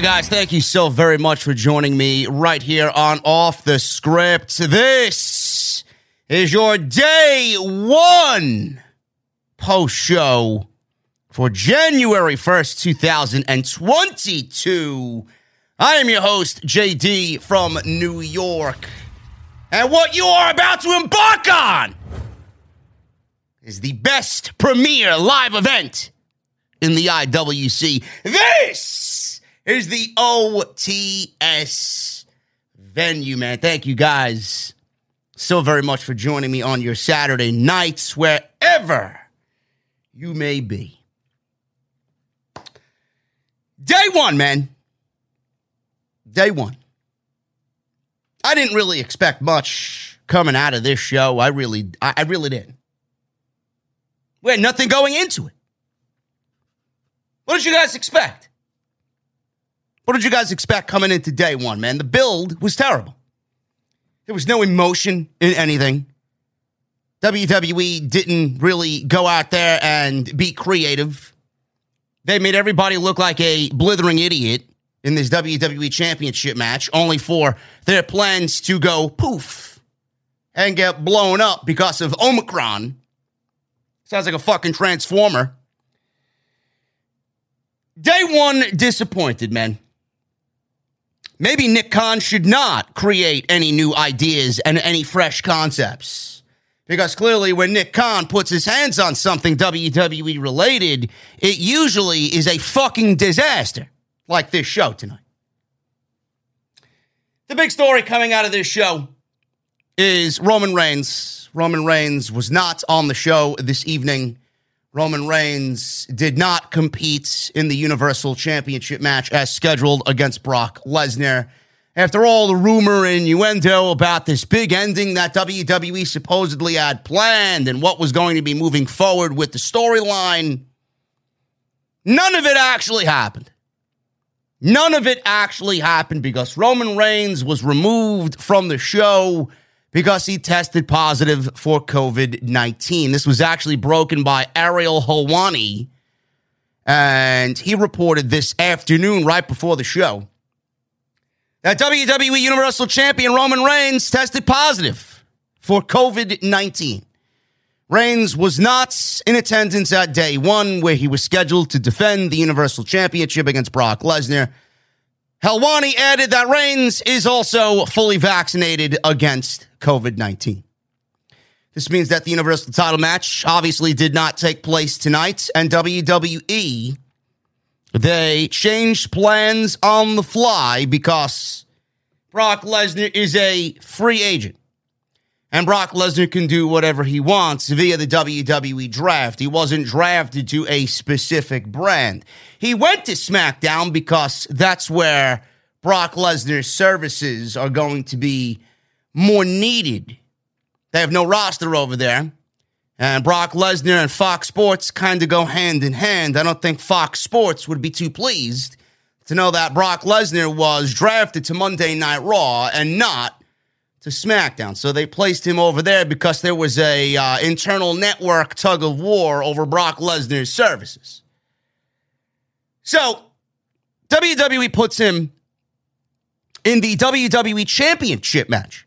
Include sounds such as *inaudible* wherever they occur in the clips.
On, guys? Thank you so very much for joining me right here on Off the Script. This is your day one post show for January 1st, 2022. I am your host, JD from New York. And what you are about to embark on is the best premiere live event in the IWC. This is the OTS venue, man. Thank you guys so very much for joining me on your Saturday nights, wherever you may be. Day one, man. Day one. I didn't really expect much coming out of this show. I really, I, I really didn't. We had nothing going into it. What did you guys expect? What did you guys expect coming into day one, man? The build was terrible. There was no emotion in anything. WWE didn't really go out there and be creative. They made everybody look like a blithering idiot in this WWE Championship match, only for their plans to go poof and get blown up because of Omicron. Sounds like a fucking transformer. Day one disappointed, man. Maybe Nick Khan should not create any new ideas and any fresh concepts. Because clearly, when Nick Khan puts his hands on something WWE related, it usually is a fucking disaster, like this show tonight. The big story coming out of this show is Roman Reigns. Roman Reigns was not on the show this evening. Roman Reigns did not compete in the Universal Championship match as scheduled against Brock Lesnar. After all the rumor and innuendo about this big ending that WWE supposedly had planned and what was going to be moving forward with the storyline, none of it actually happened. None of it actually happened because Roman Reigns was removed from the show because he tested positive for COVID 19. This was actually broken by Ariel Helwani, and he reported this afternoon, right before the show, that WWE Universal Champion Roman Reigns tested positive for COVID 19. Reigns was not in attendance at day one, where he was scheduled to defend the Universal Championship against Brock Lesnar. Helwani added that Reigns is also fully vaccinated against COVID 19. This means that the Universal title match obviously did not take place tonight, and WWE, they changed plans on the fly because Brock Lesnar is a free agent. And Brock Lesnar can do whatever he wants via the WWE draft. He wasn't drafted to a specific brand. He went to SmackDown because that's where Brock Lesnar's services are going to be more needed. They have no roster over there. And Brock Lesnar and Fox Sports kind of go hand in hand. I don't think Fox Sports would be too pleased to know that Brock Lesnar was drafted to Monday Night Raw and not to SmackDown. So they placed him over there because there was a uh, internal network tug of war over Brock Lesnar's services. So WWE puts him in the WWE Championship match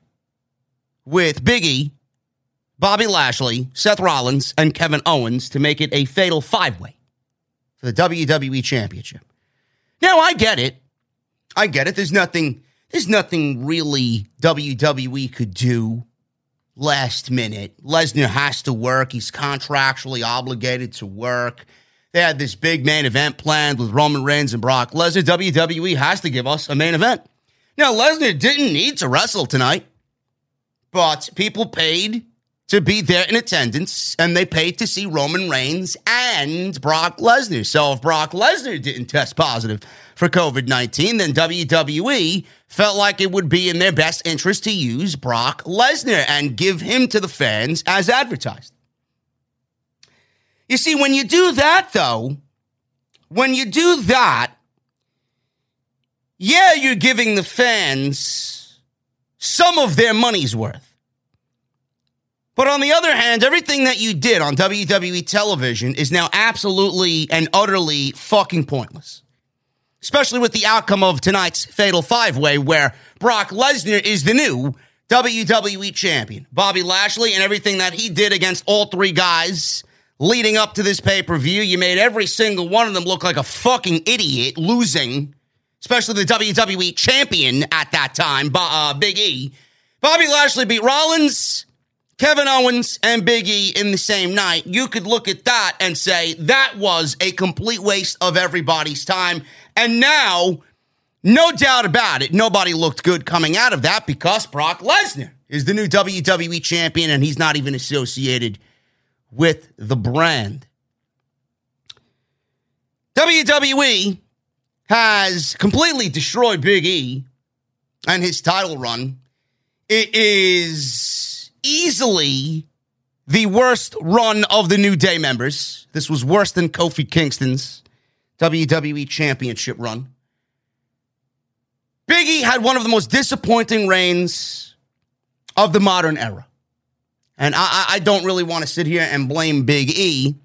with Big E, Bobby Lashley, Seth Rollins, and Kevin Owens to make it a fatal five way for the WWE Championship. Now, I get it. I get it. There's nothing, there's nothing really WWE could do last minute. Lesnar has to work. He's contractually obligated to work. They had this big main event planned with Roman Reigns and Brock Lesnar. WWE has to give us a main event. Now, Lesnar didn't need to wrestle tonight, but people paid to be there in attendance and they paid to see Roman Reigns and Brock Lesnar. So if Brock Lesnar didn't test positive for COVID 19, then WWE felt like it would be in their best interest to use Brock Lesnar and give him to the fans as advertised. You see, when you do that, though, when you do that, yeah, you're giving the fans some of their money's worth. But on the other hand, everything that you did on WWE television is now absolutely and utterly fucking pointless. Especially with the outcome of tonight's Fatal Five Way, where Brock Lesnar is the new WWE champion. Bobby Lashley and everything that he did against all three guys leading up to this pay per view, you made every single one of them look like a fucking idiot losing, especially the WWE champion at that time, uh, Big E. Bobby Lashley beat Rollins. Kevin Owens and Big E in the same night, you could look at that and say that was a complete waste of everybody's time. And now, no doubt about it, nobody looked good coming out of that because Brock Lesnar is the new WWE champion and he's not even associated with the brand. WWE has completely destroyed Big E and his title run. It is easily the worst run of the New Day members. This was worse than Kofi Kingston's WWE Championship run. Biggie had one of the most disappointing reigns of the modern era. And I, I don't really want to sit here and blame Big E,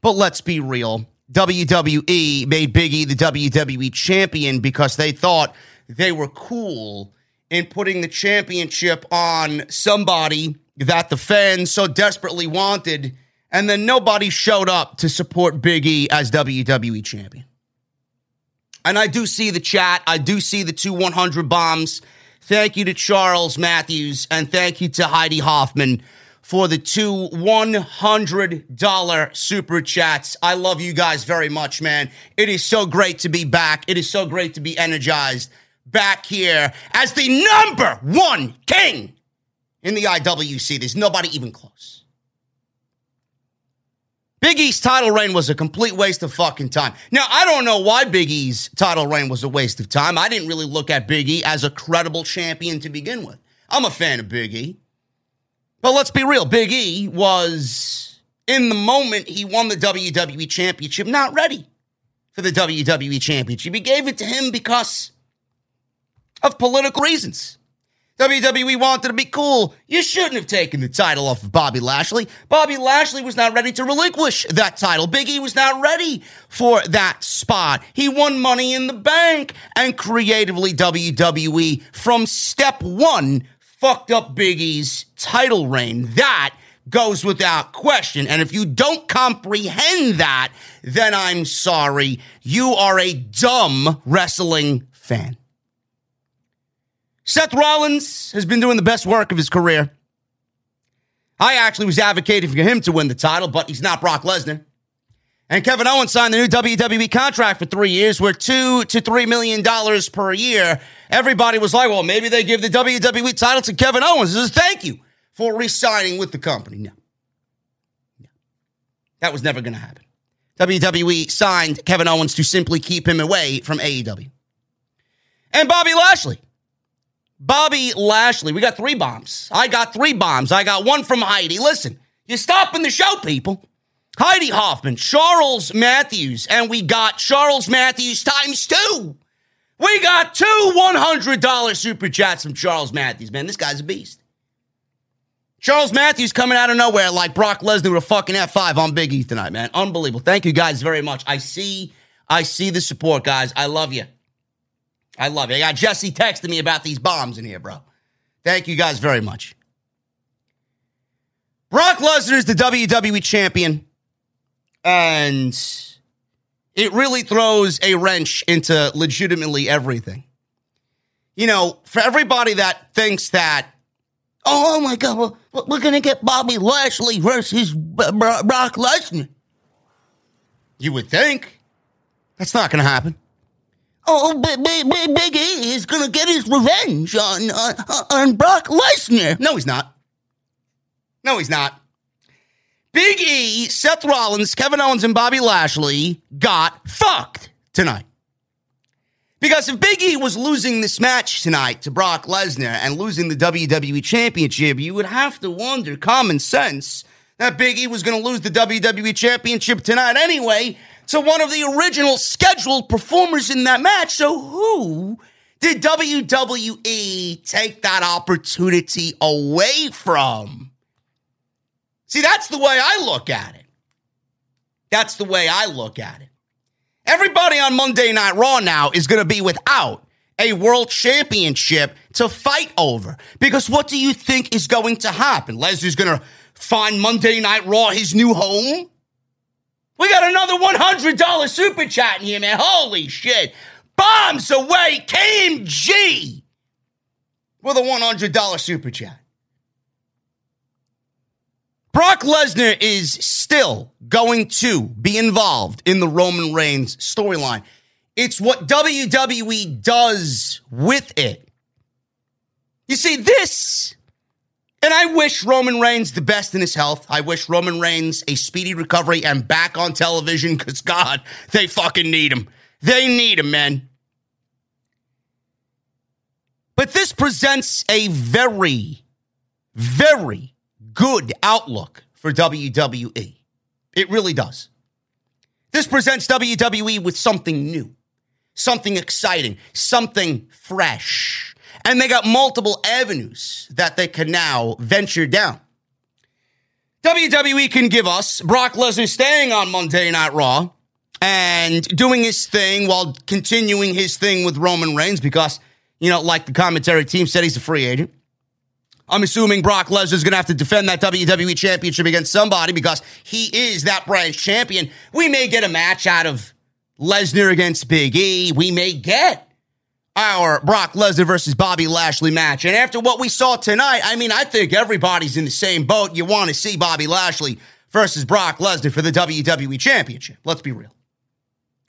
but let's be real. WWE made Big E the WWE champion because they thought they were cool in putting the championship on somebody that the fans so desperately wanted, and then nobody showed up to support Big E as WWE champion. And I do see the chat. I do see the two 100 bombs. Thank you to Charles Matthews and thank you to Heidi Hoffman for the two $100 super chats. I love you guys very much, man. It is so great to be back. It is so great to be energized back here as the number one king in the IWC. There's nobody even close. Big E's title reign was a complete waste of fucking time. Now, I don't know why Big E's title reign was a waste of time. I didn't really look at Big E as a credible champion to begin with. I'm a fan of Big E. But let's be real Big E was, in the moment he won the WWE Championship, not ready for the WWE Championship. He gave it to him because of political reasons. WWE wanted to be cool. You shouldn't have taken the title off of Bobby Lashley. Bobby Lashley was not ready to relinquish that title. Big E was not ready for that spot. He won money in the bank and creatively WWE from step one fucked up Big E's title reign. That goes without question. And if you don't comprehend that, then I'm sorry. You are a dumb wrestling fan. Seth Rollins has been doing the best work of his career. I actually was advocating for him to win the title, but he's not Brock Lesnar. And Kevin Owens signed the new WWE contract for three years, worth two to three million dollars per year. Everybody was like, well, maybe they give the WWE title to Kevin Owens as a thank you for re-signing with the company. No. no. That was never going to happen. WWE signed Kevin Owens to simply keep him away from AEW. And Bobby Lashley Bobby Lashley. We got three bombs. I got three bombs. I got one from Heidi. Listen, you're stopping the show, people. Heidi Hoffman, Charles Matthews, and we got Charles Matthews times two. We got two $100 super chats from Charles Matthews, man. This guy's a beast. Charles Matthews coming out of nowhere like Brock Lesnar with a fucking F5 on Big E tonight, man. Unbelievable. Thank you guys very much. I see, I see the support, guys. I love you. I love it. I got Jesse texting me about these bombs in here, bro. Thank you guys very much. Brock Lesnar is the WWE champion, and it really throws a wrench into legitimately everything. You know, for everybody that thinks that, oh, oh my God, we're going to get Bobby Lashley versus Brock Lesnar. You would think. That's not going to happen. Oh, Big, Big, E is going to get his revenge on, on, on Brock Lesnar. No, he's not. No, he's not. Big E, Seth Rollins, Kevin Owens, and Bobby Lashley got fucked tonight. Because if Big E was losing this match tonight to Brock Lesnar and losing the WWE Championship, you would have to wonder, common sense, that Big E was going to lose the WWE Championship tonight anyway to one of the original scheduled performers in that match. So who did WWE take that opportunity away from? See, that's the way I look at it. That's the way I look at it. Everybody on Monday Night Raw now is going to be without a world championship to fight over. Because what do you think is going to happen? Lesnar's going to find Monday Night Raw his new home? We got another $100 super chat in here, man. Holy shit. Bombs away, KMG with a $100 super chat. Brock Lesnar is still going to be involved in the Roman Reigns storyline. It's what WWE does with it. You see, this, and I wish Roman Reigns the best in his health. I wish Roman Reigns a speedy recovery and back on television because, God, they fucking need him. They need him, man. But this presents a very, very good outlook for WWE. It really does. This presents WWE with something new, something exciting, something fresh. And they got multiple avenues that they can now venture down. WWE can give us Brock Lesnar staying on Monday Night Raw and doing his thing while continuing his thing with Roman Reigns because, you know, like the commentary team said, he's a free agent. I'm assuming Brock Lesnar is going to have to defend that WWE championship against somebody because he is that brand's champion. We may get a match out of Lesnar against Big E. We may get our Brock Lesnar versus Bobby Lashley match. And after what we saw tonight, I mean, I think everybody's in the same boat. You want to see Bobby Lashley versus Brock Lesnar for the WWE championship. Let's be real.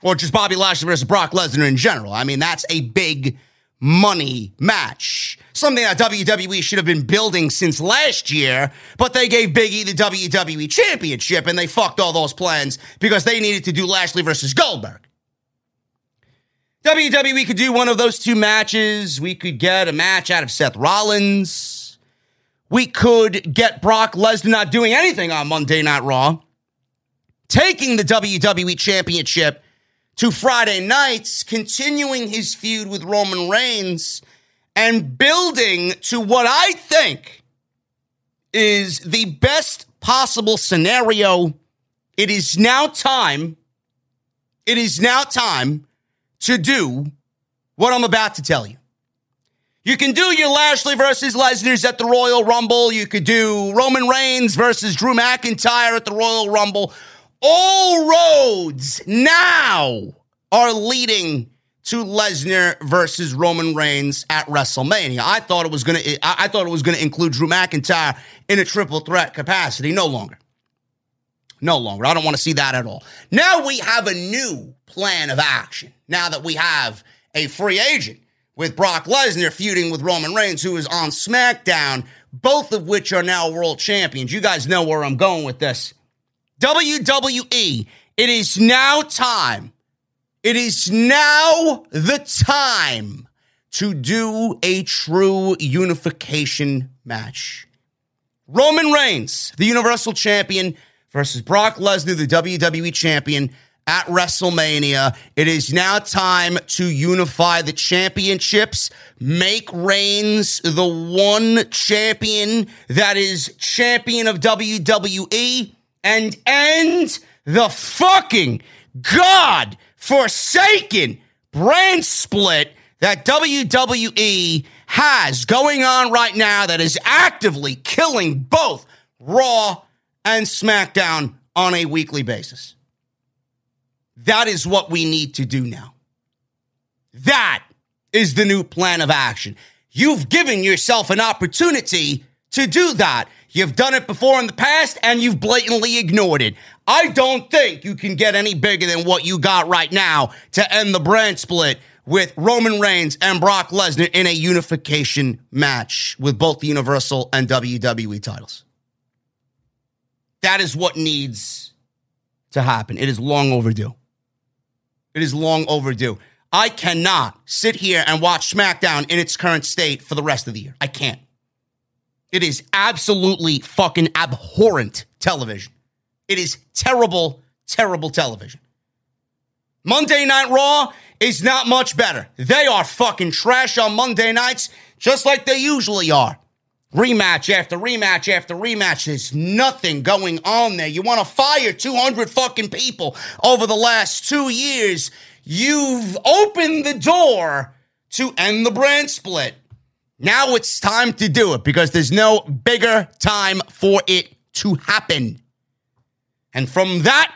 Or just Bobby Lashley versus Brock Lesnar in general. I mean, that's a big money match. Something that WWE should have been building since last year, but they gave Big E the WWE Championship and they fucked all those plans because they needed to do Lashley versus Goldberg. WWE could do one of those two matches. We could get a match out of Seth Rollins. We could get Brock Lesnar not doing anything on Monday Night Raw, taking the WWE Championship to Friday nights, continuing his feud with Roman Reigns and building to what I think is the best possible scenario. It is now time. It is now time to do what I'm about to tell you. You can do your Lashley versus Lesnar's at the Royal Rumble. You could do Roman Reigns versus Drew McIntyre at the Royal Rumble all roads now are leading to Lesnar versus Roman Reigns at WrestleMania. I thought it was going to I thought it was going to include Drew McIntyre in a triple threat capacity. No longer. No longer. I don't want to see that at all. Now we have a new plan of action. Now that we have a free agent with Brock Lesnar feuding with Roman Reigns, who is on SmackDown, both of which are now world champions. You guys know where I'm going with this. WWE, it is now time. It is now the time to do a true unification match. Roman Reigns, the Universal Champion, versus Brock Lesnar, the WWE Champion, at WrestleMania. It is now time to unify the championships, make Reigns the one champion that is champion of WWE, and end the fucking God forsaken brand split that WWE has going on right now that is actively killing both Raw and SmackDown on a weekly basis. That is what we need to do now. That is the new plan of action. You've given yourself an opportunity to do that. You've done it before in the past and you've blatantly ignored it. I don't think you can get any bigger than what you got right now to end the brand split with Roman Reigns and Brock Lesnar in a unification match with both the Universal and WWE titles. That is what needs to happen. It is long overdue. It is long overdue. I cannot sit here and watch SmackDown in its current state for the rest of the year. I can't. It is absolutely fucking abhorrent television. It is terrible, terrible television. Monday Night Raw is not much better. They are fucking trash on Monday nights, just like they usually are. Rematch after rematch after rematch. There's nothing going on there. You want to fire 200 fucking people over the last two years. You've opened the door to end the brand split. Now it's time to do it because there's no bigger time for it to happen. And from that,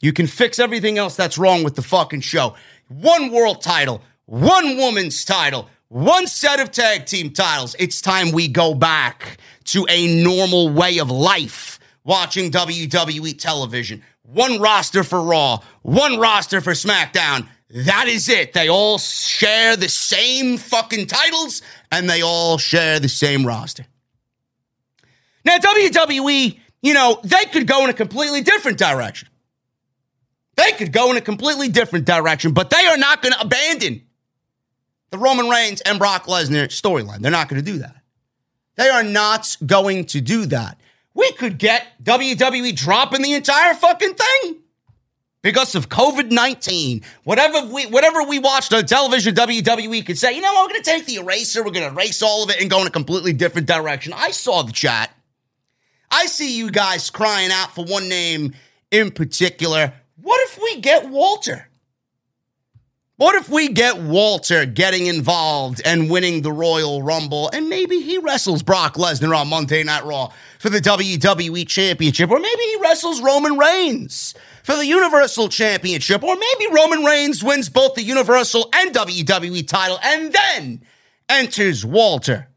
you can fix everything else that's wrong with the fucking show. One world title, one woman's title, one set of tag team titles. It's time we go back to a normal way of life watching WWE television. One roster for Raw, one roster for SmackDown. That is it. They all share the same fucking titles and they all share the same roster. Now, WWE, you know, they could go in a completely different direction. They could go in a completely different direction, but they are not going to abandon the Roman Reigns and Brock Lesnar storyline. They're not going to do that. They are not going to do that. We could get WWE dropping the entire fucking thing because of COVID 19. Whatever we whatever we watched on television, WWE could say, you know what, we're gonna take the eraser, we're gonna erase all of it and go in a completely different direction. I saw the chat. I see you guys crying out for one name in particular. What if we get Walter? What if we get Walter getting involved and winning the Royal Rumble, and maybe he wrestles Brock Lesnar on Monday Night Raw for the WWE Championship, or maybe he wrestles Roman Reigns for the Universal Championship, or maybe Roman Reigns wins both the Universal and WWE title and then enters Walter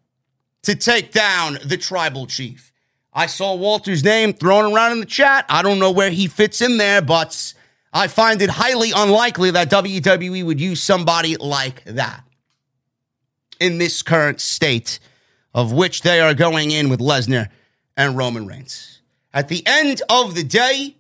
to take down the Tribal Chief. I saw Walter's name thrown around in the chat. I don't know where he fits in there, but I find it highly unlikely that WWE would use somebody like that in this current state of which they are going in with Lesnar and Roman Reigns. At the end of the day,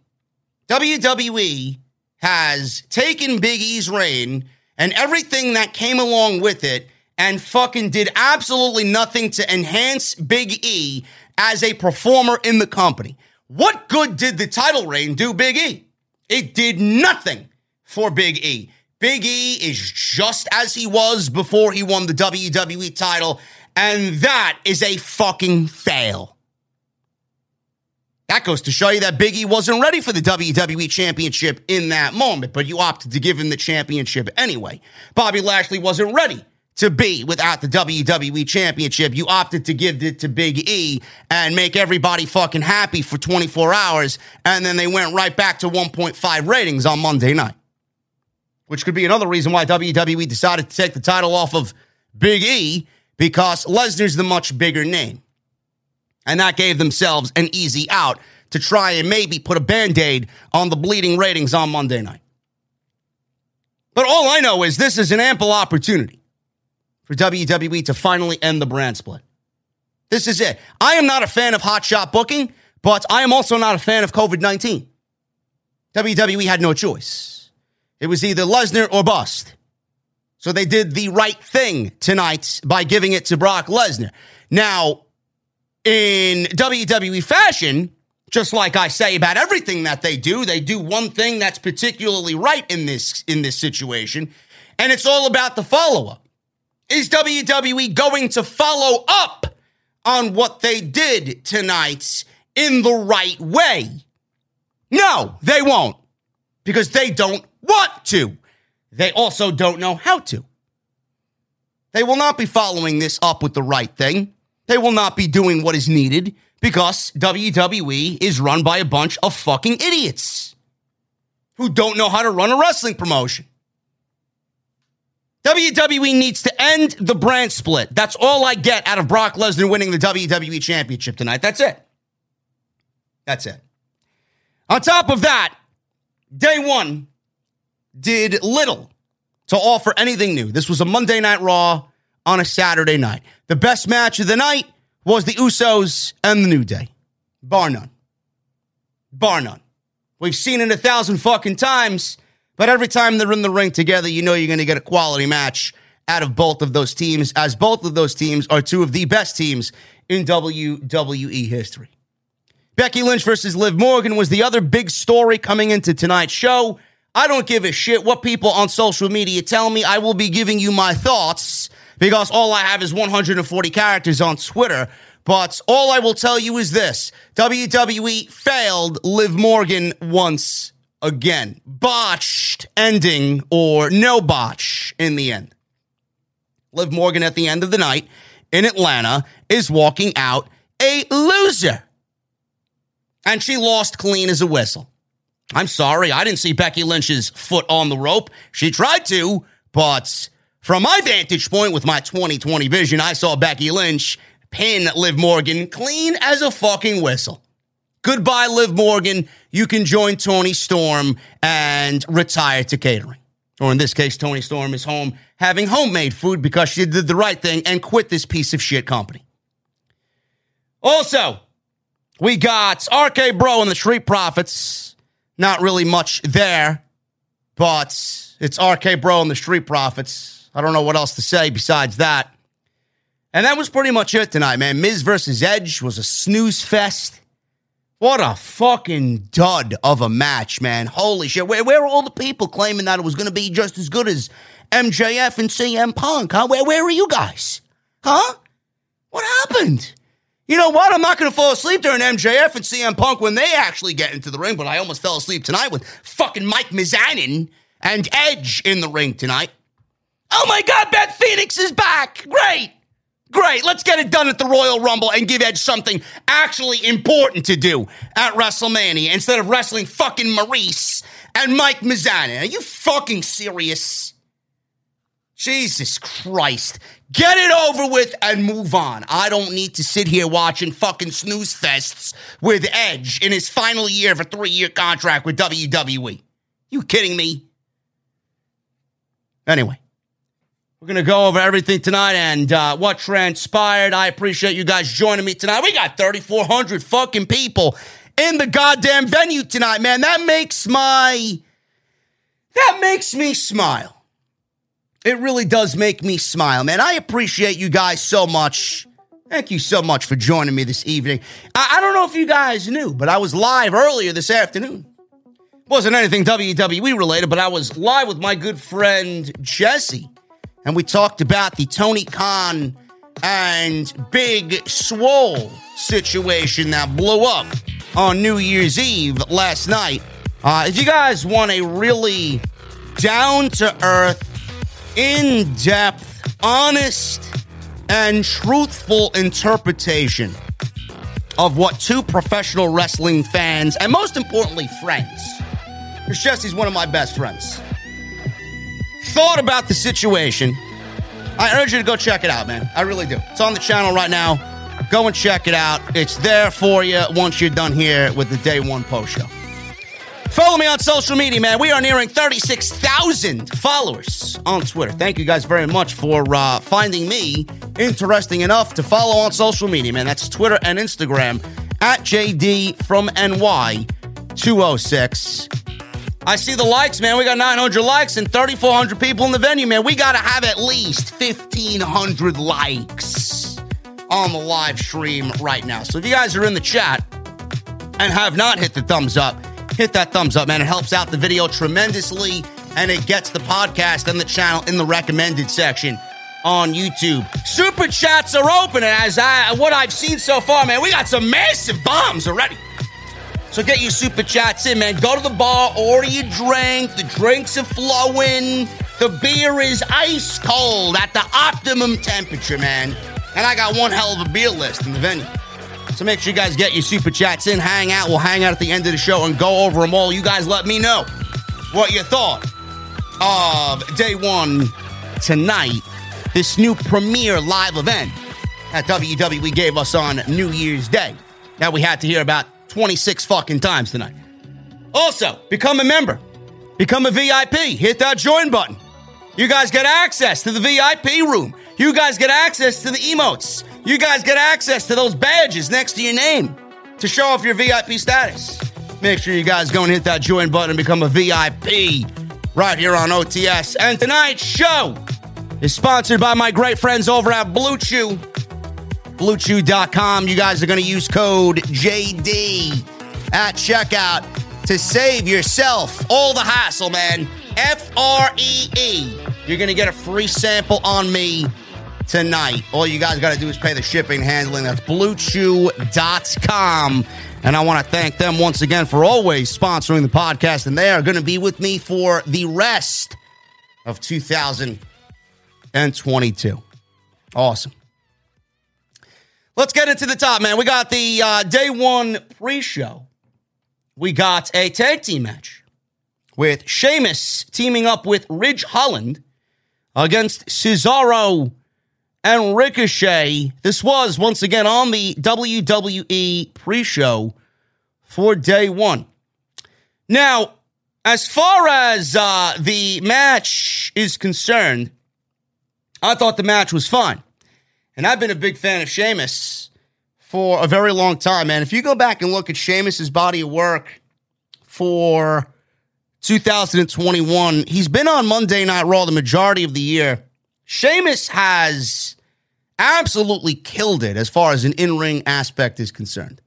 WWE has taken Big E's reign and everything that came along with it and fucking did absolutely nothing to enhance Big E as a performer in the company. What good did the title reign do Big E? It did nothing for Big E. Big E is just as he was before he won the WWE title, and that is a fucking fail. That goes to show you that Big E wasn't ready for the WWE Championship in that moment, but you opted to give him the championship anyway. Bobby Lashley wasn't ready to be without the WWE Championship. You opted to give it to Big E and make everybody fucking happy for 24 hours, and then they went right back to 1.5 ratings on Monday night. Which could be another reason why WWE decided to take the title off of Big E because Lesnar's the much bigger name. And that gave themselves an easy out to try and maybe put a band aid on the bleeding ratings on Monday night. But all I know is this is an ample opportunity for WWE to finally end the brand split. This is it. I am not a fan of hotshot booking, but I am also not a fan of COVID 19. WWE had no choice. It was either Lesnar or bust. So they did the right thing tonight by giving it to Brock Lesnar. Now, in WWE fashion, Just like I say about everything that they do, they do one thing that's particularly right in this in this situation, and it's all about the follow-up. Is WWE going to follow up on what they did tonight in the right way? No, they won't because they don't want to. They also don't know how to. They will not be following this up with the right thing. They will not be doing what is needed because WWE is run by a bunch of fucking idiots who don't know how to run a wrestling promotion. WWE needs to end the brand split. That's all I get out of Brock Lesnar winning the WWE Championship tonight. That's it. That's it. On top of that, day one did little to offer anything new. This was a Monday Night Raw on a Saturday night. The best match of the night was the Usos and the New Day, bar none. Bar none. We've seen it a thousand fucking times, but every time they're in the ring together, you know you're going to get a quality match out of both of those teams, as both of those teams are two of the best teams in WWE history. Becky Lynch versus Liv Morgan was the other big story coming into tonight's show. I don't give a shit what people on social media tell me. I will be giving you my thoughts because all I have is 140 characters on Twitter. But all I will tell you is this WWE failed Liv Morgan once again. Botched ending or no botch in the end. Liv Morgan at the end of the night in Atlanta is walking out a loser. And she lost clean as a whistle. I'm sorry, I didn't see Becky Lynch's foot on the rope. She tried to, but from my vantage point with my 2020 vision, I saw Becky Lynch pin Liv Morgan clean as a fucking whistle. Goodbye, Liv Morgan. You can join Toni Storm and retire to catering. Or in this case, Toni Storm is home having homemade food because she did the right thing and quit this piece of shit company. Also, we got RK Bro and the Street Profits. Not really much there, but it's RK Bro and the Street Profits. I don't know what else to say besides that. And that was pretty much it tonight, man. Miz versus Edge was a snooze fest. What a fucking dud of a match, man. Holy shit. Where, where are all the people claiming that it was going to be just as good as MJF and CM Punk, huh? Where, where are you guys? Huh? What happened? You know what? I'm not going to fall asleep during MJF and CM Punk when they actually get into the ring, but I almost fell asleep tonight with fucking Mike Mizanin and Edge in the ring tonight. Oh my God, Beth Phoenix is back. Great. Great. Let's get it done at the Royal Rumble and give Edge something actually important to do at WrestleMania instead of wrestling fucking Maryse and Mike Mizanin. Are you fucking serious? Jesus Christ. Get it over with and move on. I don't need to sit here watching fucking snooze fests with Edge in his final year of a three year contract with WWE. You kidding me? Anyway, we're going to go over everything tonight and uh, what transpired. I appreciate you guys joining me tonight. We got 3,400 fucking people in the goddamn venue tonight, man. That makes my. That makes me smile. It really does make me smile, man. I appreciate you guys so much. Thank you so much for joining me this evening. I, I don't know if you guys knew, but I was live earlier this afternoon. Wasn't anything WWE related, but I was live with my good friend Jesse, and we talked about the Tony Khan and Big Swole situation that blew up on New Year's Eve last night. Uh, if you guys want a really down to earth, in depth, honest, and truthful interpretation of what two professional wrestling fans, and most importantly, friends, because Jesse's one of my best friends, thought about the situation. I urge you to go check it out, man. I really do. It's on the channel right now. Go and check it out. It's there for you once you're done here with the day one post show. Follow me on social media, man. We are nearing 36,000 followers on Twitter. Thank you guys very much for uh, finding me interesting enough to follow on social media, man. That's Twitter and Instagram at JD from NY 206. I see the likes, man. We got 900 likes and 3,400 people in the venue, man. We got to have at least 1,500 likes on the live stream right now. So if you guys are in the chat, and have not hit the thumbs up, hit that thumbs up, man. It helps out the video tremendously and it gets the podcast and the channel in the recommended section on YouTube. Super chats are open, and as I what I've seen so far, man, we got some massive bombs already. So get your super chats in, man. Go to the bar, order your drink. The drinks are flowing. The beer is ice cold at the optimum temperature, man. And I got one hell of a beer list in the venue. So make sure you guys get your super chats in, hang out. We'll hang out at the end of the show and go over them all. You guys let me know what you thought of day one tonight, this new premiere live event that WWE gave us on New Year's Day that we had to hear about 26 fucking times tonight. Also, become a member, become a VIP, hit that join button. You guys get access to the VIP room. You guys get access to the emotes. You guys get access to those badges next to your name to show off your VIP status. Make sure you guys go and hit that join button and become a VIP right here on OTS. And tonight's show is sponsored by my great friends over at BlueChew. BlueChew.com. You guys are going to use code JD at checkout to save yourself all the hassle, man. F R E E. You're going to get a free sample on me tonight. All you guys got to do is pay the shipping handling. That's BlueChew.com. And I want to thank them once again for always sponsoring the podcast. And they are going to be with me for the rest of 2022. Awesome. Let's get into the top, man. We got the uh, day one pre show. We got a tag team match with Sheamus teaming up with Ridge Holland against Cesaro and Ricochet. This was once again on the WWE pre show for day one. Now, as far as uh, the match is concerned, I thought the match was fine. And I've been a big fan of Sheamus for a very long time, man. If you go back and look at Sheamus's body of work for 2021, he's been on Monday Night Raw the majority of the year. Sheamus has absolutely killed it as far as an in ring aspect is concerned.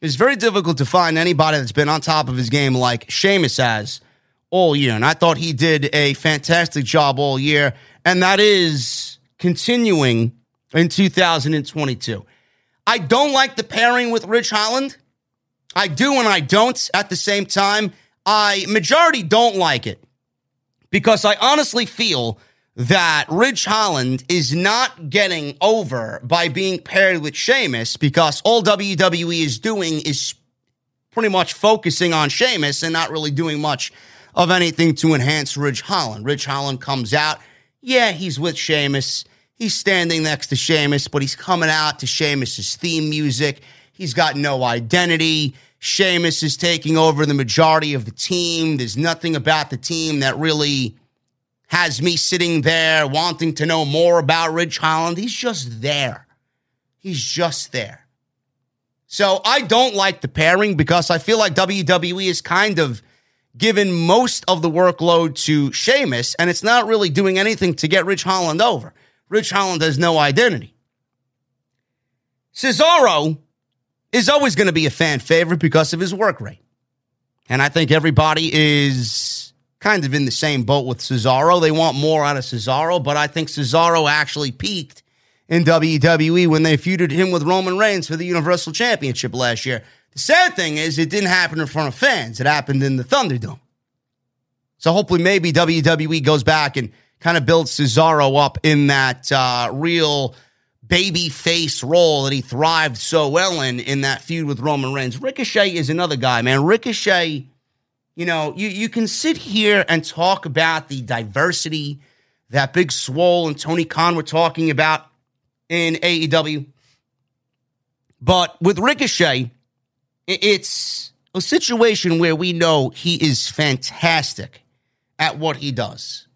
It's very difficult to find anybody that's been on top of his game like Sheamus has all year. And I thought he did a fantastic job all year. And that is continuing in 2022. I don't like the pairing with Ridge Holland. I do and I don't at the same time. I majority don't like it because I honestly feel that Ridge Holland is not getting over by being paired with Sheamus because all WWE is doing is pretty much focusing on Sheamus and not really doing much of anything to enhance Ridge Holland. Ridge Holland comes out, yeah, he's with Sheamus. He's standing next to Sheamus, but he's coming out to Sheamus's theme music. He's got no identity. Sheamus is taking over the majority of the team. There's nothing about the team that really has me sitting there wanting to know more about Ridge Holland. He's just there. He's just there. So I don't like the pairing because I feel like WWE is kind of given most of the workload to Sheamus, and it's not really doing anything to get Ridge Holland over. Ridge Holland has no identity. Cesaro is always going to be a fan favorite because of his work rate. And I think everybody is kind of in the same boat with Cesaro. They want more out of Cesaro, but I think Cesaro actually peaked in WWE when they feuded him with Roman Reigns for the Universal Championship last year. The sad thing is, it didn't happen in front of fans. It happened in the Thunderdome. So hopefully, maybe WWE goes back and kind of builds Cesaro up in that uh, real baby face role that he thrived so well in in that feud with Roman Reigns. Ricochet is another guy, man. Ricochet you know, you, you can sit here and talk about the diversity that Big Swole and Tony Khan were talking about in AEW. But with Ricochet, it's a situation where we know he is fantastic at what he does.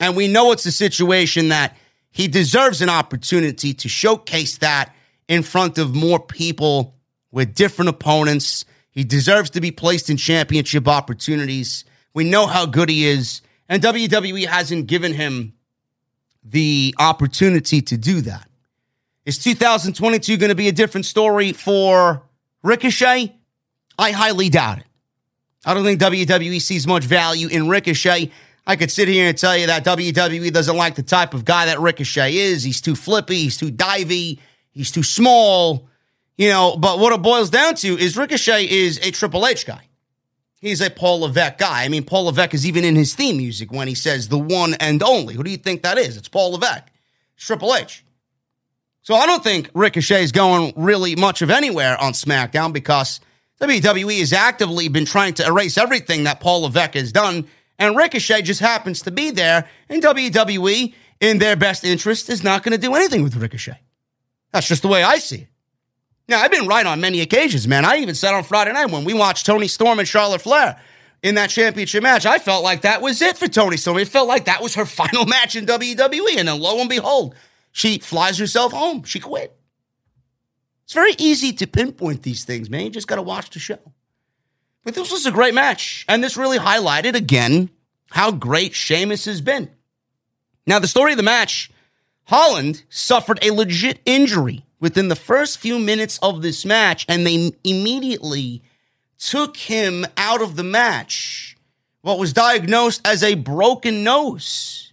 And we know it's a situation that he deserves an opportunity to showcase that in front of more people with different opponents he deserves to be placed in championship opportunities. We know how good he is, and WWE hasn't given him the opportunity to do that. Is 2022 going to be a different story for Ricochet? I highly doubt it. I don't think WWE sees much value in Ricochet. I could sit here and tell you that WWE doesn't like the type of guy that Ricochet is. He's too flippy, he's too divey, he's too small, you know. But what it boils down to is Ricochet is a Triple H guy. He's a Paul Levesque guy. I mean, Paul Levesque is even in his theme music when he says the one and only. Who do you think that is? It's Paul Levesque. It's Triple H. So I don't think Ricochet is going really much of anywhere on SmackDown because WWE has actively been trying to erase everything that Paul Levesque has done, and Ricochet just happens to be there, and WWE, in their best interest, is not going to do anything with Ricochet. That's just the way I see it. Now, I've been right on many occasions, man. I even said on Friday night when we watched Toni Storm and Charlotte Flair in that championship match, I felt like that was it for Toni Storm. It felt like that was her *laughs* final match in WWE. And then lo and behold, she flies herself home. She quit. It's very easy to pinpoint these things, man. You just got to watch the show. But this was a great match. And this really highlighted again how great Sheamus has been. Now, the story of the match Holland suffered a legit injury within the first few minutes of this match, and they immediately took him out of the match. What was diagnosed as a broken nose.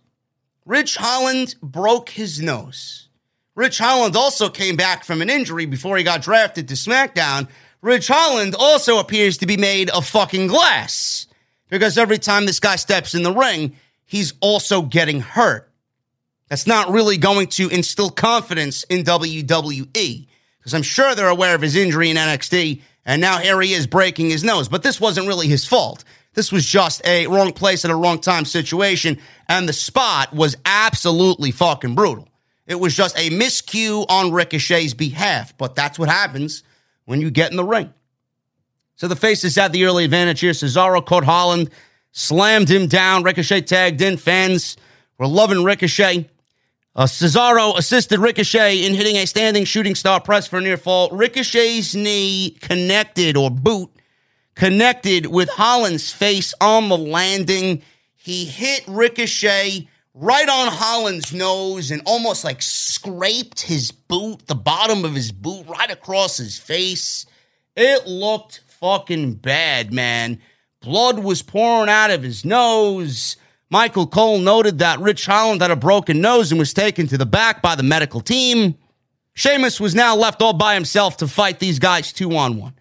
Ridge Holland broke his nose. Ridge Holland also came back from an injury before he got drafted to SmackDown. Ridge Holland also appears to be made of fucking glass because every time this guy steps in the ring, he's also getting hurt. That's not really going to instill confidence in WWE because I'm sure they're aware of his injury in NXT and now here he is breaking his nose. But this wasn't really his fault. This was just a wrong place at a wrong time situation. And the spot was absolutely fucking brutal. It was just a miscue on Ricochet's behalf. But that's what happens when you get in the ring. So the faces had the early advantage here. Cesaro caught Holland, slammed him down. Ricochet tagged in. Fans were loving Ricochet. Uh, Cesaro assisted Ricochet in hitting a standing shooting star press for a near fall. Ricochet's knee connected or boot connected with Holland's face on the landing. He hit Ricochet right on Holland's nose and almost like scraped his boot, the bottom of his boot, right across his face. It looked fucking bad, man. Blood was pouring out of his nose. Michael Cole noted that Ridge Holland had a broken nose and was taken to the back by the medical team. Sheamus was now left all by himself to fight these guys two on one.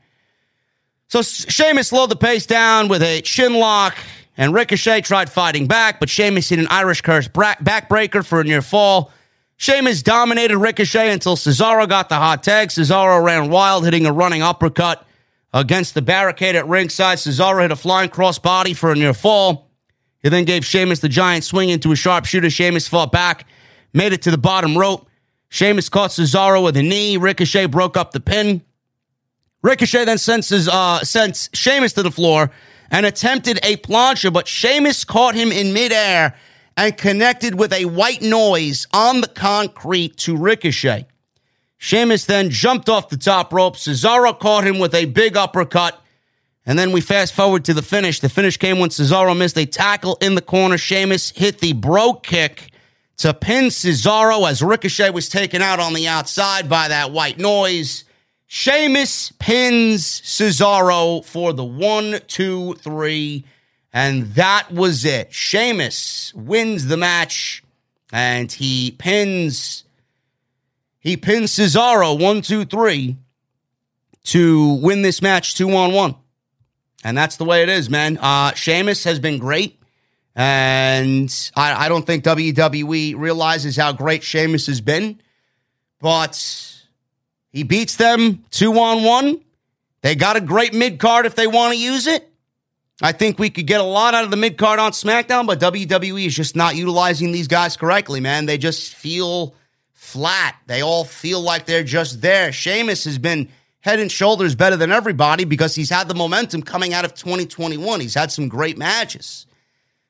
So Sheamus slowed the pace down with a chin lock, and Ricochet tried fighting back, but Sheamus hit an Irish curse backbreaker for a near fall. Sheamus dominated Ricochet until Cesaro got the hot tag. Cesaro ran wild, hitting a running uppercut against the barricade at ringside. Cesaro hit a flying crossbody for a near fall. He then gave Sheamus the giant swing into a sharpshooter. Sheamus fought back, made it to the bottom rope. Sheamus caught Cesaro with a knee. Ricochet broke up the pin. Ricochet then sent, uh, sent Sheamus to the floor and attempted a plancha, but Sheamus caught him in midair and connected with a white noise on the concrete to Ricochet. Sheamus then jumped off the top rope. Cesaro caught him with a big uppercut. And then we fast forward to the finish. The finish came when Cesaro missed a tackle in the corner. Sheamus hit the Brogue kick to pin Cesaro as Ricochet was taken out on the outside by that white noise. Sheamus pins Cesaro for the one, two, three, and that was it. Sheamus wins the match, and he pins he pins Cesaro one, two, three to win this match two on one. And that's the way it is, man. Uh, Sheamus has been great. And I, I don't think WWE realizes how great Sheamus has been. But he beats them two on one. They got a great mid card if they want to use it. I think we could get a lot out of the mid card on SmackDown, but WWE is just not utilizing these guys correctly, man. They just feel flat. They all feel like they're just there. Sheamus has been head and shoulders better than everybody because he's had the momentum coming out of 2021. He's had some great matches.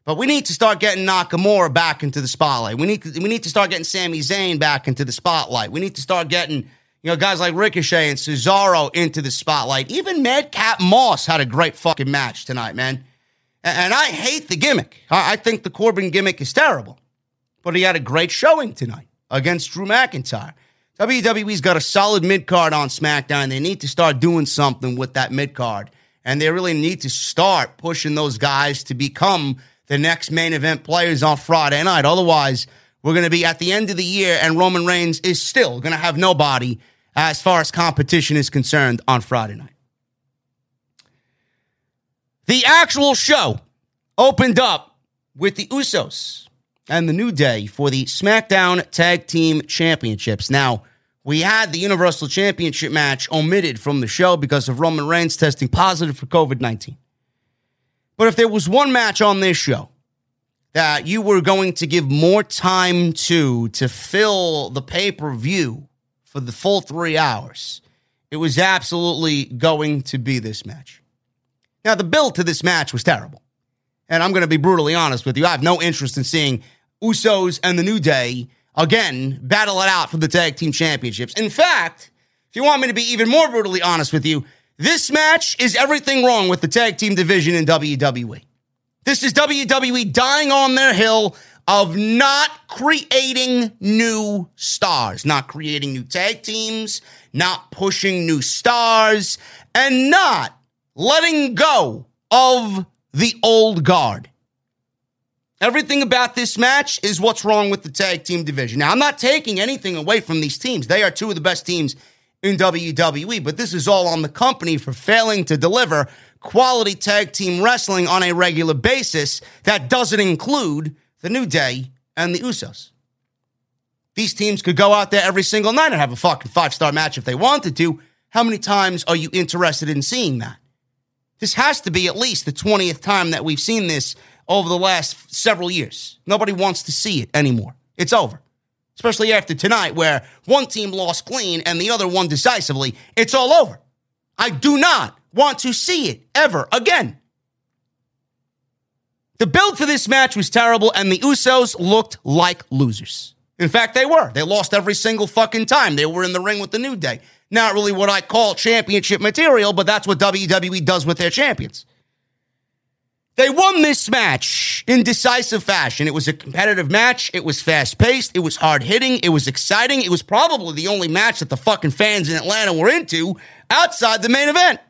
But we need to start getting Nakamura back into the spotlight. We need to, we need to start getting Sami Zayn back into the spotlight. We need to start getting you know guys like Ricochet and Cesaro into the spotlight. Even Madcap Moss had a great fucking match tonight, man. And I hate the gimmick. I think the Corbin gimmick is terrible. But he had a great showing tonight against Drew McIntyre. WWE's got a solid mid card on SmackDown. They need to start doing something with that mid card And they really need to start pushing those guys to become the next main event players on Friday night. Otherwise, we're going to be at the end of the year and Roman Reigns is still going to have nobody as far as competition is concerned on Friday night. The actual show opened up with the Usos and the New Day for the SmackDown Tag Team Championships. Now, we had the Universal Championship match omitted from the show because of Roman Reigns testing positive for COVID 19. But if there was one match on this show that you were going to give more time to to fill the pay per view for the full three hours, it was absolutely going to be this match. Now, the build to this match was terrible. And I'm going to be brutally honest with you. I have no interest in seeing Usos and the New Day again battle it out for the tag team championships. In fact, if you want me to be even more brutally honest with you, this match is everything wrong with the tag team division in WWE. This is WWE dying on their hill of not creating new stars, not creating new tag teams, not pushing new stars, and not letting go of the old guard. Everything about this match is what's wrong with the tag team division. Now, I'm not taking anything away from these teams. They are two of the best teams in WWE, but this is all on the company for failing to deliver quality tag team wrestling on a regular basis that doesn't include the New Day and the Usos. These teams could go out there every single night and have a fucking five star match if they wanted to. How many times are you interested in seeing that? This has to be at least the 20th time that we've seen this over the last several years. Nobody wants to see it anymore. It's over. Especially after tonight, where one team lost clean and the other won decisively. It's all over. I do not want to see it ever again. The build for this match was terrible, and the Usos looked like losers. In fact, they were. They lost every single fucking time they were in the ring with the New Day. Not really what I call championship material, but that's what WWE does with their champions. They won this match in decisive fashion. It was a competitive match. It was fast paced. It was hard hitting. It was exciting. It was probably the only match that the fucking fans in Atlanta were into outside the main event.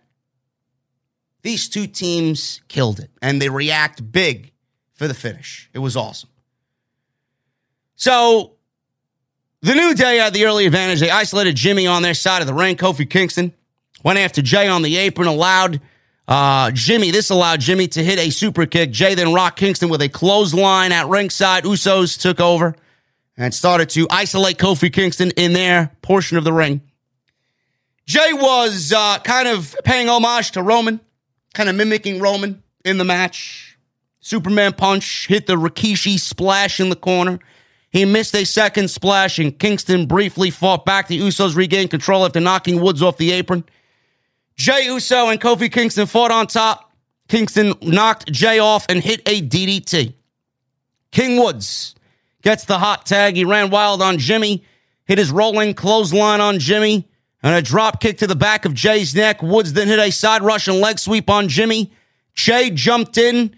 These two teams killed it and they react big for the finish. It was awesome. So the New Day had the early advantage. They isolated Jimmy on their side of the ring. Kofi Kingston went after Jey on the apron, allowed uh, Jimmy. This allowed Jimmy to hit a super kick. Jey then rocked Kingston with a clothesline at ringside. Usos took over and started to isolate Kofi Kingston in their portion of the ring. Jey was uh, kind of paying homage to Roman, kind of mimicking Roman in the match. Superman punch hit the Rikishi splash in the corner. He missed a second splash, and Kingston briefly fought back. The Usos regained control after knocking Woods off the apron. Jey Uso and Kofi Kingston fought on top. Kingston knocked Jey off and hit a DDT. King Woods gets the hot tag. He ran wild on Jimmy, hit his rolling clothesline on Jimmy, and a drop kick to the back of Jey's neck. Woods then hit a side rush and leg sweep on Jimmy. Jey jumped in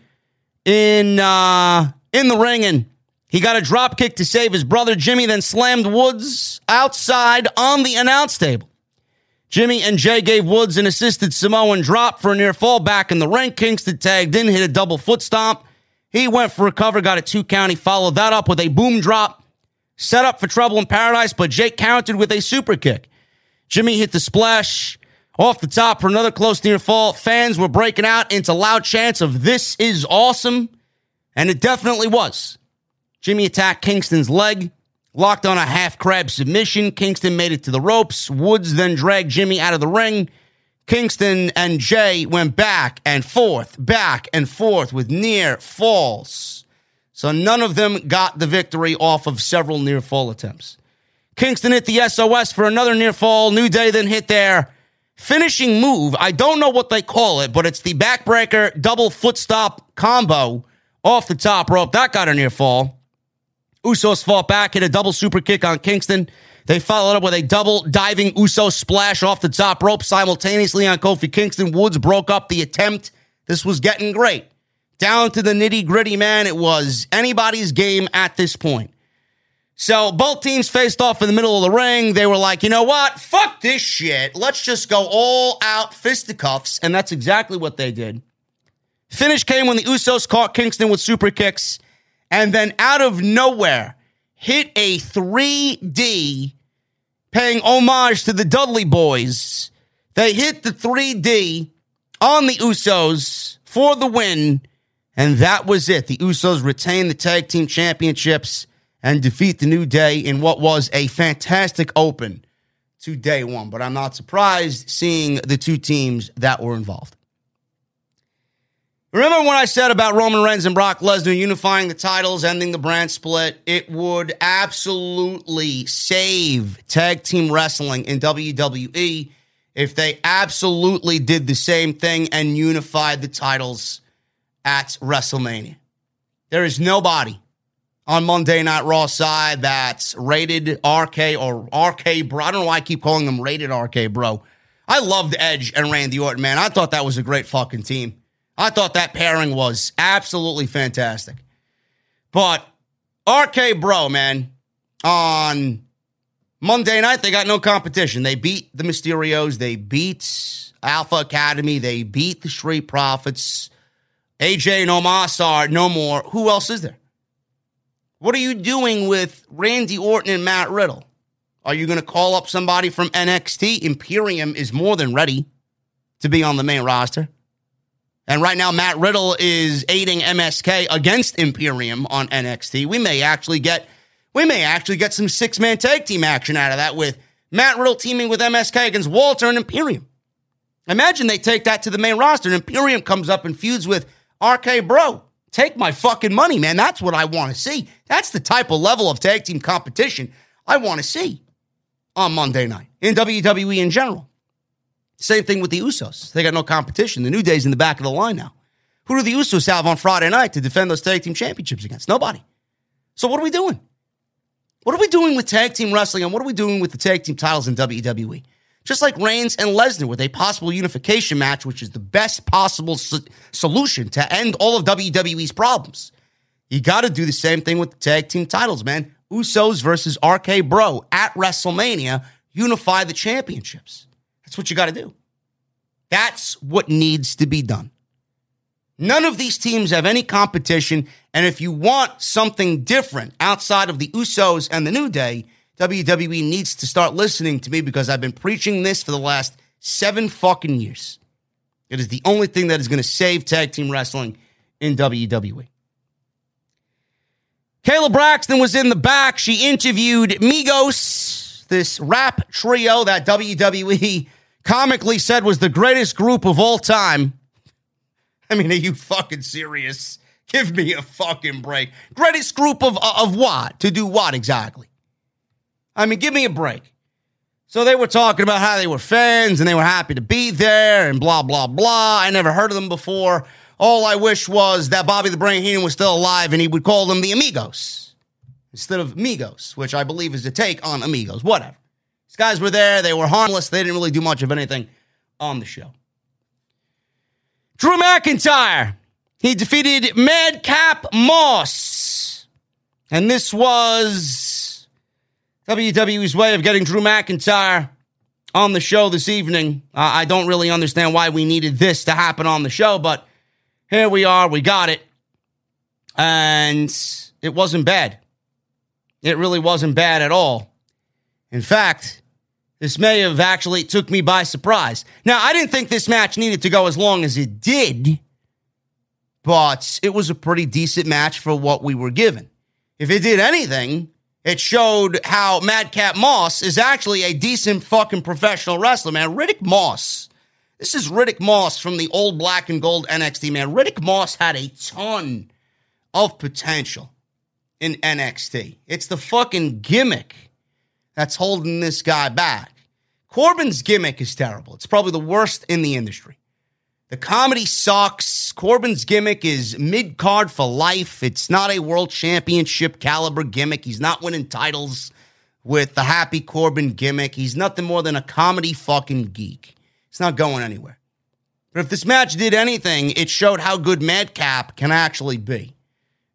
in uh, in the ring and he got a drop kick to save his brother Jimmy, then slammed Woods outside on the announce table. Jimmy and Jey gave Woods an assisted Samoan drop for a near fall back in the ring. Kingston tagged in, hit a double foot stomp. He went for a cover, got a two count. He followed that up with a boom drop, set up for trouble in paradise, but Jey countered with a super kick. Jimmy hit the splash off the top for another close near fall. Fans were breaking out into loud chants of this is awesome. And it definitely was. Jimmy attacked Kingston's leg. Locked on a half crab submission. Kingston made it to the ropes. Woods then dragged Jimmy out of the ring. Kingston and Jey went back and forth, back and forth with near falls. So none of them got the victory off of several near fall attempts. Kingston hit the SOS for another near fall. New Day then hit their finishing move. I don't know what they call it, but it's the backbreaker double foot stop combo off the top rope. That got a near fall. Usos fought back, hit a double super kick on Kingston. They followed up with a double diving Uso splash off the top rope simultaneously on Kofi Kingston. Woods broke up the attempt. This was getting great. Down to the nitty gritty, man. It was anybody's game at this point. So both teams faced off in the middle of the ring. They were like, you know what? Fuck this shit. Let's just go all out fisticuffs. And that's exactly what they did. Finish came when the Usos caught Kingston with super kicks and then out of nowhere hit a 3D paying homage to the Dudley Boyz. They hit the 3D on the Usos for the win, and that was it. The Usos retained the tag team championships and defeat the New Day in what was a fantastic open to day one. But I'm not surprised seeing the two teams that were involved. Remember what I said about Roman Reigns and Brock Lesnar unifying the titles, ending the brand split? It would absolutely save tag team wrestling in WWE if they absolutely did the same thing and unified the titles at WrestleMania. There is nobody on Monday Night Raw side that's rated RK or RK Bro. I don't know why I keep calling them rated RK Bro. I loved Edge and Randy Orton, man. I thought that was a great fucking team. I thought that pairing was absolutely fantastic. But RK Bro, man, on Monday night, they got no competition. They beat the Mysterios, they beat Alpha Academy, they beat the Street Profits. AJ and Omos are no more. Who else is there? What are you doing with Randy Orton and Matt Riddle? Are you going to call up somebody from NXT? Imperium is more than ready to be on the main roster. And right now, Matt Riddle is aiding MSK against Imperium on NXT. We may actually get we may actually get some six man tag team action out of that with Matt Riddle teaming with MSK against Walter and Imperium. Imagine they take that to the main roster and Imperium comes up and feuds with RK Bro. Take my fucking money, man. That's what I want to see. That's the type of level of tag team competition I want to see on Monday night in WWE in general. Same thing with the Usos. They got no competition. The New Day's in the back of the line now. Who do the Usos have on Friday night to defend those tag team championships against? Nobody. So what are we doing? What are we doing with tag team wrestling and what are we doing with the tag team titles in WWE? Just like Reigns and Lesnar with a possible unification match, which is the best possible so- solution to end all of WWE's problems. You got to do the same thing with the tag team titles, man. Usos versus RK Bro at WrestleMania, unify the championships. That's what you got to do. That's what needs to be done. None of these teams have any competition. And if you want something different outside of the Usos and the New Day, WWE needs to start listening to me because I've been preaching this for the last seven fucking years. It is the only thing that is going to save tag team wrestling in WWE. Kayla Braxton was in the back. She interviewed Migos, this rap trio that WWE comically said was the greatest group of all time. I mean, are you fucking serious? Give me a fucking break. Greatest group of of what? To do what exactly? I mean, give me a break. So they were talking about how they were fans and they were happy to be there and blah blah blah. I never heard of them before. All I wish was that Bobby the Brain Heenan was still alive and he would call them the Amigos instead of Migos, which I believe is a take on Amigos. Whatever These guys were there. They were harmless. They didn't really do much of anything on the show. Drew McIntyre. He defeated Madcap Moss. And this was WWE's way of getting Drew McIntyre on the show this evening. Uh, I don't really understand why we needed this to happen on the show, but here we are. We got it. And it wasn't bad. It really wasn't bad at all. In fact, this may have actually took me by surprise. Now, I didn't think this match needed to go as long as it did, but it was a pretty decent match for what we were given. If it did anything, it showed how Madcap Moss is actually a decent fucking professional wrestler, man. Riddick Moss. This is Riddick Moss from the old black and gold NXT, man. Riddick Moss had a ton of potential in NXT. It's the fucking gimmick that's holding this guy back. Corbin's gimmick is terrible. It's probably the worst in the industry. The comedy sucks. Corbin's gimmick is mid card for life. It's not a world championship caliber gimmick. He's not winning titles with the happy Corbin gimmick. He's nothing more than a comedy fucking geek. It's not going anywhere. But if this match did anything, it showed how good Madcap can actually be.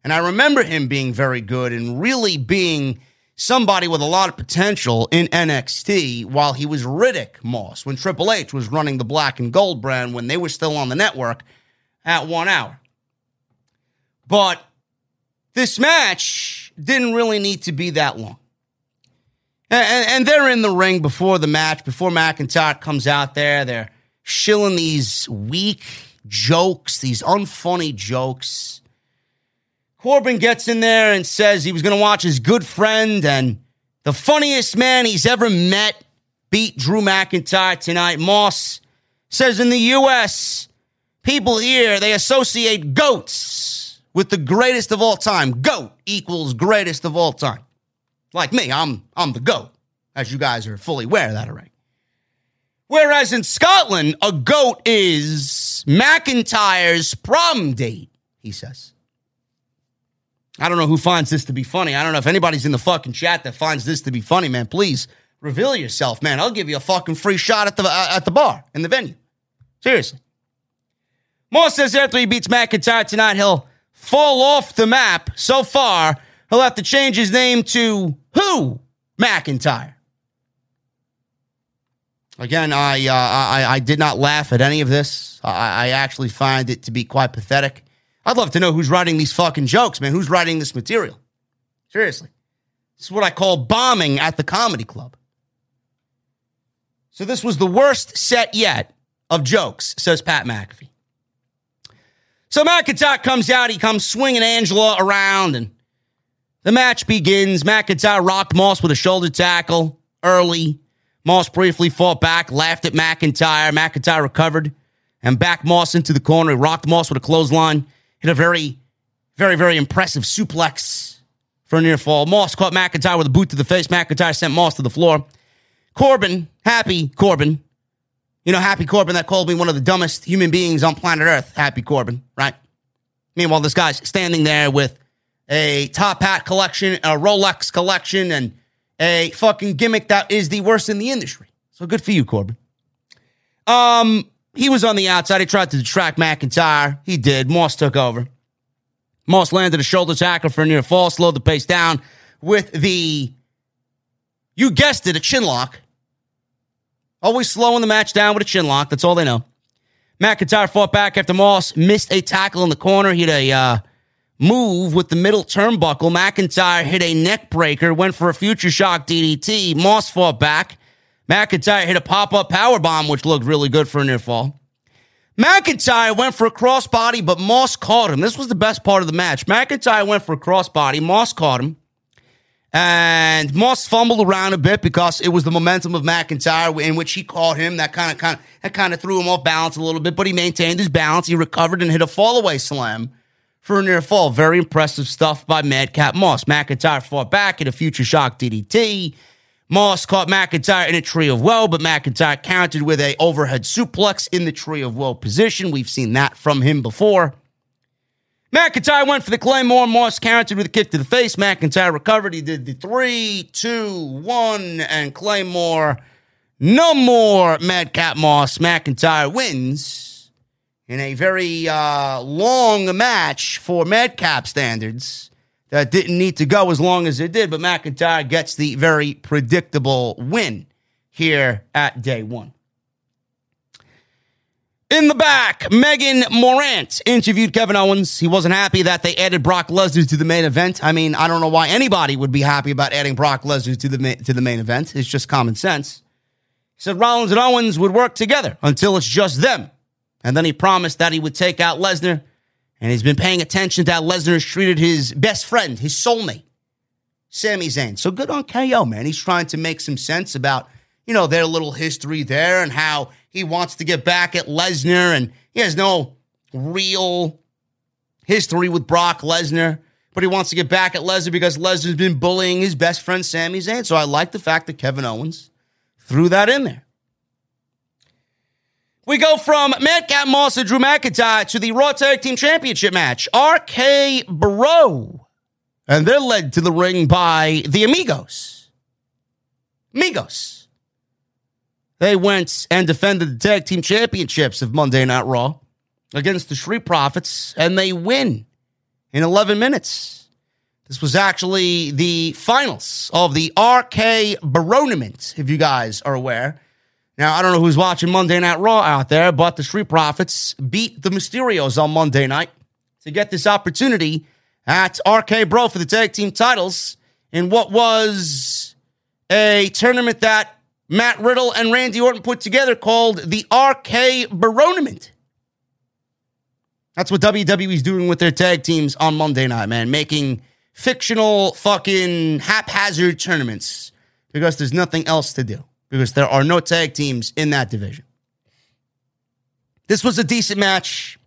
And I remember him being very good and really being somebody with a lot of potential in NXT while he was Riddick Moss when Triple H was running the black and gold brand when they were still on the network at one hour. But this match didn't really need to be that long. And, and, they're in the ring before the match, before McIntyre comes out there. They're shilling these weak jokes, these unfunny jokes. Corbin gets in there and says he was going to watch his good friend and the funniest man he's ever met beat Drew McIntyre tonight. Moss says in the U.S., people here, they associate goats with the greatest of all time. Goat equals greatest of all time. Like me, I'm I'm the goat, as you guys are fully aware of that already. Whereas in Scotland, a goat is McIntyre's prom date, he says. I don't know who finds this to be funny. I don't know if anybody's in the fucking chat that finds this to be funny, man. Please reveal yourself, man. I'll give you a fucking free shot at the uh, at the bar in the venue. Seriously. Moss says after he beats McIntyre tonight, he'll fall off the map. So far, he'll have to change his name to who? McIntyre. Again, I, uh, I I did not laugh at any of this. I, I actually find it to be quite pathetic. I'd love to know who's writing these fucking jokes, man. Who's writing this material? Seriously. This is what I call bombing at the comedy club. So this was the worst set yet of jokes, says Pat McAfee. So McIntyre comes out, he comes swinging Angela around, and the match begins. McIntyre rocked Moss with a shoulder tackle early. Moss briefly fought back, laughed at McIntyre. McIntyre recovered and backed Moss into the corner. He rocked Moss with a clothesline, hit a very, very, very impressive suplex for a near fall. Moss caught McIntyre with a boot to the face. McIntyre sent Moss to the floor. Corbin, happy Corbin, you know, Happy Corbin that called me one of the dumbest human beings on planet Earth. Happy Corbin, right? Meanwhile, this guy's standing there with a top hat collection, a Rolex collection, and a fucking gimmick that is the worst in the industry. So good for you, Corbin. Um, he was on the outside. He tried to distract McIntyre. He did. Moss took over. Moss landed a shoulder tackle for a near fall, slowed the pace down with the, you guessed it, a chin lock. Always slowing the match down with a chin lock. That's all they know. McIntyre fought back after Moss missed a tackle in the corner. He had a uh, move with the middle turnbuckle. McIntyre hit a neck breaker, went for a future shock DDT. Moss fought back. McIntyre hit a pop up power bomb, which looked really good for a near fall. McIntyre went for a crossbody, but Moss caught him. This was the best part of the match. McIntyre went for a crossbody. Moss caught him. And Moss fumbled around a bit because it was the momentum of McIntyre in which he caught him. That kind of kind of that kind of threw him off balance a little bit, but he maintained his balance. He recovered and hit a fallaway slam for a near fall. Very impressive stuff by Madcap Moss. McIntyre fought back in a future shock DDT. Moss caught McIntyre in a tree of woe, but McIntyre countered with a overhead suplex in the tree of woe position. We've seen that from him before. McIntyre went for the Claymore. Moss countered with a kick to the face. McIntyre recovered. He did the three, two, one, and Claymore. No more Madcap Moss. McIntyre wins in a very uh, long match for Madcap standards that didn't need to go as long as it did, but McIntyre gets the very predictable win here at day one. In the back, Megan Morant interviewed Kevin Owens. He wasn't happy that they added Brock Lesnar to the main event. I mean, I don't know why anybody would be happy about adding Brock Lesnar to the ma- to the main event. It's just common sense. He said Rollins and Owens would work together until it's just them. And then he promised that he would take out Lesnar. And he's been paying attention to how Lesnar has treated his best friend, his soulmate, Sami Zayn. So good on KO, man. He's trying to make some sense about, you know, their little history there and how he wants to get back at Lesnar, and he has no real history with Brock Lesnar, but he wants to get back at Lesnar because Lesnar's been bullying his best friend Sami Zayn. So I like the fact that Kevin Owens threw that in there. We go from Madcap Moss and Drew McIntyre to the Raw Tag Team Championship match. RK Bro. And they're led to the ring by the Amigos. Amigos. They went and defended the tag team championships of Monday Night Raw against the Street Profits, and they win in 11 minutes. This was actually the finals of the RK Baronament, if you guys are aware. Now, I don't know who's watching Monday Night Raw out there, but the Street Profits beat the Mysterios on Monday night to get this opportunity at RK Bro for the tag team titles in what was a tournament that Matt Riddle and Randy Orton put together called the RK Baronament. That's what WWE's doing with their tag teams on Monday night, man. Making fictional fucking haphazard tournaments because there's nothing else to do because there are no tag teams in that division. This was a decent match.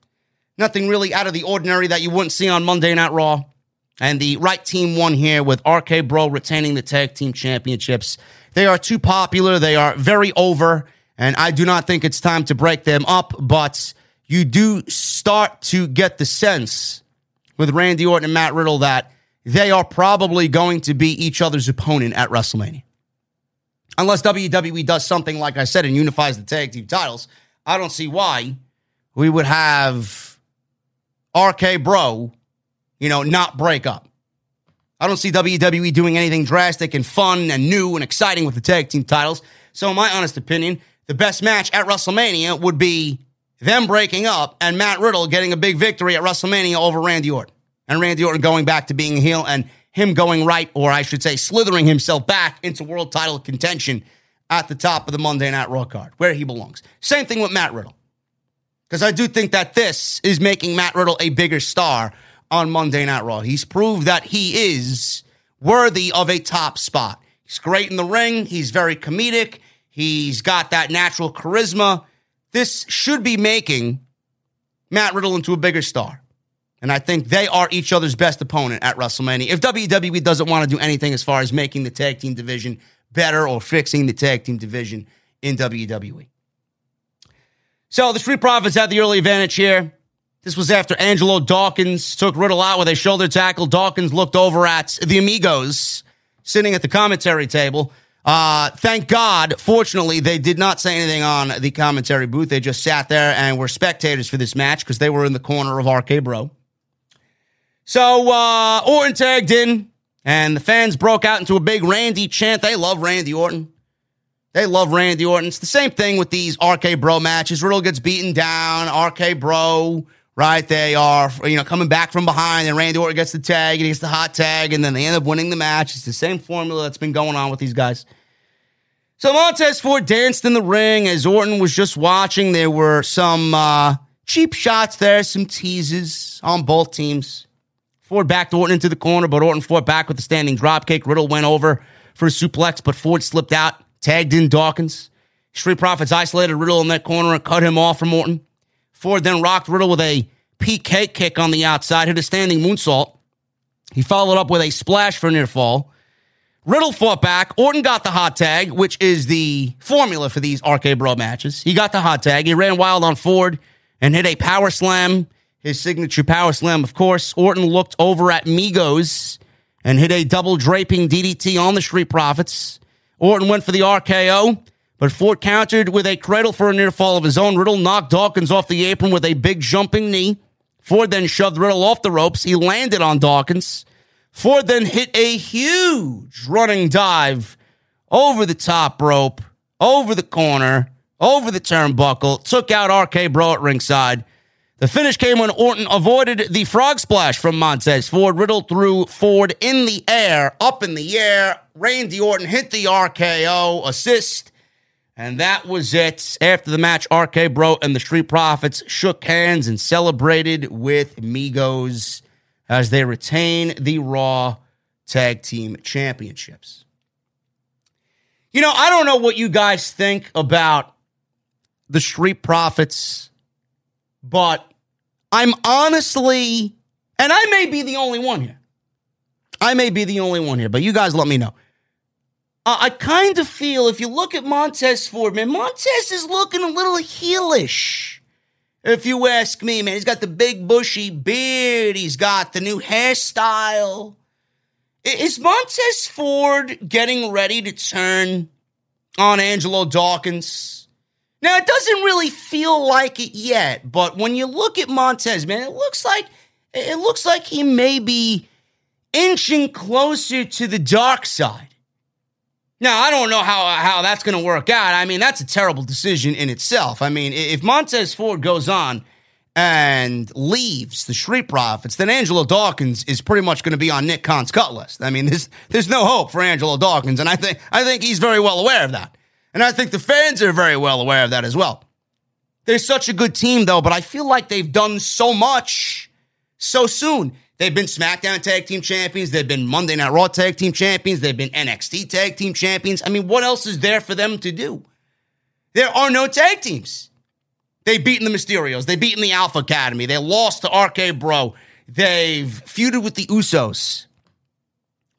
Nothing really out of the ordinary that you wouldn't see on Monday Night Raw. And the right team won here with RK Bro retaining the tag team championships. They are too popular. They are very over. And I do not think it's time to break them up. But you do start to get the sense with Randy Orton and Matt Riddle that they are probably going to be each other's opponent at WrestleMania. Unless WWE does something, like I said, and unifies the tag team titles, I don't see why we would have RK Bro, you know, not break up. I don't see WWE doing anything drastic and fun and new and exciting with the tag team titles. So, in my honest opinion, the best match at WrestleMania would be them breaking up and Matt Riddle getting a big victory at WrestleMania over Randy Orton. And Randy Orton going back to being a heel and him going right, or I should say, slithering himself back into world title contention at the top of the Monday Night Raw card, where he belongs. Same thing with Matt Riddle. Because I do think that this is making Matt Riddle a bigger star on Monday Night Raw. He's proved that he is worthy of a top spot. He's great in the ring. He's very comedic. He's got that natural charisma. This should be making Matt Riddle into a bigger star. And I think they are each other's best opponent at WrestleMania. If WWE doesn't want to do anything as far as making the tag team division better or fixing the tag team division in WWE. So the Street Profits had the early advantage here. This was after Angelo Dawkins took Riddle out with a shoulder tackle. Dawkins looked over at the Amigos sitting at the commentary table. Uh, thank God, fortunately, they did not say anything on the commentary booth. They just sat there and were spectators for this match because they were in the corner of RK Bro. So uh, Orton tagged in, and the fans broke out into a big Randy chant. They love Randy Orton. They love Randy Orton. It's the same thing with these RK Bro matches. Riddle gets beaten down. RK Bro, right? They are, you know, coming back from behind, and Randy Orton gets the tag, and he gets the hot tag, and then they end up winning the match. It's the same formula that's been going on with these guys. So Montez Ford danced in the ring as Orton was just watching. There were some uh, cheap shots there, some teases on both teams. Ford backed Orton into the corner, but Orton fought back with a standing dropkick. Riddle went over for a suplex, but Ford slipped out, tagged in Dawkins. Street Profits isolated Riddle in that corner and cut him off from Orton. Ford then rocked Riddle with a PK kick on the outside, hit a standing moonsault. He followed up with a splash for near fall. Riddle fought back. Orton got the hot tag, which is the formula for these RK Bro matches. He got the hot tag. He ran wild on Ford and hit a power slam his signature power slam, of course. Orton looked over at Migos and hit a double draping DDT on the Street Profits. Orton went for the RKO, but Ford countered with a cradle for a near fall of his own. Riddle knocked Dawkins off the apron with a big jumping knee. Ford then shoved Riddle off the ropes. He landed on Dawkins. Ford then hit a huge running dive over the top rope, over the corner, over the turnbuckle, took out RK Bro at ringside. The finish came when Orton avoided the frog splash from Montez Ford. Riddle threw Ford in the air, up in the air. Randy Orton hit the RKO assist. And that was it. After the match, RK Bro and the Street Profits shook hands and celebrated with Migos as they retain the Raw Tag Team Championships. You know, I don't know what you guys think about the Street Profits but I'm honestly, and I may be the only one here. I may be the only one here, but you guys let me know. I kind of feel if you look at Montez Ford, man, Montez is looking a little heelish. If you ask me, man, he's got the big bushy beard, he's got the new hairstyle. Is Montez Ford getting ready to turn on Angelo Dawkins? Now, it doesn't really feel like it yet, but when you look at Montez, man, it looks like it looks like he may be inching closer to the dark side. Now, I don't know how, how that's going to work out. I mean, that's a terrible decision in itself. I mean, if Montez Ford goes on and leaves the Street Profits, then Angelo Dawkins is pretty much going to be on Nick Khan's cut list. I mean, there's, there's no hope for Angelo Dawkins, and I think, I think he's very well aware of that. And I think the fans are very well aware of that as well. They're such a good team, though, but I feel like they've done so much so soon. They've been SmackDown Tag Team Champions. They've been Monday Night Raw Tag Team Champions. They've been NXT Tag Team Champions. I mean, what else is there for them to do? There are no tag teams. They've beaten the Mysterios. They've beaten the Alpha Academy. They lost to RK Bro. They've feuded with the Usos.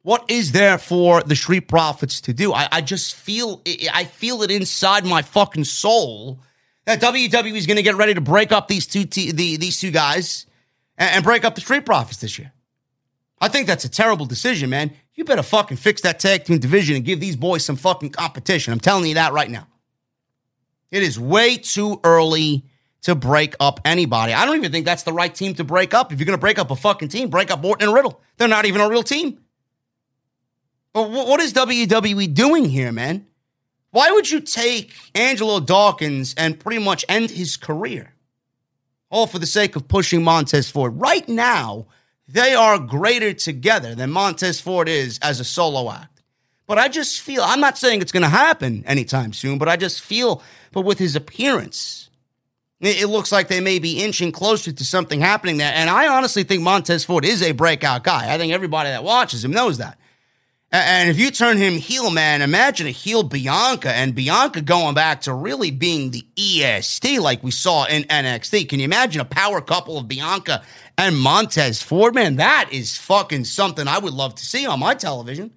What is there for the Street Profits to do? I, I just feel I feel it inside my fucking soul that WWE is going to get ready to break up these two te- the, these two guys and, and break up the Street Profits this year. I think that's a terrible decision, man. You better fucking fix that tag team division and give these boys some fucking competition. I'm telling you that right now. It is way too early to break up anybody. I don't even think that's the right team to break up. If you're going to break up a fucking team, break up Orton and Riddle. They're not even a real team. But what is WWE doing here, man? Why would you take Angelo Dawkins and pretty much end his career? All for the sake of pushing Montez Ford. Right now, they are greater together than Montez Ford is as a solo act. But I just feel, I'm not saying it's going to happen anytime soon, but I just feel, but with his appearance, it looks like they may be inching closer to something happening there. And I honestly think Montez Ford is a breakout guy. I think everybody that watches him knows that. And if you turn him heel, man, imagine a heel Bianca and Bianca going back to really being the EST like we saw in NXT. Can you imagine a power couple of Bianca and Montez Ford? Man, that is fucking something I would love to see on my television.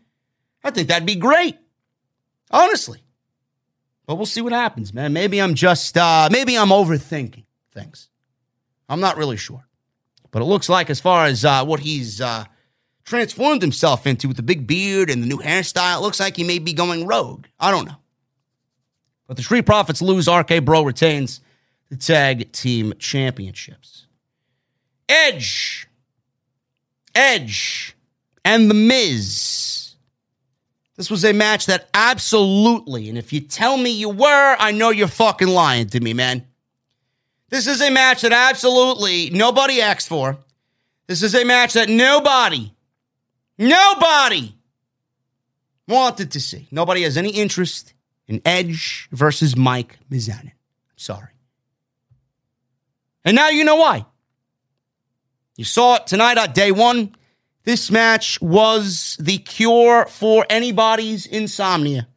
I think that'd be great. Honestly. But we'll see what happens, man. Maybe I'm just, uh, maybe I'm overthinking things. I'm not really sure. But it looks like, as far as uh, what he's, uh, transformed himself into with the big beard and the new hairstyle. It looks like he may be going rogue. I don't know. But the Street Profits lose. RK Bro retains the tag team championships. Edge. Edge and The Miz. This was a match that absolutely, and if you tell me you were, I know you're fucking lying to me, man. This is a match that absolutely nobody asked for. This is a match that nobody Nobody wanted to see. Nobody has any interest in Edge versus Mike Mizanin. I'm sorry. And now you know why. You saw it tonight on day one. This match was the cure for anybody's insomnia.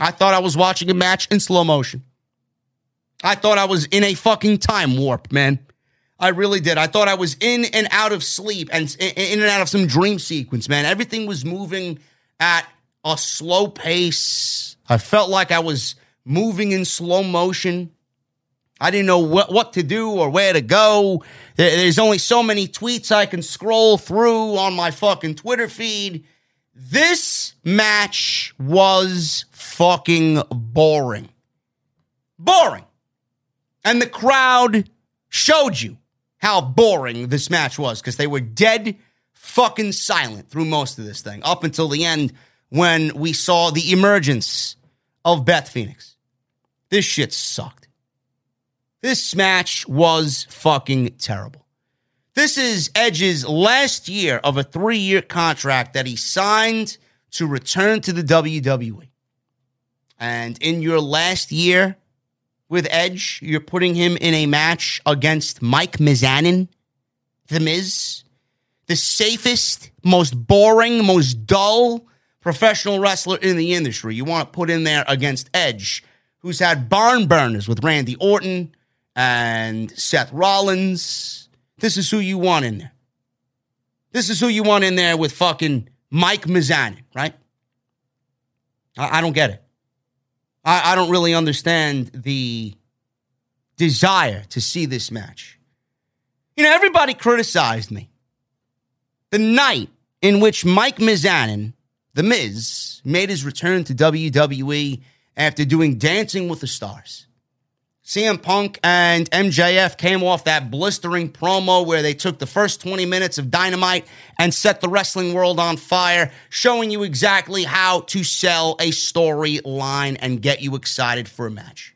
I thought I was watching a match in slow motion. I thought I was in a fucking time warp, man. I really did. I thought I was in and out of sleep and in and out of some dream sequence, man. Everything was moving at a slow pace. I felt like I was moving in slow motion. I didn't know what, what to do or where to go. There's only so many tweets I can scroll through on my fucking Twitter feed. This match was fucking boring. Boring. And the crowd showed you how boring this match was because they were dead fucking silent through most of this thing up until the end when we saw the emergence of Beth Phoenix. This shit sucked. This match was fucking terrible. This is Edge's last year of a three year contract that he signed to return to the WWE. And in your last year, with Edge. You're putting him in a match against Mike Mizanin, The Miz, the safest, most boring, most dull professional wrestler in the industry. You want to put in there against Edge, who's had barn burners with Randy Orton and Seth Rollins. This is who you want in there. This is who you want in there with fucking Mike Mizanin, right? I, I don't get it. I, I don't really understand the desire to see this match. You know, everybody criticized me the night in which Mike Mizanin, The Miz, made his return to WWE after doing Dancing with the Stars. CM Punk and MJF came off that blistering promo where they took the first 20 minutes of dynamite and set the wrestling world on fire, showing you exactly how to sell a storyline and get you excited for a match.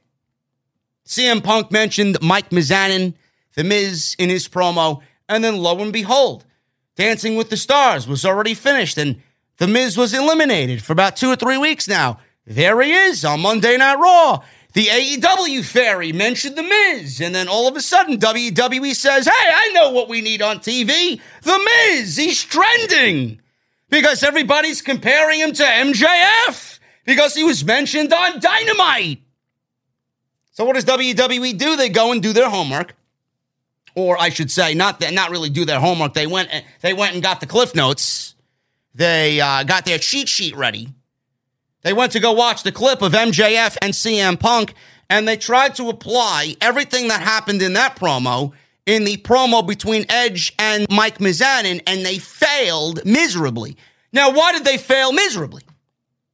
CM Punk mentioned Mike Mizanin, The Miz, in his promo, and then lo and behold, Dancing with the Stars was already finished and The Miz was eliminated for about two or three weeks now. There he is on Monday Night Raw the AEW fairy mentioned The Miz, and then all of a sudden WWE says, Hey, I know what we need on TV. The Miz, he's trending because everybody's comparing him to MJF because he was mentioned on Dynamite. So what does WWE do? They go and do their homework. Or I should say, not not really do their homework. They went, they went and got the cliff notes. They uh, got their cheat sheet ready they went to go watch the clip of MJF and CM Punk, and they tried to apply everything that happened in that promo in the promo between Edge and Mike Mizanin, and they failed miserably. Now, why did they fail miserably?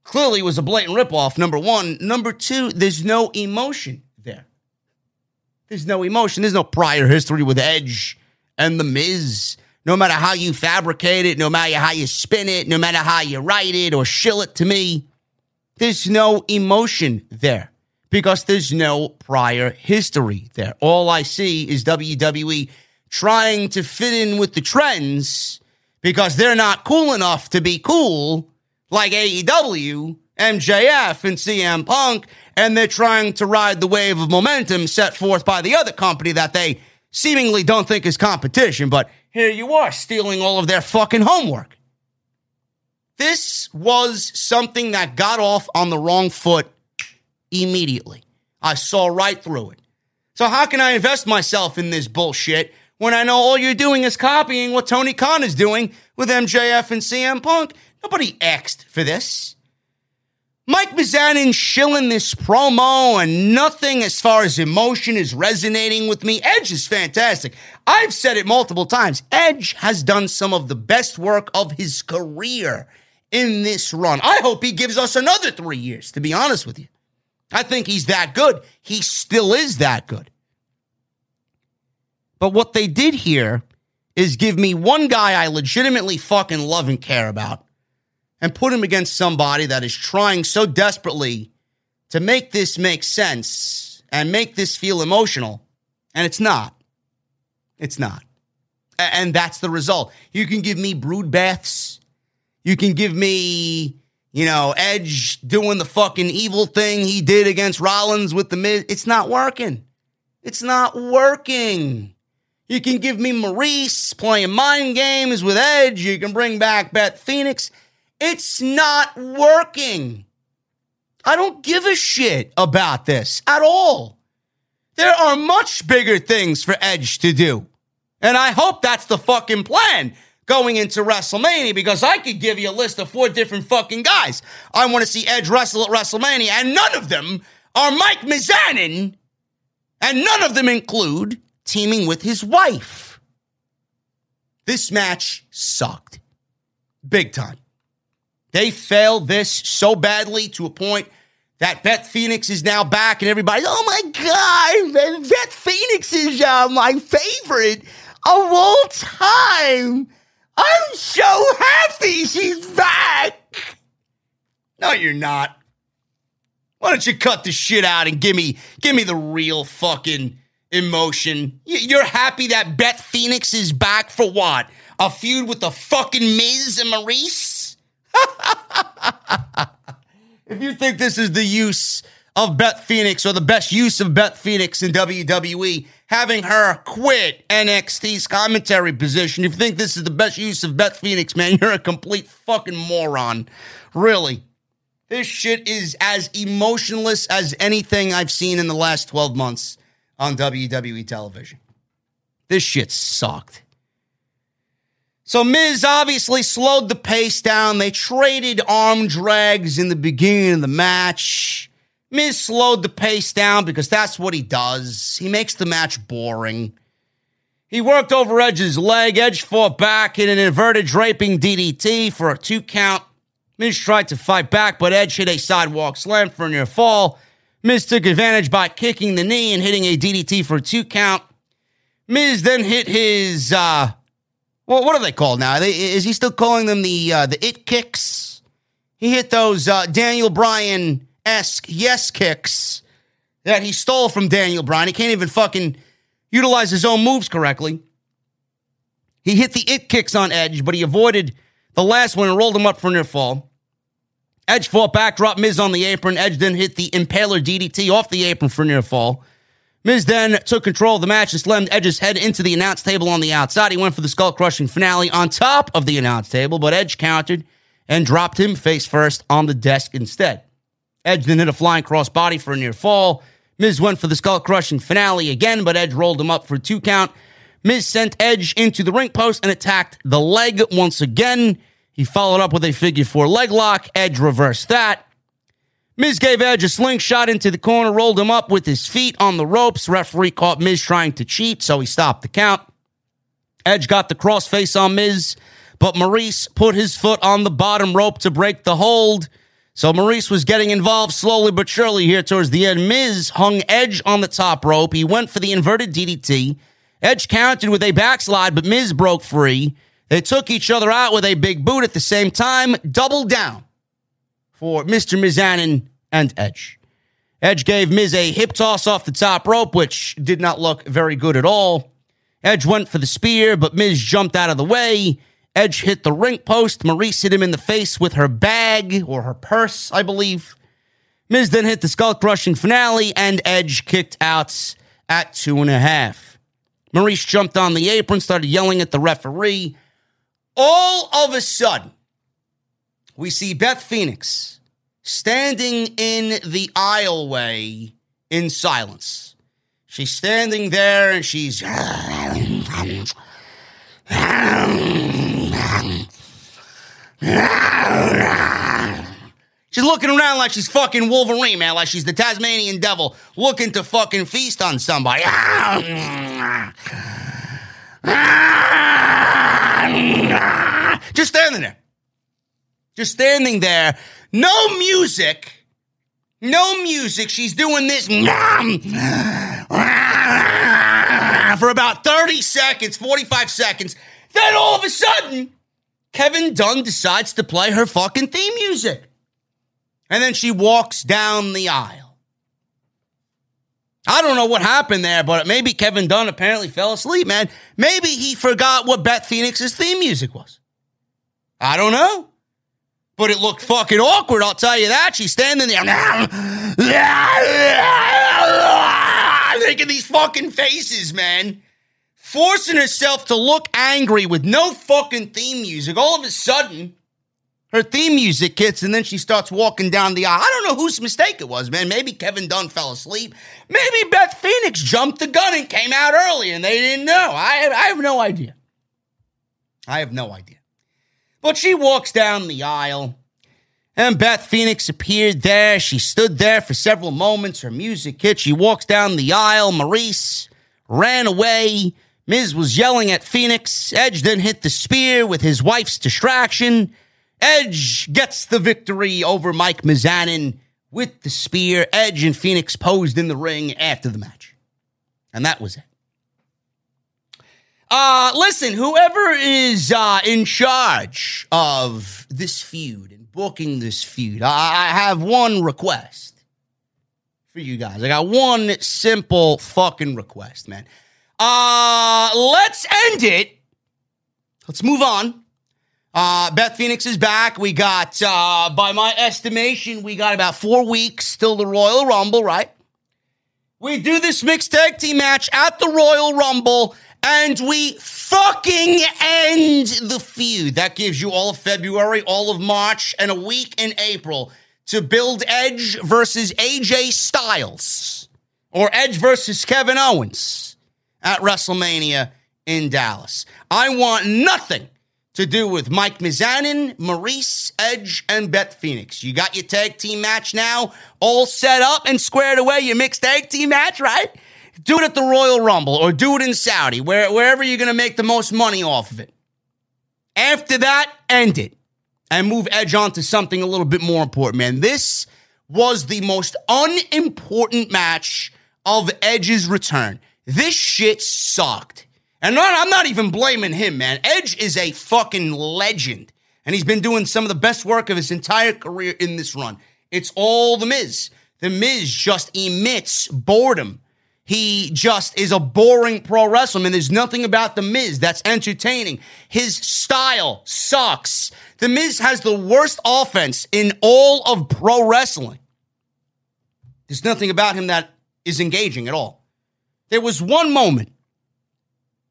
Clearly, it was a blatant ripoff, number one. Number two, there's no emotion there. There's no emotion. There's no prior history with Edge and The Miz. No matter how you fabricate it, no matter how you spin it, no matter how you write it or shill it to me, there's no emotion there because there's no prior history there. All I see is WWE trying to fit in with the trends because they're not cool enough to be cool like AEW, MJF, and CM Punk, and they're trying to ride the wave of momentum set forth by the other company that they seemingly don't think is competition, but here you are stealing all of their fucking homework. This was something that got off on the wrong foot immediately. I saw right through it. So, how can I invest myself in this bullshit when I know all you're doing is copying what Tony Khan is doing with MJF and CM Punk? Nobody asked for this. Mike Mizanin shilling this promo and nothing as far as emotion is resonating with me. Edge is fantastic. I've said it multiple times. Edge has done some of the best work of his career in this run. I hope he gives us another three years, to be honest with you. I think he's that good. He still is that good. But what they did here is give me one guy I legitimately fucking love and care about and put him against somebody that is trying so desperately to make this make sense and make this feel emotional. And it's not. It's not. And that's the result. You can give me brood baths you can give me, you know, Edge doing the fucking evil thing he did against Rollins with the Miz. It's not working. It's not working. You can give me Maryse playing mind games with Edge. You can bring back Beth Phoenix. It's not working. I don't give a shit about this at all. There are much bigger things for Edge to do. And I hope that's the fucking plan going into WrestleMania because I could give you a list of four different fucking guys I want to see Edge wrestle at WrestleMania, and none of them are Mike Mizanin, and none of them include teaming with his wife. This match sucked. Big time. They failed this so badly to a point that Beth Phoenix is now back, and everybody, oh my God, Beth Phoenix is uh, my favorite of all time. I'm so happy she's back. No, you're not. Why don't you cut the shit out and give me give me the real fucking emotion? You're happy that Beth Phoenix is back for what? A feud with the fucking Miz and Maryse? *laughs* if you think this is the use of Beth Phoenix or the best use of Beth Phoenix in WWE, having her quit NXT's commentary position. If you think this is the best use of Beth Phoenix, man, *laughs* you're a complete fucking moron. Really. This shit is as emotionless as anything I've seen in the last 12 months on WWE television. This shit sucked. So Miz obviously slowed the pace down. They traded arm drags in the beginning of the match. Miz slowed the pace down because that's what he does. He makes the match boring. He worked over Edge's leg. Edge fought back in an inverted draping DDT for a two count. Miz tried to fight back, but Edge hit a sidewalk slam for a near fall. Miz took advantage by kicking the knee and hitting a DDT for a two count. Miz then hit his uh well, what are they called now? Is he still calling them the uh, the it kicks? He hit those uh, Daniel Bryan esque yes kicks that he stole from Daniel Bryan. He can't even fucking utilize his own moves correctly. He hit the it kicks on Edge, but he avoided the last one and rolled him up for near fall. Edge fought back, dropped Miz on the apron. Edge then hit the Impaler DDT off the apron for near fall. Miz then took control of the match and slammed Edge's head into the announce table on the outside. He went for the skull crushing finale on top of the announce table, but Edge countered and dropped him face first on the desk instead. Edge then hit a flying crossbody for a near fall. Miz went for the skull crushing finale again, but Edge rolled him up for a two count. Miz sent Edge into the ring post and attacked the leg once again. He followed up with a figure four leg lock. Edge reversed that. Miz gave Edge a slingshot into the corner, rolled him up with his feet on the ropes. Referee caught Miz trying to cheat, so he stopped the count. Edge got the crossface on Miz, but Maryse put his foot on the bottom rope to break the hold. So Maryse was getting involved slowly but surely here towards the end. Miz hung Edge on the top rope. He went for the inverted DDT. Edge countered with a backslide, but Miz broke free. They took each other out with a big boot at the same time, double down for Mr. Mizanin and Edge. Edge gave Miz a hip toss off the top rope, which did not look very good at all. Edge went for the spear, but Miz jumped out of the way. Edge hit the ring post. Maryse hit him in the face with her bag or her purse, I believe. Miz then hit the skull crushing finale, and Edge kicked out at two and a half. Maryse jumped on the apron, started yelling at the referee. All of a sudden, we see Beth Phoenix standing in the aisleway in silence. She's standing there and she's. *laughs* *laughs* She's looking around like she's fucking Wolverine, man, like she's the Tasmanian devil looking to fucking feast on somebody. Just standing there. Just standing there. No music. No music. She's doing this for about 30 seconds, 45 seconds. Then all of a sudden, Kevin Dunn decides to play her fucking theme music. And then she walks down the aisle. I don't know what happened there, but maybe Kevin Dunn apparently fell asleep, man. Maybe he forgot what Beth Phoenix's theme music was. I don't know. But it looked fucking awkward, I'll tell you that. She's standing there *laughs* making these fucking faces, man. Forcing herself to look angry with no fucking theme music. All of a sudden, her theme music hits and then she starts walking down the aisle. I don't know whose mistake it was, man. Maybe Kevin Dunn fell asleep. Maybe Beth Phoenix jumped the gun and came out early and they didn't know. I, I have no idea. I have no idea. But she walks down the aisle and Beth Phoenix appeared there. She stood there for several moments. Her music hit. She walks down the aisle. Maryse ran away. Miz was yelling at Phoenix. Edge then hit the spear with his wife's distraction. Edge gets the victory over Mike Mizanin with the spear. Edge and Phoenix posed in the ring after the match. And that was it. Uh, listen, whoever is uh, in charge of this feud and booking this feud, I, I have one request for you guys. I got one simple fucking request, man. Uh, let's end it. Let's move on. Uh, Beth Phoenix is back. We got, uh, by my estimation, we got about four weeks till the Royal Rumble, right? We do this mixed tag team match at the Royal Rumble, and we fucking end the feud. That gives you all of February, all of March, and a week in April to build Edge versus AJ Styles or Edge versus Kevin Owens at WrestleMania in Dallas. I want nothing to do with Mike Mizanin, Maryse, Edge, and Beth Phoenix. You got your tag team match now all set up and squared away, your mixed tag team match, right? Do it at the Royal Rumble or do it in Saudi, where, wherever you're going to make the most money off of it. After that, end it and move Edge on to something a little bit more important, man. This was the most unimportant match of Edge's return. This shit sucked. And I'm not even blaming him, man. Edge is a fucking legend. And he's been doing some of the best work of his entire career in this run. It's all The Miz. The Miz just emits boredom. He just is a boring pro wrestler. And there's nothing about The Miz that's entertaining. His style sucks. The Miz has the worst offense in all of pro wrestling. There's nothing about him that is engaging at all. There was one moment,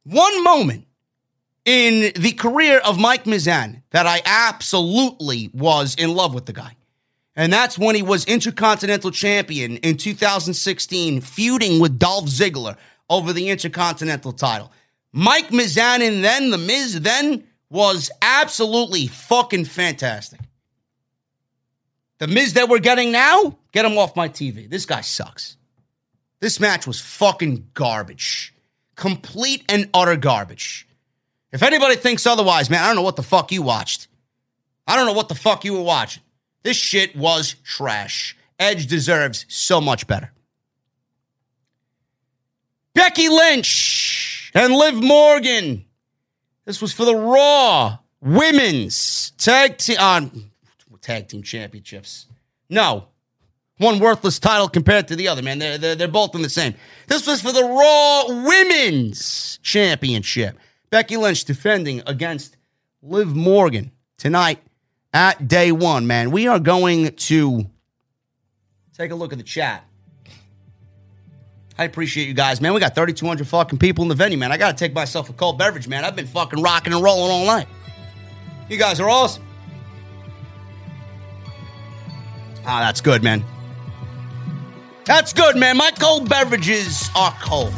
one moment in the career of Mike Mizan that I absolutely was in love with the guy. And that's when he was Intercontinental Champion in 2016, feuding with Dolph Ziggler over the Intercontinental title. Mike Mizanin then, The Miz then, was absolutely fucking fantastic. The Miz that we're getting now, get him off my TV. This guy sucks. This match was fucking garbage. Complete and utter garbage. If anybody thinks otherwise, man, I don't know what the fuck you watched. I don't know what the fuck you were watching. This shit was trash. Edge deserves so much better. Becky Lynch and Liv Morgan. This was for the Raw Women's Tag Team uh, Tag Team Championships. No, one worthless title compared to the other. Man, they're, they're they're both in the same. This was for the Raw Women's Championship. Becky Lynch defending against Liv Morgan tonight at day one, man. We are going to take a look at the chat. I appreciate you guys, man. We got 3,200 fucking people in the venue, man. I got to take myself a cold beverage, man. I've been fucking rocking and rolling all night. You guys are awesome. Ah, that's good, man. That's good, man. My cold beverages are cold.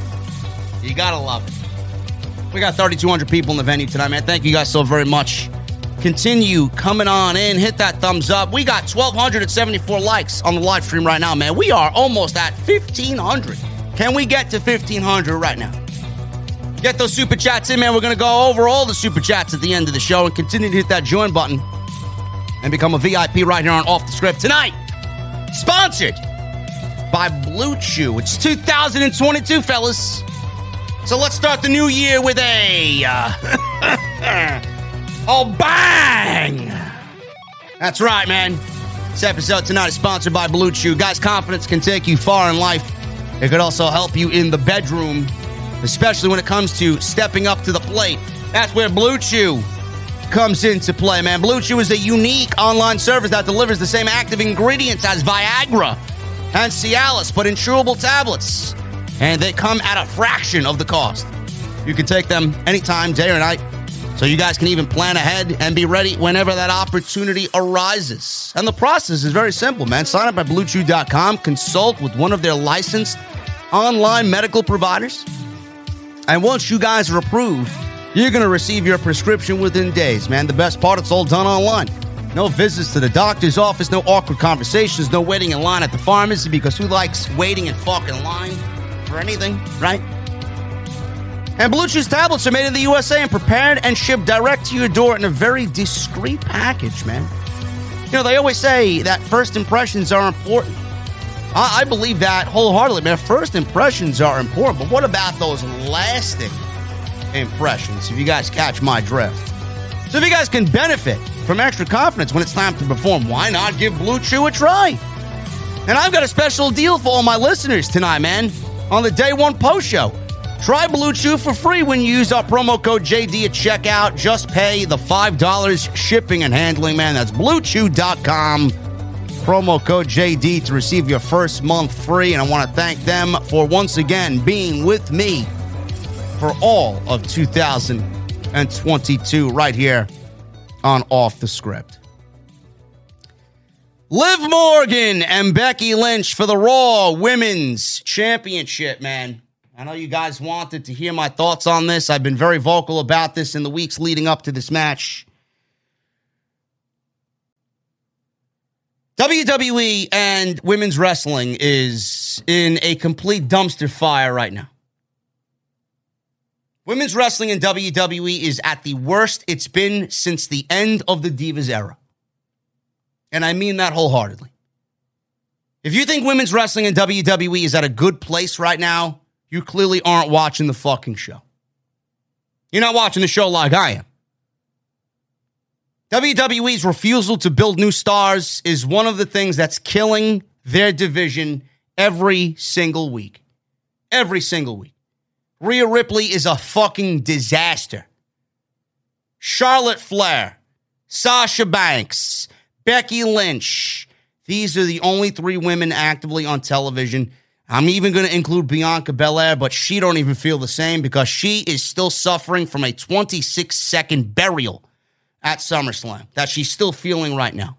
You gotta love it. We got 3,200 people in the venue tonight, man. Thank you guys so very much continue coming on in. Hit that thumbs up. We got 1,274 likes on the live stream right now, man. We are almost at 1,500. Can we get to 1,500 right now? Get those super chats in, man. We're going to go over all the super chats at the end of the show and continue to hit that join button and become a VIP right here on Off the Script tonight. Sponsored by BlueChew. It's 2022, fellas. So let's start the new year with a. Uh, *laughs* Oh, bang! That's right, man. This episode tonight is sponsored by BlueChew. Guys, confidence can take you far in life. It could also help you in the bedroom, especially when it comes to stepping up to the plate. That's where BlueChew comes into play, man. BlueChew is a unique online service that delivers the same active ingredients as Viagra and Cialis, but in chewable tablets. And they come at a fraction of the cost. You can take them anytime, day or night so you guys can even plan ahead and be ready whenever that opportunity arises. And the process is very simple, man. Sign up at bluechew.com, consult with one of their licensed online medical providers. And once you guys are approved, you're going to receive your prescription within days, man. The best part, it's all done online. No visits to the doctor's office, no awkward conversations, no waiting in line at the pharmacy because who likes waiting in fucking line for anything, right? And BlueChew tablets are made in the USA and prepared and shipped direct to your door in a very discreet package, man. You know, they always say that first impressions are important. I, I believe that wholeheartedly, man. First impressions are important, but what about those lasting impressions, if you guys catch my drift? So if you guys can benefit from extra confidence when it's time to perform, why not give BlueChew a try? And I've got a special deal for all my listeners tonight, man, on the day one post show. Try BlueChew for free when you use our promo code JD at checkout. Just pay the $5 shipping and handling, man. That's bluechew.com. Promo code JD to receive your first month free. And I want to thank them for once again being with me for all of 2022 right here on Off the Script. Liv Morgan and Becky Lynch for the Raw Women's Championship, man. I know you guys wanted to hear my thoughts on this. I've been very vocal about this in the weeks leading up to this match. WWE and women's wrestling is in a complete dumpster fire right now. Women's wrestling in WWE is at the worst it's been since the end of the Divas era. And I mean that wholeheartedly. If you think women's wrestling in WWE is at a good place right now, you clearly aren't watching the fucking show. You're not watching the show like I am. WWE's refusal to build new stars is one of the things that's killing their division every single week. Every single week. Rhea Ripley is a fucking disaster. Charlotte Flair, Sasha Banks, Becky Lynch. These are the only three women actively on television. I'm even going to include Bianca Belair, but she don't even feel the same because she is still suffering from a 26 second burial at SummerSlam that she's still feeling right now.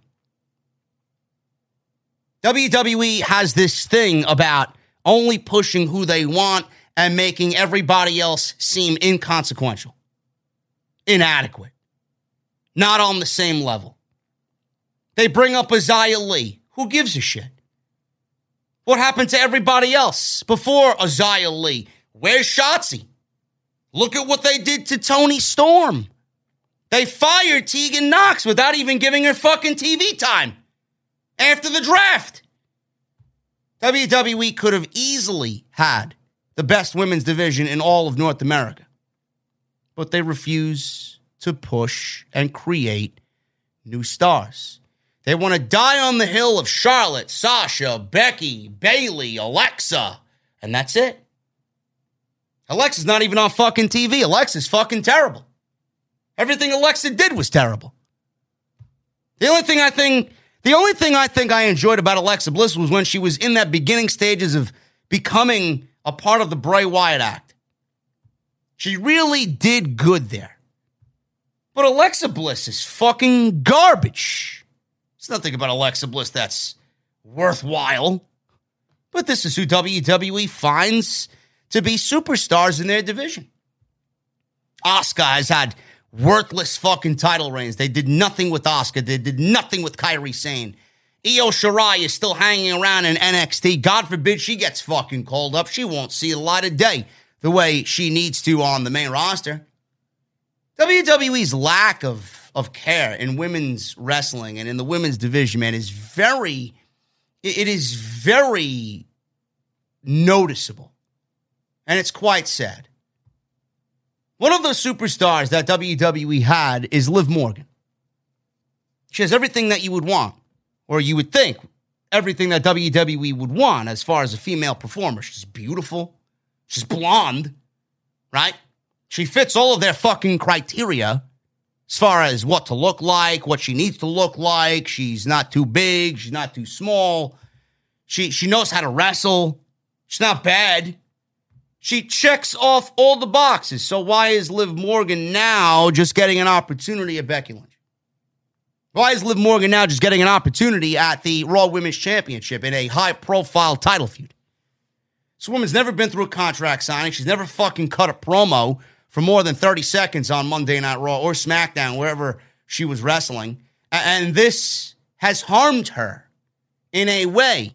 WWE has this thing about only pushing who they want and making everybody else seem inconsequential, inadequate, not on the same level. They bring up Xia Li. Who gives a shit? What happened to everybody else before Xia Li? Where's Shotzi? Look at what they did to Toni Storm. They fired Tegan Knox without even giving her fucking TV time after the draft. WWE could have easily had the best women's division in all of North America, but they refuse to push and create new stars. They want to die on the hill of Charlotte, Sasha, Becky, Bayley, Alexa, and that's it. Alexa's not even on fucking TV. Alexa's fucking terrible. Everything Alexa did was terrible. The only thing I think the only thing I think I enjoyed about Alexa Bliss was when she was in that beginning stages of becoming a part of the Bray Wyatt act. She really did good there. But Alexa Bliss is fucking garbage. There's nothing about Alexa Bliss that's worthwhile. But this is who WWE finds to be superstars in their division. Asuka has had worthless fucking title reigns. They did nothing with Asuka. They did nothing with Kairi Sane. Io Shirai is still hanging around in NXT. God forbid she gets fucking called up. She won't see a light of day the way she needs to on the main roster. WWE's lack of, of care in women's wrestling and in the women's division, man, is very, it is very noticeable. And it's quite sad. One of those superstars that WWE had is Liv Morgan. She has everything that you would want, or you would think everything that WWE would want as far as a female performer. She's beautiful. She's blonde, right? She fits all of their fucking criteria as far as what to look like, what she needs to look like. She's not too big. She's not too small. She, she knows how to wrestle. She's not bad. She checks off all the boxes. So why is Liv Morgan now just getting an opportunity at Becky Lynch? Why is Liv Morgan now just getting an opportunity at the Raw Women's Championship in a high profile title feud? This woman's never been through a contract signing. She's never fucking cut a promo for more than 30 seconds on Monday Night Raw or SmackDown, wherever she was wrestling. And this has harmed her in a way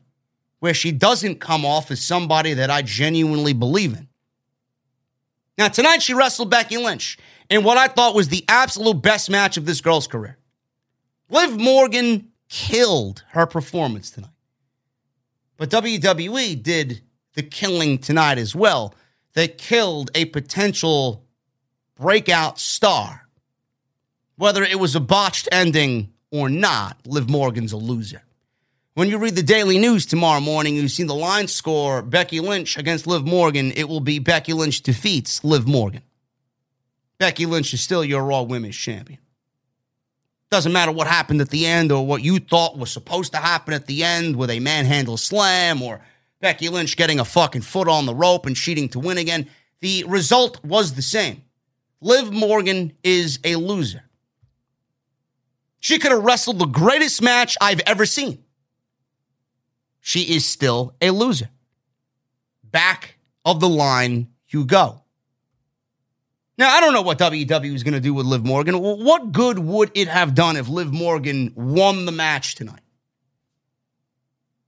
where she doesn't come off as somebody that I genuinely believe in. Now, tonight she wrestled Becky Lynch in what I thought was the absolute best match of this girl's career. Liv Morgan killed her performance tonight. But WWE did the killing tonight as well. They killed a potential breakout star. Whether it was a botched ending or not, Liv Morgan's a loser. When you read the Daily News tomorrow morning, you see the line score Becky Lynch against Liv Morgan. It will be Becky Lynch defeats Liv Morgan. Becky Lynch is still your Raw Women's Champion. Doesn't matter what happened at the end or what you thought was supposed to happen at the end with a manhandle slam or Becky Lynch getting a fucking foot on the rope and cheating to win again. The result was the same. Liv Morgan is a loser. She could have wrestled the greatest match I've ever seen she is still a loser. Back of the line you go. Now, I don't know what WWE is going to do with Liv Morgan. What good would it have done if Liv Morgan won the match tonight?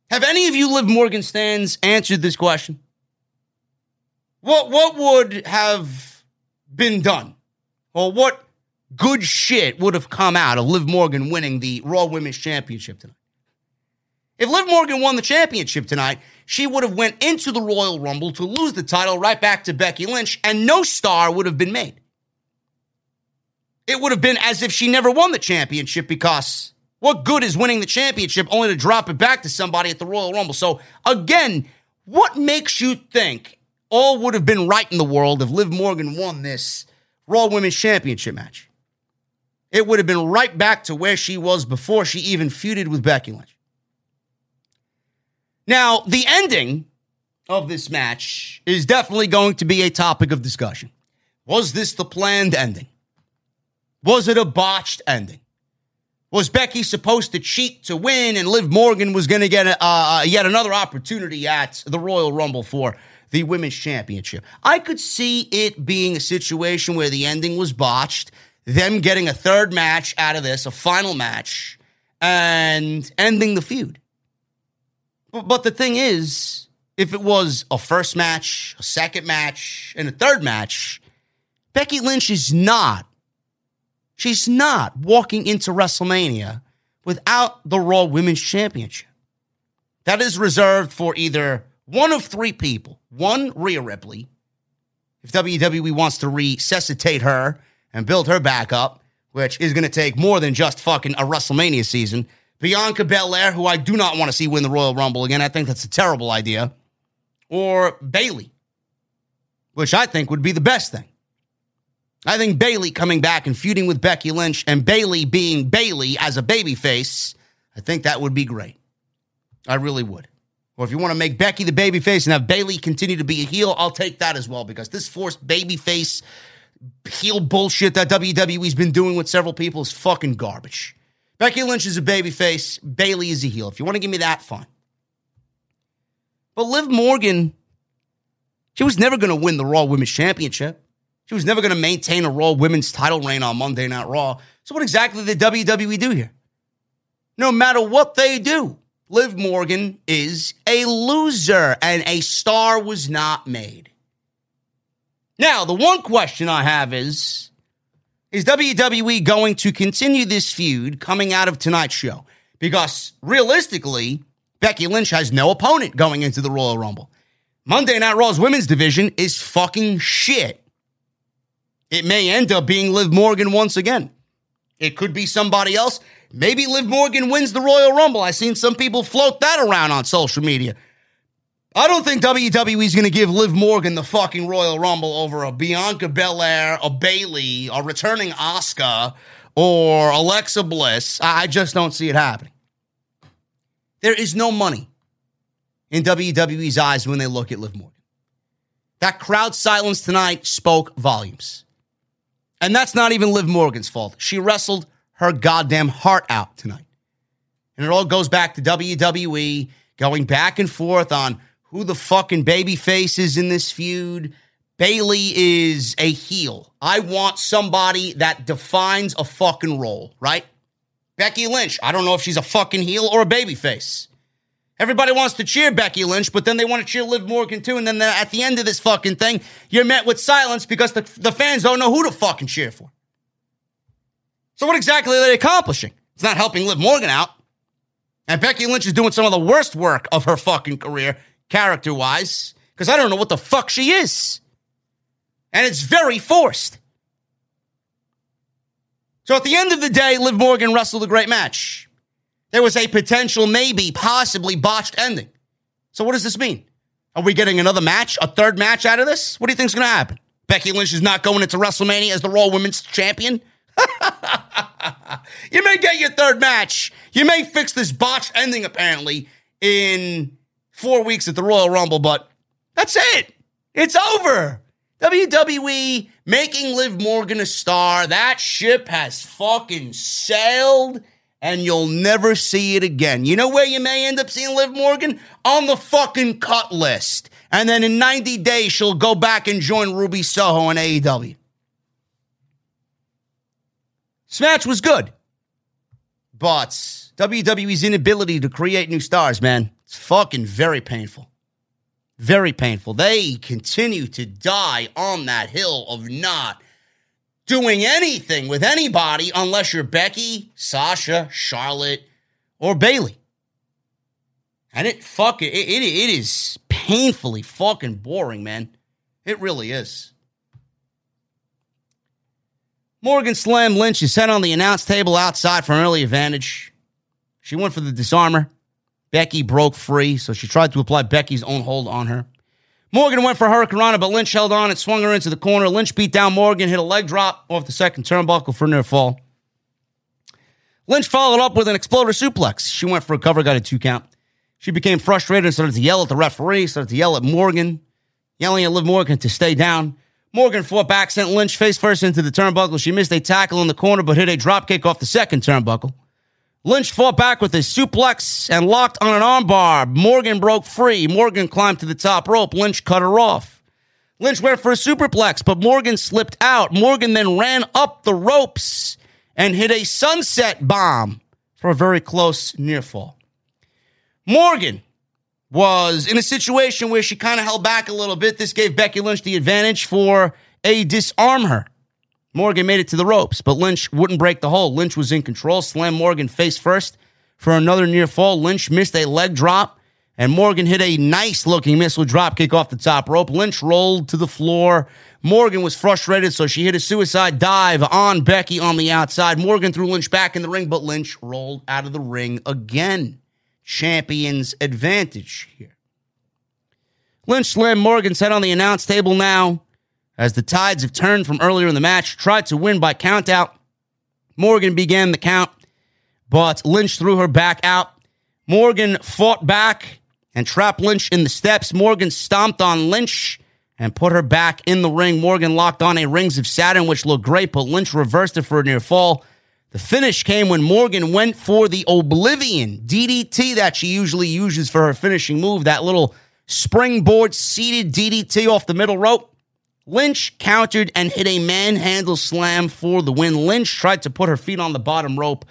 Have any of you Liv Morgan stands answered this question? What, what would have been done? Or what good shit would have come out of Liv Morgan winning the Raw Women's Championship tonight? If Liv Morgan won the championship tonight, she would have went into the Royal Rumble to lose the title right back to Becky Lynch, and no star would have been made. It would have been as if she never won the championship because what good is winning the championship only to drop it back to somebody at the Royal Rumble? So, again, what makes you think all would have been right in the world if Liv Morgan won this Raw Women's Championship match? It would have been right back to where she was before she even feuded with Becky Lynch. Now, the ending of this match is definitely going to be a topic of discussion. Was this the planned ending? Was it a botched ending? Was Becky supposed to cheat to win and Liv Morgan was going to get a, uh, yet another opportunity at the Royal Rumble for the Women's Championship? I could see it being a situation where the ending was botched, them getting a third match out of this, a final match, and ending the feud. But, the thing is, if it was a first match, a second match, and a third match, Becky Lynch is not She's not walking into WrestleMania without the Raw Women's Championship. That is reserved for either one of three people. One, Rhea Ripley. If WWE wants to resuscitate her and build her back up, which is going to take more than just fucking a WrestleMania season. Bianca Belair, who I do not want to see win the Royal Rumble again. I think that's a terrible idea. Or Bayley, which I think would be the best thing. I think Bayley coming back and feuding with Becky Lynch and Bayley being Bayley as a babyface, I think that would be great. I really would. Or if you want to make Becky the babyface and have Bayley continue to be a heel, I'll take that as well because this forced babyface heel bullshit that WWE's been doing with several people is fucking garbage. Becky Lynch is a babyface, Bayley is a heel. If you want to give me that, fine. But Liv Morgan, she was never going to win the Raw Women's Championship. She was never going to maintain a Raw women's title reign on Monday Night Raw. So, what exactly did WWE do here? No matter what they do, Liv Morgan is a loser and a star was not made. Now, the one question I have is Is WWE going to continue this feud coming out of tonight's show? Because realistically, Becky Lynch has no opponent going into the Royal Rumble. Monday Night Raw's women's division is fucking shit. It may end up being Liv Morgan once again. It could be somebody else. Maybe Liv Morgan wins the Royal Rumble. I've seen some people float that around on social media. I don't think WWE is going to give Liv Morgan the fucking Royal Rumble over a Bianca Belair, a Bayley, a returning Asuka, or Alexa Bliss. I just don't see it happening. There is no money in WWE's eyes when they look at Liv Morgan. That crowd silence tonight spoke volumes. And that's not even Liv Morgan's fault. She wrestled her goddamn heart out tonight. And it all goes back to WWE going back and forth on who the fucking baby face is in this feud. Bayley is a heel. I want somebody that defines a fucking role, right? Becky Lynch, I don't know if she's a fucking heel or a baby face. Everybody wants to cheer Becky Lynch, but then they want to cheer Liv Morgan too. And then at the end of this fucking thing, you're met with silence because the, the fans don't know who to fucking cheer for. So, what exactly are they accomplishing? It's not helping Liv Morgan out. And Becky Lynch is doing some of the worst work of her fucking career, character wise, because I don't know what the fuck she is. And it's very forced. So, at the end of the day, Liv Morgan wrestled a great match. There was a potential, maybe, possibly botched ending. So what does this mean? Are we getting another match, a third match out of this? What do you think is going to happen? Becky Lynch is not going into WrestleMania as the Raw Women's Champion? *laughs* you may get your third match. You may fix this botched ending, apparently, in four weeks at the Royal Rumble, but that's it. It's over. WWE making Liv Morgan a star. That ship has fucking sailed and you'll never see it again. You know where you may end up seeing Liv Morgan? On the fucking cut list. And then in 90 days, she'll go back and join Ruby Soho in AEW. Smash was good. But WWE's inability to create new stars, man, it's fucking very painful. Very painful. They continue to die on that hill of not doing anything with anybody unless you're Becky, Sasha, Charlotte, or Bayley. And it fucking it, it, it is painfully fucking boring, man. It really is. Morgan slammed Lynch and sat on the announce table outside for an early advantage. She went for the disarmer. Becky broke free, so she tried to apply Becky's own hold on her. Morgan went for Hurricanrana, but Lynch held on and swung her into the corner. Lynch beat down Morgan, hit a leg drop off the second turnbuckle for a near fall. Lynch followed up with an exploder suplex. She went for a cover, got a two count. She became frustrated and started to yell at the referee, started to yell at Morgan, yelling at Liv Morgan to stay down. Morgan fought back, sent Lynch face first into the turnbuckle. She missed a tackle in the corner, but hit a drop kick off the second turnbuckle. Lynch fought back with a suplex and locked on an armbar. Morgan broke free. Morgan climbed to the top rope. Lynch cut her off. Lynch went for a superplex, but Morgan slipped out. Morgan then ran up the ropes and hit a sunset bomb for a very close near fall. Morgan was in a situation where she kind of held back a little bit. This gave Becky Lynch the advantage for a disarm her. Morgan made it to the ropes, but Lynch wouldn't break the hold. Lynch was in control, slammed Morgan face first for another near fall. Lynch missed a leg drop, and Morgan hit a nice looking missile drop kick off the top rope. Lynch rolled to the floor. Morgan was frustrated, so she hit a suicide dive on Becky on the outside. Morgan threw Lynch back in the ring, but Lynch rolled out of the ring again champion's advantage here. Lynch slammed Morgan's head on the announce table now as the tides have turned from earlier in the match. Tried to win by countout. Morgan began the count, but Lynch threw her back out. Morgan fought back and trapped Lynch in the steps. Morgan stomped on Lynch and put her back in the ring. Morgan locked on a Rings of Saturn, which looked great, but Lynch reversed it for a near fall. The finish came when Morgan went for the Oblivion DDT that she usually uses for her finishing move, that little springboard seated DDT off the middle rope. Lynch countered and hit a manhandle slam for the win. Lynch tried to put her feet on the bottom rope,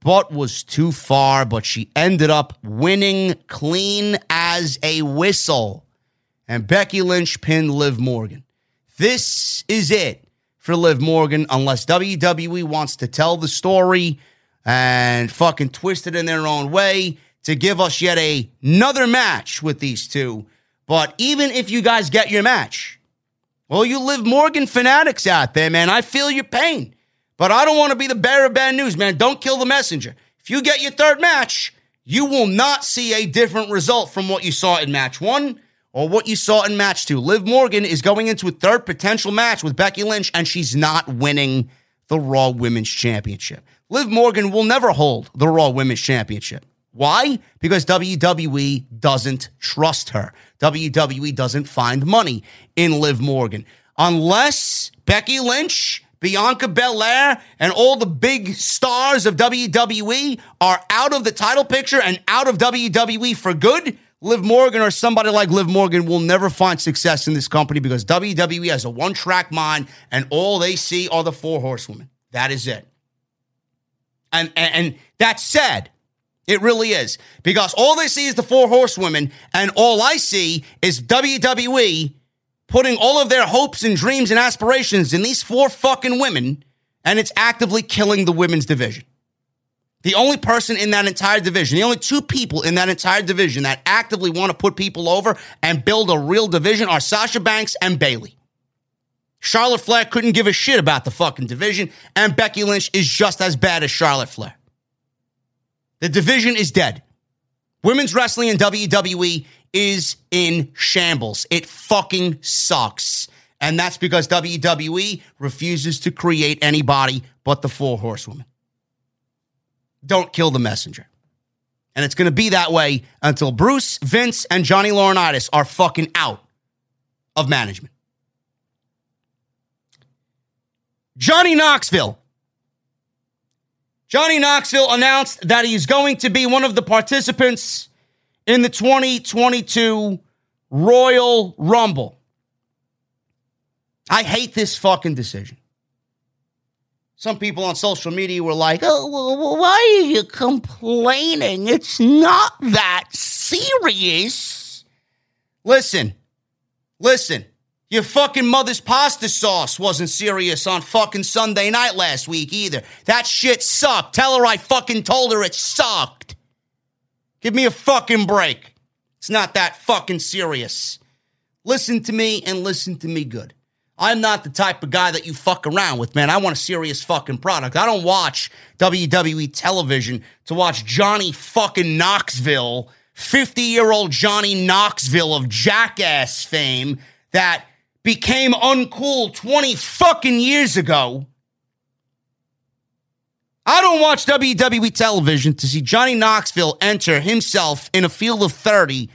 but was too far, but she ended up winning clean as a whistle. And Becky Lynch pinned Liv Morgan. This is it for Liv Morgan unless WWE wants to tell the story and fucking twist it in their own way to give us yet a, another match with these two. But even if you guys get your match, well, you Liv Morgan fanatics out there, man. I feel your pain. But I don't want to be the bearer of bad news, man. Don't kill the messenger. If you get your third match, you will not see a different result from what you saw in match one or what you saw in match two. Liv Morgan is going into a third potential match with Becky Lynch, and she's not winning the Raw Women's Championship. Liv Morgan will never hold the Raw Women's Championship. Why? Because WWE doesn't trust her. WWE doesn't find money in Liv Morgan. Unless Becky Lynch, Bianca Belair, and all the big stars of WWE are out of the title picture and out of WWE for good, Liv Morgan or somebody like Liv Morgan will never find success in this company because WWE has a one track mind and all they see are the four horsewomen. That is it. And, and, and that's sad. It really is. Because all they see is the four horsewomen, and all I see is WWE putting all of their hopes and dreams and aspirations in these four fucking women, and it's actively killing the women's division. The only person in that entire division, the only two people in that entire division that actively want to put people over and build a real division are Sasha Banks and Bayley. Charlotte Flair couldn't give a shit about the fucking division, and Becky Lynch is just as bad as Charlotte Flair. The division is dead. Women's wrestling in WWE is in shambles. It fucking sucks. And that's because WWE refuses to create anybody but the four horsewomen don't kill the messenger. And it's going to be that way until Bruce, Vince, and Johnny Laurinaitis are fucking out of management. Johnny Knoxville. Johnny Knoxville announced that he's going to be one of the participants in the 2022 Royal Rumble. I hate this fucking decision. Some people on social media were like, oh, why are you complaining? It's not that serious. Listen, listen. Your fucking mother's pasta sauce wasn't serious on fucking Sunday night last week either. That shit sucked. Tell her I fucking told her it sucked. Give me a fucking break. It's not that fucking serious. Listen to me and listen to me good. I'm not the type of guy that you fuck around with, man. I want a serious fucking product. I don't watch WWE television to watch Johnny fucking Knoxville, 50 year old Johnny Knoxville of jackass fame that became uncool 20 fucking years ago. I don't watch WWE television to see Johnny Knoxville enter himself in a field of 30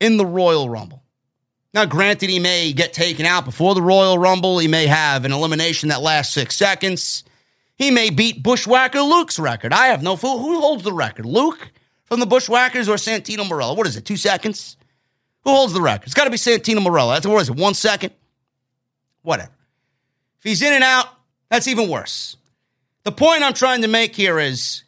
in the Royal Rumble. Now, granted, he may get taken out before the Royal Rumble. He may have an elimination that lasts six seconds. He may beat Bushwhacker Luke's record. I have no fool. Who holds the record? Luke from the Bushwhackers or Santino Marella? What is it, two seconds? Who holds the record? It's got to be Santino Marella. That's what is it, one second? Whatever. If he's in and out, that's even worse. The point I'm trying to make here is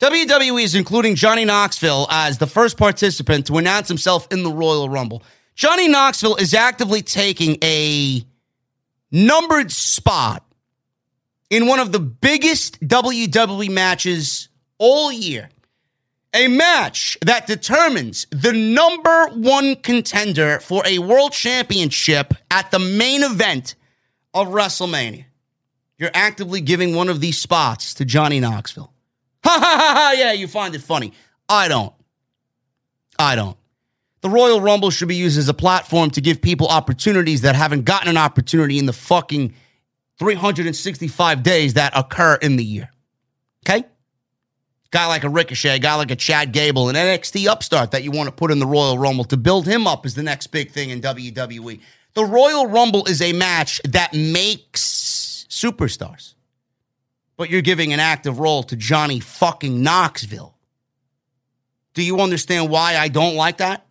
WWE is including Johnny Knoxville as the first participant to announce himself in the Royal Rumble. Johnny Knoxville is actively taking a numbered spot in one of the biggest WWE matches all year. A match that determines the number one contender for a world championship at the main event of WrestleMania. You're actively giving one of these spots to Johnny Knoxville. *laughs* Ha ha ha ha, yeah, you find it funny. I don't. I don't. The Royal Rumble should be used as a platform to give people opportunities that haven't gotten an opportunity in the fucking 365 days that occur in the year. Okay? Guy like a Ricochet, guy like a Chad Gable, an NXT upstart that you want to put in the Royal Rumble to build him up is the next big thing in WWE. The Royal Rumble is a match that makes superstars. But you're giving an active role to Johnny fucking Knoxville. Do you understand why I don't like that?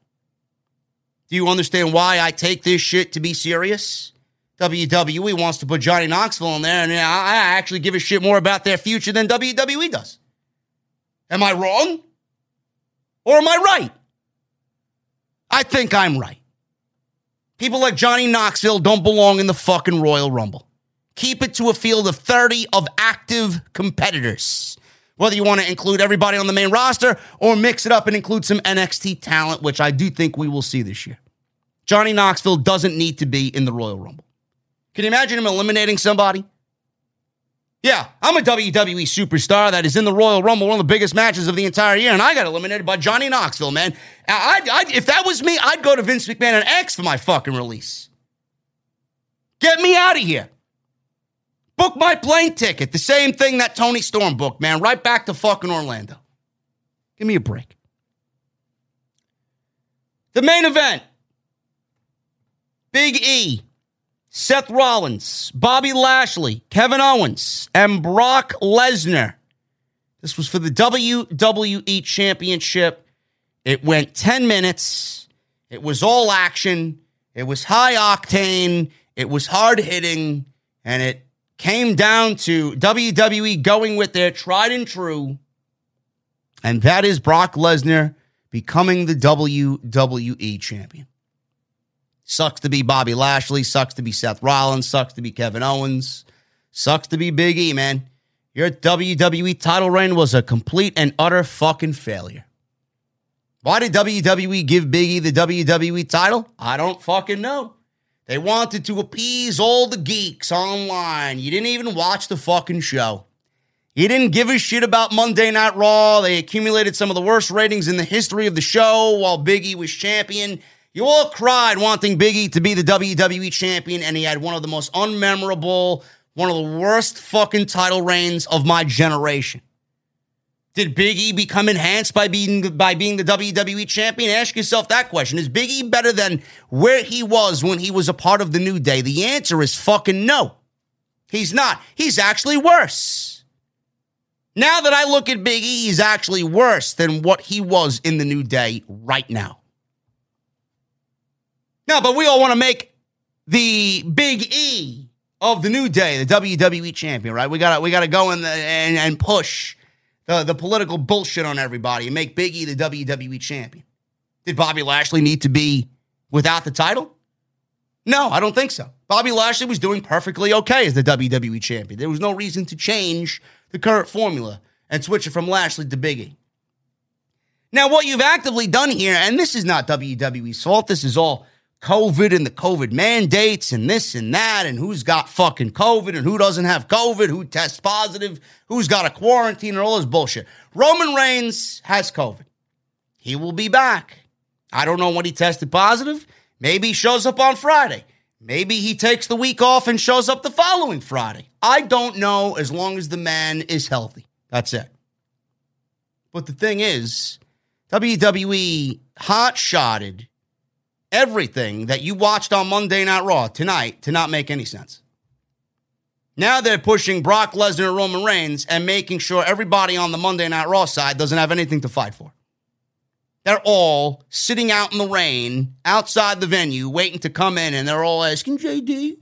Do you understand why I take this shit to be serious? WWE wants to put Johnny Knoxville in there, and I actually give a shit more about their future than WWE does. Am I wrong? Or am I right? I think I'm right. People like Johnny Knoxville don't belong in the fucking Royal Rumble. Keep it to a field of 30 of active competitors. Whether you want to include everybody on the main roster or mix it up and include some NXT talent, which I do think we will see this year. Johnny Knoxville doesn't need to be in the Royal Rumble. Can you imagine him eliminating somebody? Yeah, I'm a WWE superstar that is in the Royal Rumble, one of the biggest matches of the entire year, and I got eliminated by Johnny Knoxville, man. I, I, if that was me, I'd go to Vince McMahon and X for my fucking release. Get me out of here. Book my plane ticket. The same thing that Toni Storm booked, man. Right back to fucking Orlando. Give me a break. The main event Big E, Seth Rollins, Bobby Lashley, Kevin Owens, and Brock Lesnar. This was for the WWE Championship. It went 10 minutes. It was all action. It was high octane. It was hard hitting. And it came down to WWE going with their tried and true, and that is Brock Lesnar becoming the WWE champion. Sucks to be Bobby Lashley, sucks to be Seth Rollins, sucks to be Kevin Owens, sucks to be Big E, man. Your WWE title reign was a complete and utter fucking failure. Why did WWE give Big E the WWE title? I don't fucking know. They wanted to appease all the geeks online. You didn't even watch the fucking show. You didn't give a shit about Monday Night Raw. They accumulated some of the worst ratings in the history of the show while Biggie was champion. You all cried wanting Biggie to be the WWE champion, and he had one of the most unmemorable, one of the worst fucking title reigns of my generation. Did Big E become enhanced by being by being the WWE champion? Ask yourself that question. Is Big E better than where he was when he was a part of the New Day? The answer is fucking no. He's not. He's actually worse. Now that I look at Big E, he's actually worse than what he was in the New Day right now. No, but we all want to make the Big E of the New Day the WWE champion, right? We got to we got to go in the, and, and push the, the political bullshit on everybody and make Big E the WWE champion. Did Bobby Lashley need to be without the title? No, I don't think so. Bobby Lashley was doing perfectly okay as the WWE champion. There was no reason to change the current formula and switch it from Lashley to Big E. Now, what you've actively done here, and this is not WWE's fault, this is all COVID and the COVID mandates and this and that, and who's got fucking COVID and who doesn't have COVID, who tests positive, who's got a quarantine, and all this bullshit. Roman Reigns has COVID. He will be back. I don't know when he tested positive. Maybe he shows up on Friday. Maybe he takes the week off and shows up the following Friday. I don't know as long as the man is healthy. That's it. But the thing is, WWE hot shotted everything that you watched on Monday Night Raw tonight to not make any sense. Now they're pushing Brock Lesnar and Roman Reigns and making sure everybody on the Monday Night Raw side doesn't have anything to fight for. They're all sitting out in the rain outside the venue waiting to come in, and they're all asking, JD,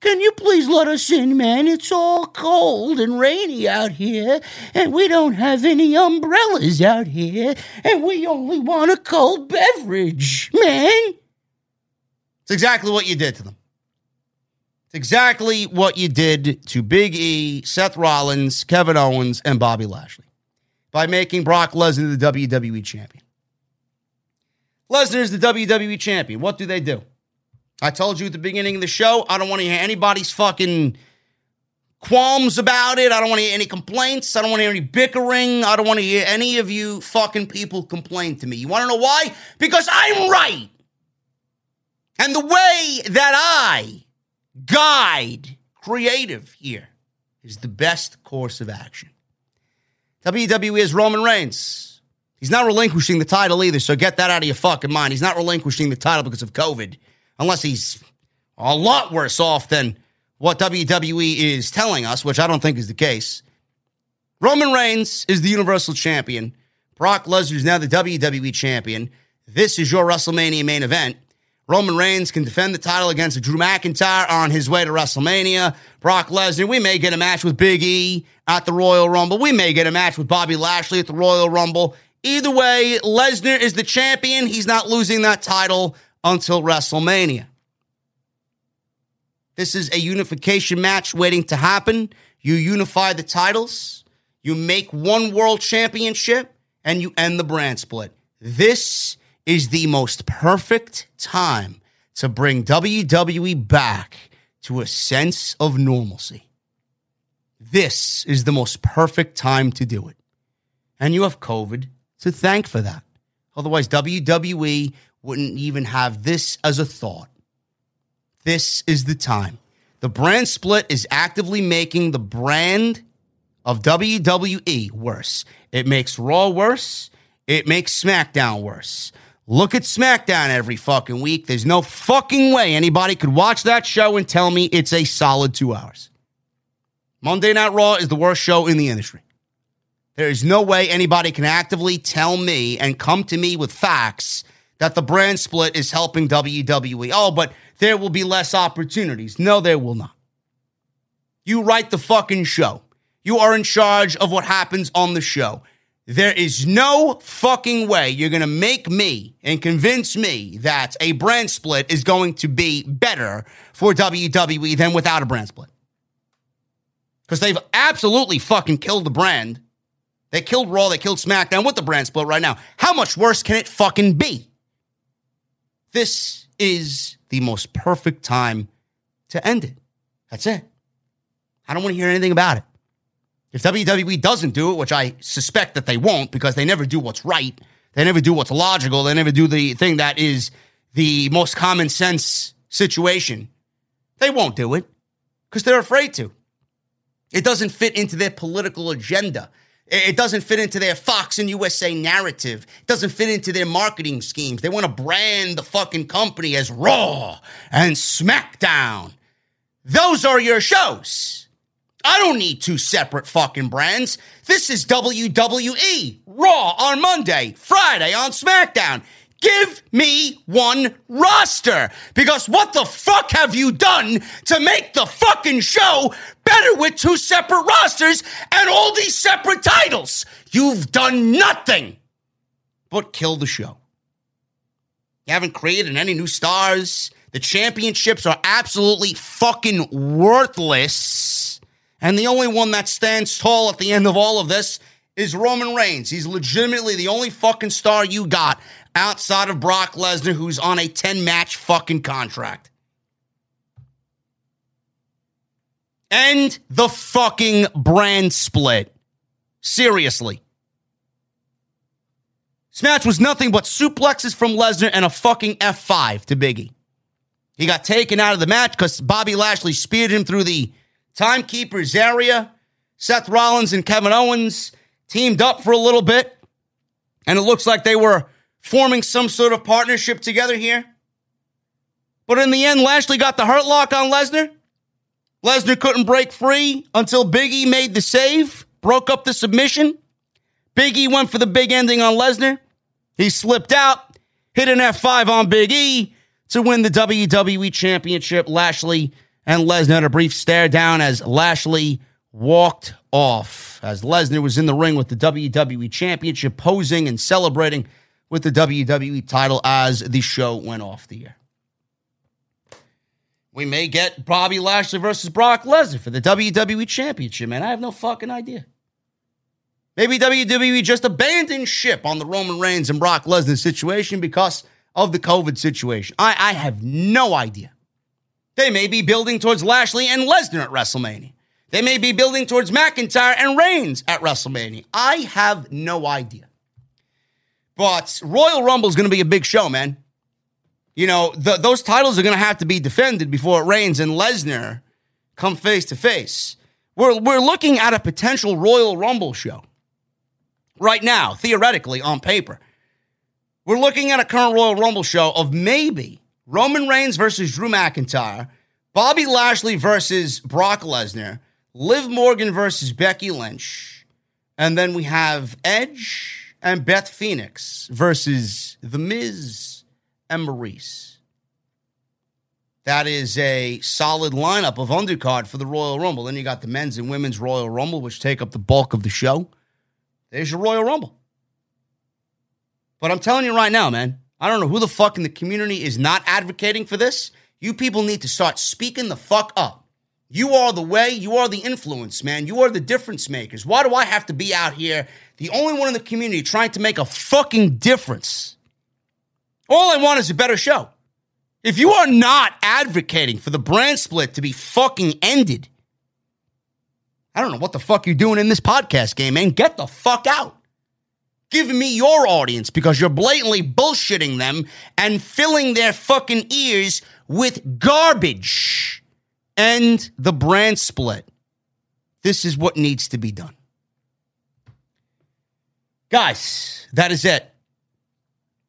can you please let us in, man? It's all cold and rainy out here, and we don't have any umbrellas out here, and we only want a cold beverage, man. It's exactly what you did to them. It's exactly what you did to Big E, Seth Rollins, Kevin Owens, and Bobby Lashley by making Brock Lesnar the WWE champion. Lesnar is the WWE champion. What do they do? I told you at the beginning of the show, I don't want to hear anybody's fucking qualms about it. I don't want to hear any complaints. I don't want to hear any bickering. I don't want to hear any of you fucking people complain to me. You want to know why? Because I'm right. And the way that I guide creative here is the best course of action. WWE is Roman Reigns. He's not relinquishing the title either, so get that out of your fucking mind. He's not relinquishing the title because of COVID, unless he's a lot worse off than what WWE is telling us, which I don't think is the case. Roman Reigns is the Universal Champion. Brock Lesnar is now the WWE Champion. This is your WrestleMania main event. Roman Reigns can defend the title against Drew McIntyre on his way to WrestleMania. Brock Lesnar, we may get a match with Big E at the Royal Rumble. We may get a match with Bobby Lashley at the Royal Rumble. Either way, Lesnar is the champion. He's not losing that title until WrestleMania. This is a unification match waiting to happen. You unify the titles, you make one world championship, and you end the brand split. This is the most perfect time to bring WWE back to a sense of normalcy. This is the most perfect time to do it. And you have COVID to thank for that. Otherwise, WWE wouldn't even have this as a thought. This is the time. The brand split is actively making the brand of WWE worse. It makes Raw worse. It makes SmackDown worse. Look at SmackDown every fucking week. There's no fucking way anybody could watch that show and tell me it's a solid two hours. Monday Night Raw is the worst show in the industry. There is no way anybody can actively tell me and come to me with facts that the brand split is helping WWE. Oh, but there will be less opportunities. No, there will not. You write the fucking show. You are in charge of what happens on the show. There is no fucking way you're going to make me and convince me that a brand split is going to be better for WWE than without a brand split. Because they've absolutely fucking killed the brand. They killed Raw, they killed SmackDown with the brand split right now. How much worse can it fucking be? This is the most perfect time to end it. That's it. I don't want to hear anything about it. If WWE doesn't do it, which I suspect that they won't because they never do what's right, they never do what's logical, they never do the thing that is the most common sense situation, they won't do it because they're afraid to. It doesn't fit into their political agenda. It doesn't fit into their Fox and USA narrative. It doesn't fit into their marketing schemes. They want to brand the fucking company as Raw and SmackDown. Those are your shows. I don't need two separate fucking brands. This is WWE. Raw on Monday, Friday on SmackDown. Give me one roster. Because what the fuck have you done to make the fucking show better with two separate rosters and all these separate titles? You've done nothing but kill the show. You haven't created any new stars. The championships are absolutely fucking worthless. And the only one that stands tall at the end of all of this is Roman Reigns. He's legitimately the only fucking star you got outside of Brock Lesnar, who's on a 10 match fucking contract. End the fucking brand split. Seriously. This match was nothing but suplexes from Lesnar and a fucking F5 to Biggie. He got taken out of the match because Bobby Lashley speared him through the timekeeper's area. Seth Rollins and Kevin Owens teamed up for a little bit, and it looks like they were forming some sort of partnership together here. But in the end, Lashley got the hurt lock on Lesnar. Lesnar couldn't break free until Biggie made the save, broke up the submission. Biggie went for the big ending on Lesnar. He slipped out, hit an F5 on Big E to win the WWE Championship. Lashley and Lesnar had a brief stare down as Lashley walked off as Lesnar was in the ring with the WWE Championship, posing and celebrating with the WWE title as the show went off the air. We may get Bobby Lashley versus Brock Lesnar for the WWE Championship, man. I have no fucking idea. Maybe WWE just abandoned ship on the Roman Reigns and Brock Lesnar situation because of the COVID situation. I, I have no idea. They may be building towards Lashley and Lesnar at WrestleMania. They may be building towards McIntyre and Reigns at WrestleMania. I have no idea. But Royal Rumble is going to be a big show, man. You know, the, those titles are going to have to be defended before Reigns and Lesnar come face to face. We're, we're looking at a potential Royal Rumble show right now, theoretically, on paper. We're looking at a current Royal Rumble show of maybe Roman Reigns versus Drew McIntyre, Bobby Lashley versus Brock Lesnar, Liv Morgan versus Becky Lynch, and then we have Edge and Beth Phoenix versus The Miz and Maryse. That is a solid lineup of undercard for the Royal Rumble. Then you got the men's and women's Royal Rumble, which take up the bulk of the show. There's your Royal Rumble. But I'm telling you right now, man, I don't know who the fuck in the community is not advocating for this. You people need to start speaking the fuck up. You are the way, you are the influence, man. You are the difference makers. Why do I have to be out here, the only one in the community trying to make a fucking difference? All I want is a better show. If you are not advocating for the brand split to be fucking ended, I don't know what the fuck you're doing in this podcast game, man. Get the fuck out. Give me your audience because you're blatantly bullshitting them and filling their fucking ears with garbage and the brand split. This is what needs to be done. Guys, that is it.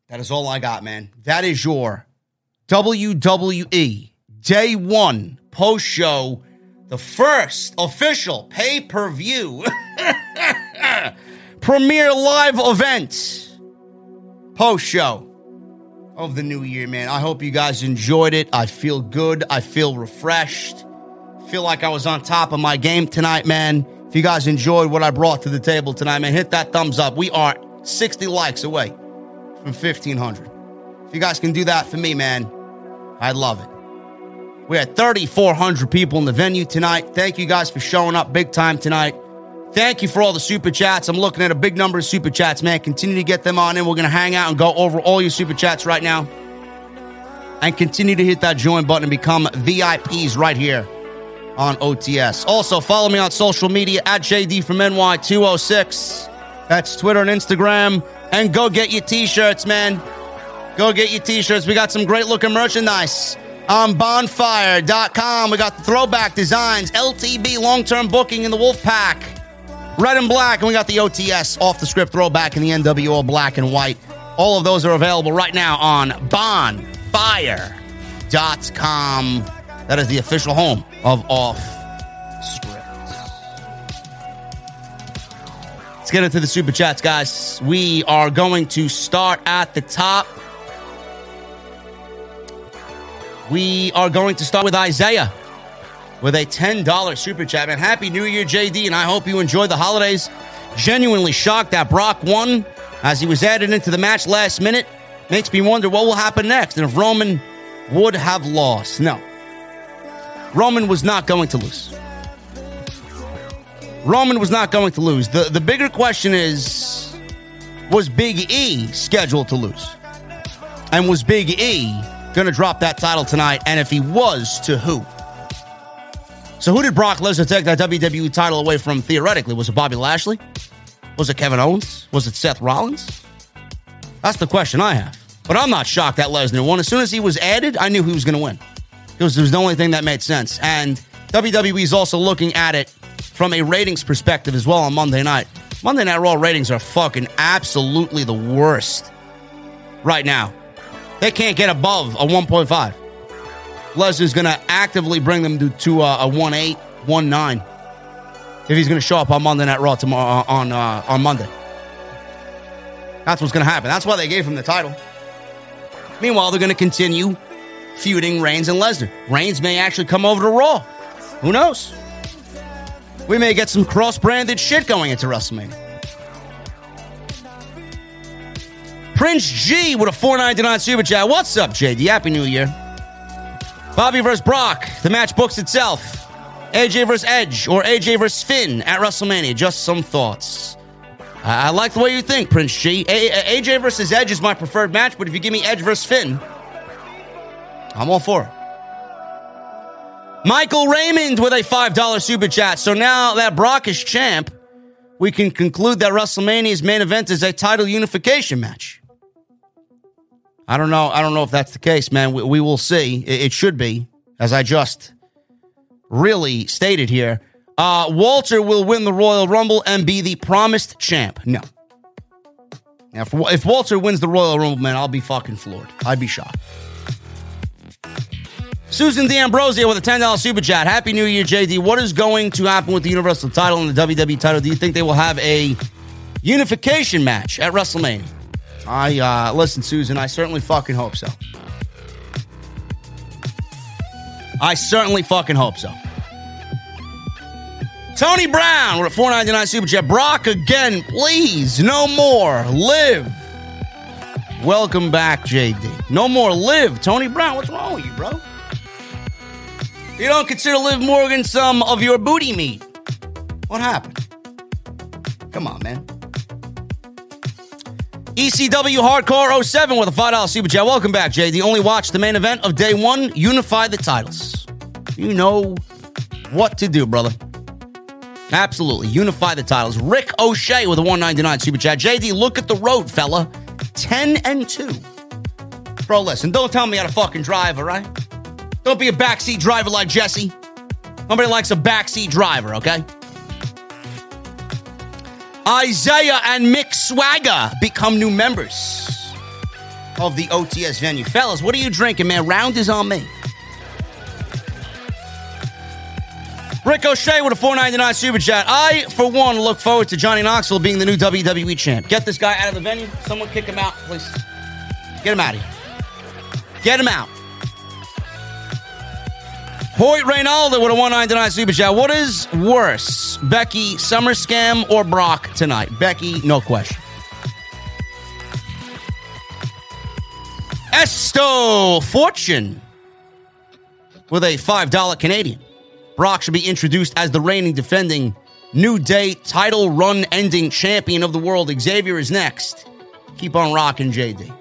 That is all I got, man. That is your WWE Day One post show, the first official pay per view *laughs* premiere live event post show of the new year, man. I hope you guys enjoyed it. I feel good. I feel refreshed. Feel like I was on top of my game tonight, man. If you guys enjoyed what I brought to the table tonight, man, hit that thumbs up. We are 60 likes away from 1,500. If you guys can do that for me, man, I'd love it. We had 3,400 people in the venue tonight. Thank you guys for showing up big time tonight. Thank you for all the super chats. I'm looking at a big number of super chats, man. Continue to get them on in. We're going to hang out and go over all your super chats right now. And continue to hit that join button and become VIPs right here on OTS. Also, follow me on social media at JD from NY206. That's Twitter and Instagram. And go get your t shirts, man. Go get your t shirts. We got some great looking merchandise on bonfire.com. We got the throwback designs, LTB long term booking in the Wolf Pack, red and black. And we got the OTS off the script throwback in the NWO black and white. All of those are available right now on bonfire.com. That is the official home of Off Script. Let's get into the super chats, guys. We are going to start at the top. We are going to start with Isaiah with a $10 super chat. Man, happy New Year, JD, and I hope you enjoyed the holidays. Genuinely shocked that Brock won as he was added into the match last minute. Makes me wonder what will happen next and if Roman would have lost. No. Roman was not going to lose. Roman was not going to lose. The the bigger question is was Big E scheduled to lose? And was Big E going to drop that title tonight? And if he was, to who? So who did Brock Lesnar take that WWE title away from theoretically? Was it Bobby Lashley? Was it Kevin Owens? Was it Seth Rollins? That's the question I have. But I'm not shocked that Lesnar won. As soon as he was added, I knew he was going to win. Because it was the only thing that made sense. And WWE is also looking at it from a ratings perspective as well on Monday night. Monday Night Raw ratings are fucking absolutely the worst right now. They can't get above a 1.5. Lesnar's going to actively bring them to, to a, a 1 8, 1 9 if he's going to show up on Monday Night Raw tomorrow uh, on, uh, on Monday. That's what's going to happen. That's why they gave him the title. Meanwhile, they're going to continue feuding Reigns and Lesnar. Reigns may actually come over to Raw. Who knows? We may get some cross branded shit going into WrestleMania. Prince G with a 499 super chat. What's up, JD? Happy New Year. Bobby versus Brock. The match books itself. AJ versus Edge or AJ versus Finn at WrestleMania. Just some thoughts. I, I like the way you think, Prince G. A- AJ versus Edge is my preferred match, but if you give me Edge versus Finn, I'm all for it. Michael Raymond with a $5 super chat. So now that Brock is champ, we can conclude that WrestleMania's main event is a title unification match. I don't know. I don't know if that's the case, man. We, we will see. It, it, should be, as I just really stated here. Uh, Walter will win the Royal Rumble and be the promised champ. No. Now, if, if Walter wins the Royal Rumble, man, I'll be fucking floored. I'd be shocked. Susan D'Ambrosio with a $10 super chat. Happy New Year, JD. What is going to happen with the Universal title and the WWE title? Do you think they will have a unification match at WrestleMania? I uh, listen, Susan. I certainly fucking hope so. I certainly fucking hope so. Tony Brown with a 499 super chat. Brock again, please. No more. Liv. Welcome back, JD. No more Liv. Tony Brown, what's wrong with you, bro? You don't consider Liv Morgan some of your booty meat. What happened? Come on, man. ECW Hardcore 07 with a $5 super chat. Welcome back, JD. Only watch the main event of day one. Unify the titles. You know what to do, brother. Absolutely. Unify the titles. Rick O'Shea with a 199 super chat. JD, look at the road, fella. 10 and 2. Bro, listen, don't tell me how to fucking drive, all right? Don't be a backseat driver like Jesse. Nobody likes a backseat driver, okay? Isaiah and Mick Swagger become new members of the OTS venue. Fellas, what are you drinking, man? Round is on me. Rick O'Shea with a 499 super chat. I, for one, look forward to Johnny Knoxville being the new WWE champ. Get this guy out of the venue. Someone kick him out, please. Get him out of here. Get him out. Hoyt Reynaldo with a 199 super chat. What is worse, Becky Summer Scam or Brock tonight? Becky, no question. Esto Fortune with a $5 Canadian. Brock should be introduced as the reigning defending New Day title run ending champion of the world. Xavier is next. Keep on rocking, JD.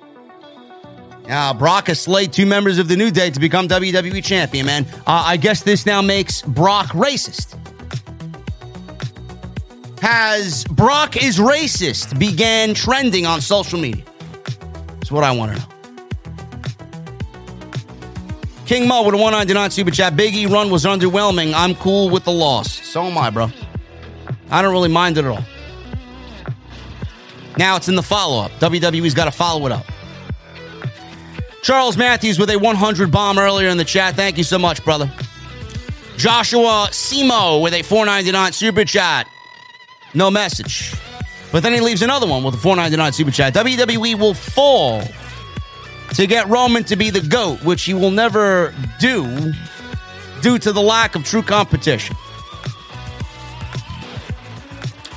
Uh, Brock has slayed two members of the New Day to become WWE champion, man. Uh, I guess this now makes Brock racist. Has Brock is racist began trending on social media? That's what I want to know. King Mo with a 199 super chat. Big E run was underwhelming. I'm cool with the loss. So am I, bro. I don't really mind it at all. Now it's in the follow up. WWE's got to follow it up. Charles Matthews with a 100 bomb earlier in the chat. Thank you so much, brother. Joshua Simo with a 499 super chat. No message. But then he leaves another one with a 499 super chat. WWE will fall to get Roman to be the GOAT, which he will never do due to the lack of true competition.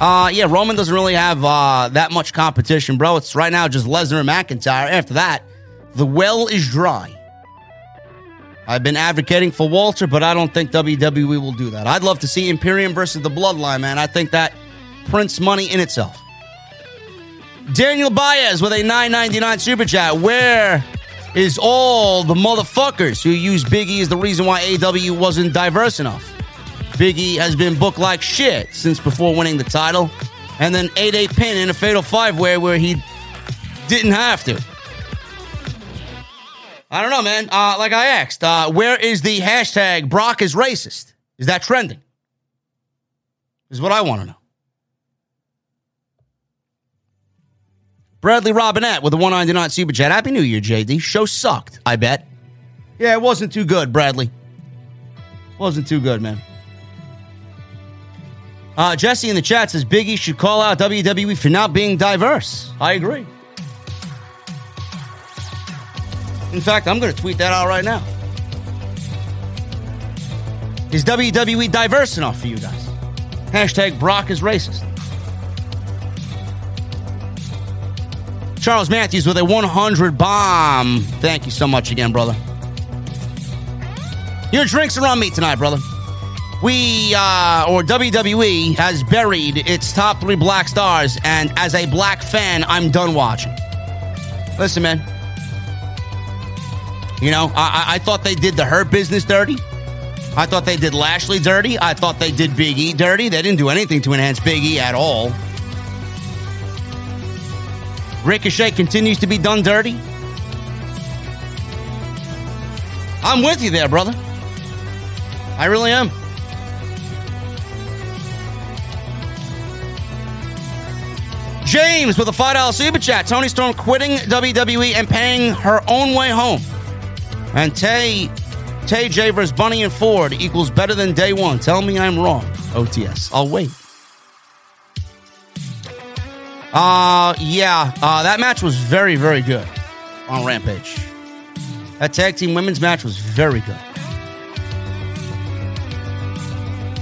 Uh, yeah, Roman doesn't really have uh, that much competition, bro. It's right now just Lesnar and McIntyre. After that, the well is dry. I've been advocating for Walter, but I don't think WWE will do that. I'd love to see Imperium versus the Bloodline, man. I think that prints money in itself. Daniel Baez with a 9.99 super chat. Where is all the motherfuckers who use Biggie as the reason why AW wasn't diverse enough? Biggie has been booked like shit since before winning the title, and then 8-8 pin in a fatal five way where he didn't have to. I don't know, man. Uh, like I asked, uh, where is the hashtag Brock is racist? Is that trending? Is what I want to know. Bradley Robinette with a 199 super chat. Happy New Year, JD. Show sucked, I bet. Yeah, it wasn't too good, Bradley. Wasn't too good, man. Uh, Jesse in the chat says Biggie should call out WWE for not being diverse. I agree. In fact, I'm going to tweet that out right now. Is WWE diverse enough for you guys? Hashtag Brock is racist. Charles Matthews with a 100 bomb. Thank you so much again, brother. Your drinks are on me tonight, brother. We, uh, or WWE, has buried its top three black stars, and as a black fan, I'm done watching. Listen, man. You know, I, I thought they did the Hurt business dirty. I thought they did Lashley dirty. I thought they did Big E dirty. They didn't do anything to enhance Big E at all. Ricochet continues to be done dirty. I'm with you there, brother. I really am. James with a $5 super chat. Toni Storm quitting WWE and paying her own way home. And Tay, Tay J versus Bunny and Ford equals better than day one. Tell me I'm wrong. OTS. I'll wait. Uh, yeah, uh, that match was very, very good on Rampage. That tag team women's match was very good.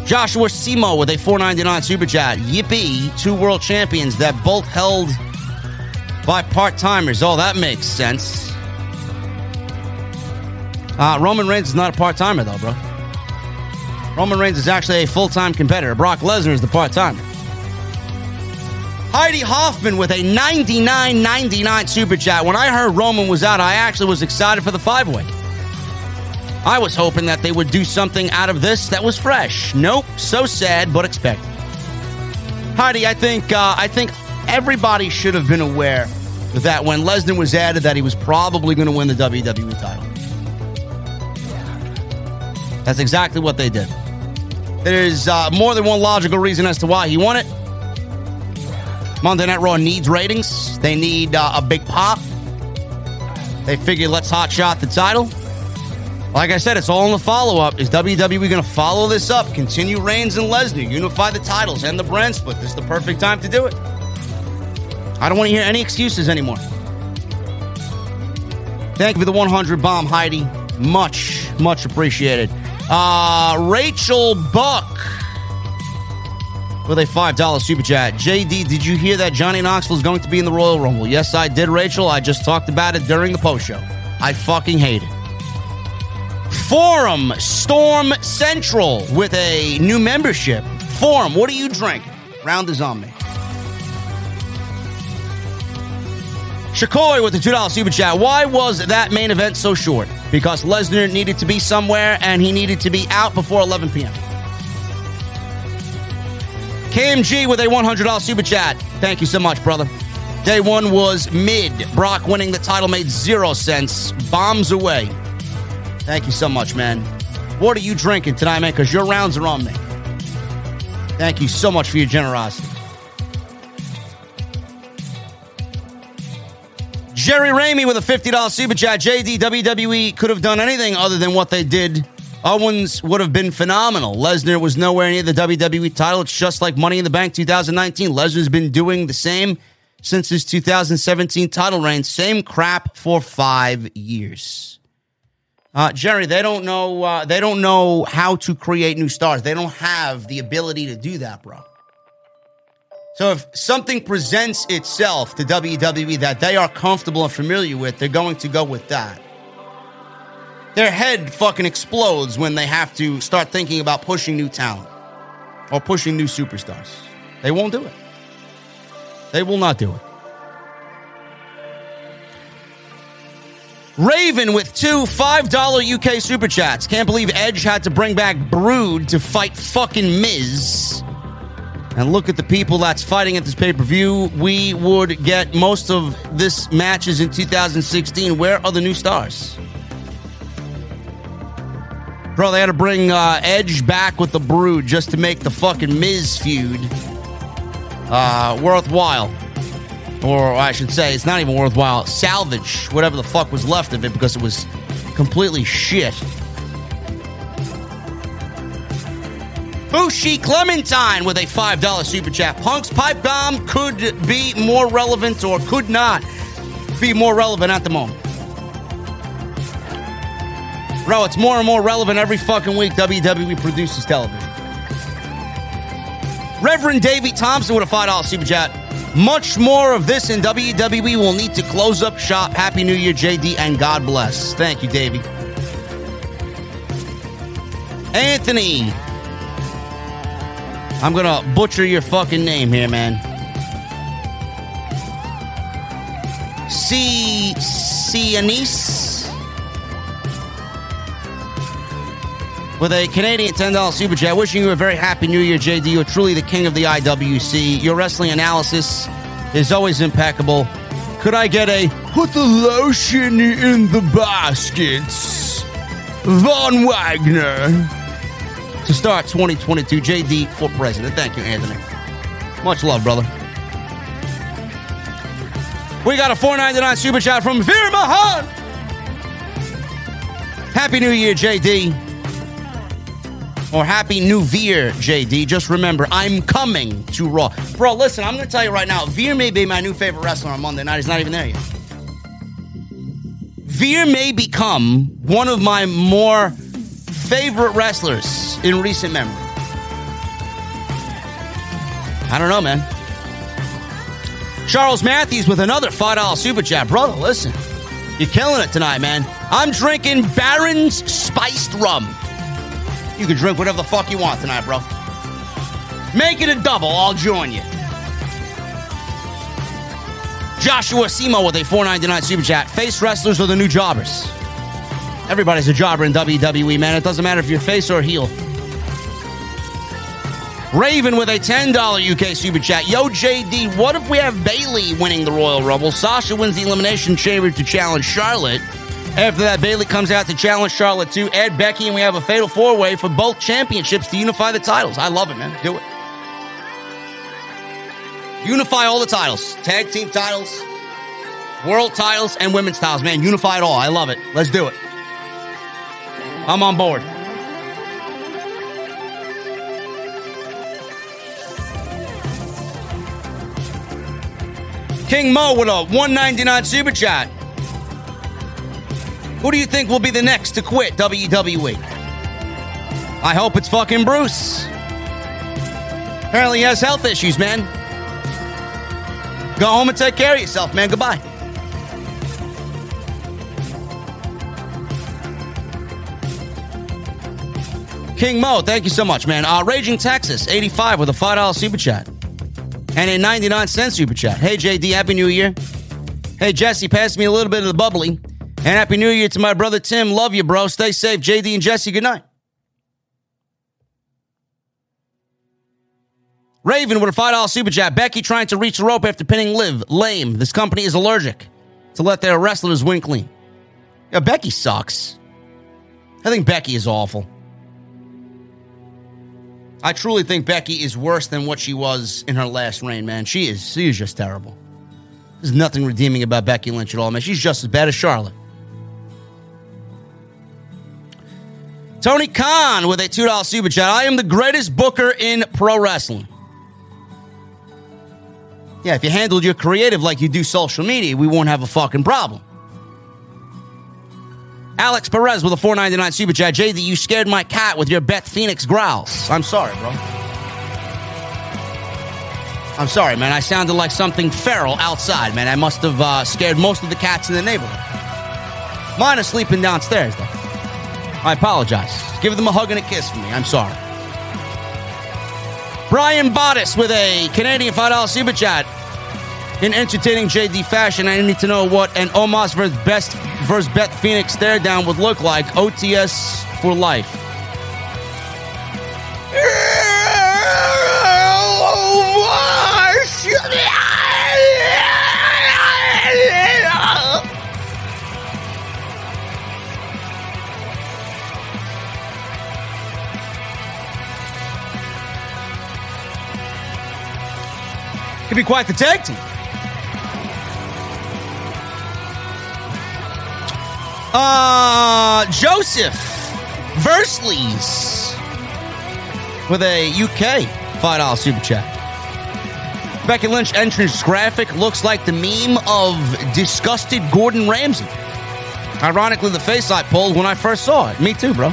Joshua Simo with a 499 super chat. Yippee, two world champions that both held by part timers. Oh, that makes sense. Uh, Roman Reigns is not a part timer, though, bro. Roman Reigns is actually a full time competitor. Brock Lesnar is the part timer. Heidi Hoffman with a 99.99 super chat. When I heard Roman was out, I actually was excited for the five way. I was hoping that they would do something out of this that was fresh. Nope, so sad, but expected. Heidi, I think uh, I think everybody should have been aware that when Lesnar was added, that he was probably going to win the WWE title. That's exactly what they did. There's uh, more than one logical reason as to why he won it. Monday Night Raw needs ratings. They need uh, a big pop. They figured let's hot shot the title. Like I said, it's all in the follow up. Is WWE going to follow this up? Continue Reigns and Lesnar, unify the titles and the brand split. This is the perfect time to do it. I don't want to hear any excuses anymore. Thank you for the 100 bomb, Heidi. Much, much appreciated. Uh, Rachel Buck with a $5 super chat. JD, did you hear that Johnny Knoxville is going to be in the Royal Rumble? Yes, I did, Rachel. I just talked about it during the post show. I fucking hate it. Forum Storm Central with a new membership. Forum, what are you drinking? Round is on me. Shakoy with the $2 super chat. Why was that main event so short? Because Lesnar needed to be somewhere and he needed to be out before 11 p.m. KMG with a $100 super chat. Thank you so much, brother. Day one was mid. Brock winning the title made zero sense. Bombs away. Thank you so much, man. What are you drinking tonight, man? Because your rounds are on me. Thank you so much for your generosity. Jerry Ramey with a $50 super chat. JD WWE could have done anything other than what they did Owens would have been phenomenal. Lesnar was nowhere near the WWE title. It's just like Money in the Bank 2019. Lesnar's been doing the same since his 2017 title reign. Same crap for five years. Uh, Jerry, they don't know. Uh, they don't know how to create new stars. They don't have the ability to do that, bro. So if something presents itself to WWE that they are comfortable and familiar with, they're going to go with that. their head fucking explodes when they have to start thinking about pushing new talent or pushing new superstars. They won't do it. They will not do it. Raven with two $5 UK super chats. Can't believe Edge had to bring back Brood to fight fucking Miz. And look at the people that's fighting at this pay per view. We would get most of this matches in 2016. Where are the new stars? Bro, they had to bring uh, Edge back with the Brood just to make the fucking Miz feud uh, worthwhile or I should say, it's not even worthwhile. Salvage whatever the fuck was left of it because it was completely shit. Bushi Clementine with a $5 super chat. Punk's pipe bomb could be more relevant or could not be more relevant at the moment. Bro, it's more and more relevant every fucking week WWE produces television. Reverend Davey Thompson with a $5 super chat. Much more of this in WWE will need to close up shop. Happy New Year, JD, and God bless. Thank you, Davey. Anthony. I'm to butcher your fucking name here, man. C. C Cianise. with a Canadian $10 super chat. Wishing you a very happy new year, JD. You're truly the king of the IWC. Your wrestling analysis is always impeccable. Could I get a put the lotion in the baskets? Von Wagner to start 2022. JD for president. Thank you, Anthony. Much love, brother. We got a 499 super chat from Veer Mahaan. Happy New Year, JD or Happy New Veer, JD. Just remember, I'm coming to Raw. Bro, listen, I'm going to tell you right now, Veer may be my new favorite wrestler on Monday night. He's not even there yet. Veer may become one of my more favorite wrestlers in recent memory. I don't know, man. Charles Matthews with another $5 super chat. Brother, listen. You're killing it tonight, man. I'm drinking Baron's spiced rum. You can drink whatever the fuck you want tonight, bro. Make it a double. I'll join you. Joshua Simo with a 499 super chat. Face wrestlers are the new jobbers. Everybody's a jobber in WWE, man. It doesn't matter if you're face or heel. Raven with a $10 UK super chat. Yo, JD, what if we have Bayley winning the Royal Rumble? Sasha wins the Elimination Chamber to challenge Charlotte. After that, Bayley comes out to challenge Charlotte too. Ed, Becky, and we have a fatal four way for both championships to unify the titles. I love it, man. Do it. Unify all the titles tag team titles, world titles, and women's titles. Man, unify it all. I love it. Let's do it. I'm on board. King Mo with a 199 super chat. Who do you think will be the next to quit WWE? I hope it's fucking Bruce. Apparently, he has health issues, man. Go home and take care of yourself, man. Goodbye. King Mo, thank you so much, man. Uh, Raging Texas, 85 with a $5 super chat. And a 99 cent super chat. Hey, JD, Happy New Year. Hey, Jesse, pass me a little bit of the bubbly. And Happy New Year to my brother Tim. Love you, bro. Stay safe. JD and Jesse, good night. Raven with a $5 super chat. Becky trying to reach the rope after pinning Liv. Lame. This company is allergic to let their wrestlers win clean. Yeah, Becky sucks. I think Becky is awful. I truly think Becky is worse than what she was in her last reign, man. She is. She is just terrible. There's nothing redeeming about Becky Lynch at all, man. She's just as bad as Charlotte. Tony Khan with a $2 super chat. I am the greatest booker in pro wrestling. Yeah, if you handled your creative like you do social media, we won't have a fucking problem. Alex Perez with a 499 super chat. JD, you scared my cat with your Beth Phoenix growls. I'm sorry, bro. I'm sorry, man. I sounded like something feral outside, man. I must have uh, scared most of the cats in the neighborhood. Mine are sleeping downstairs, though. I apologize. Give them a hug and a kiss for me. I'm sorry. Brian Bottis with a Canadian $5 super chat. In entertaining JD fashion, I need to know what an Omos versus Best versus Beth Phoenix stare down would look like. OTS for life. Could be quite the tag team. Uh, Joseph Versleys with a UK $5 super chat. Becky Lynch entrance graphic looks like the meme of disgusted Gordon Ramsay. Ironically, the face I pulled when I first saw it. Me too, bro.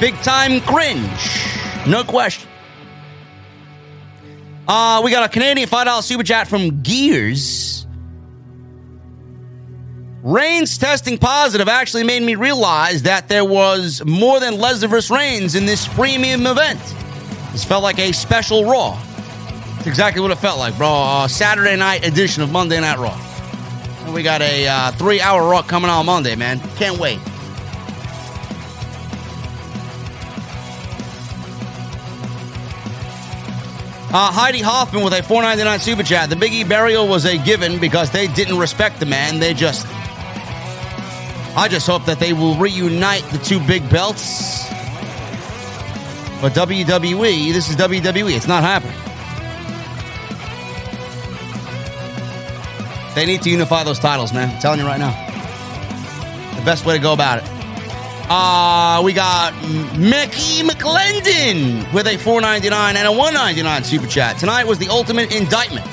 Big time cringe. No question. Uh, we got a Canadian $5 super chat from Gears. Reigns testing positive actually made me realize that there was more than Lesnar vs. Reigns in this premium event. This felt like a special Raw. It's exactly what it felt like, bro. Saturday night edition of Monday Night Raw. And we got a uh, three hour Raw coming on Monday, man. Can't wait. Uh, Heidi Hoffman with a 499 super chat. The Biggie burial was a given because they didn't respect the man. They just. I just hope that they will reunite the two big belts. But WWE, this is WWE. It's not happening. They need to unify those titles, man. I'm telling you right now. The best way to go about it. Uh, we got Mickey McClendon with a 499 and a 199 super chat. Tonight was the ultimate indictment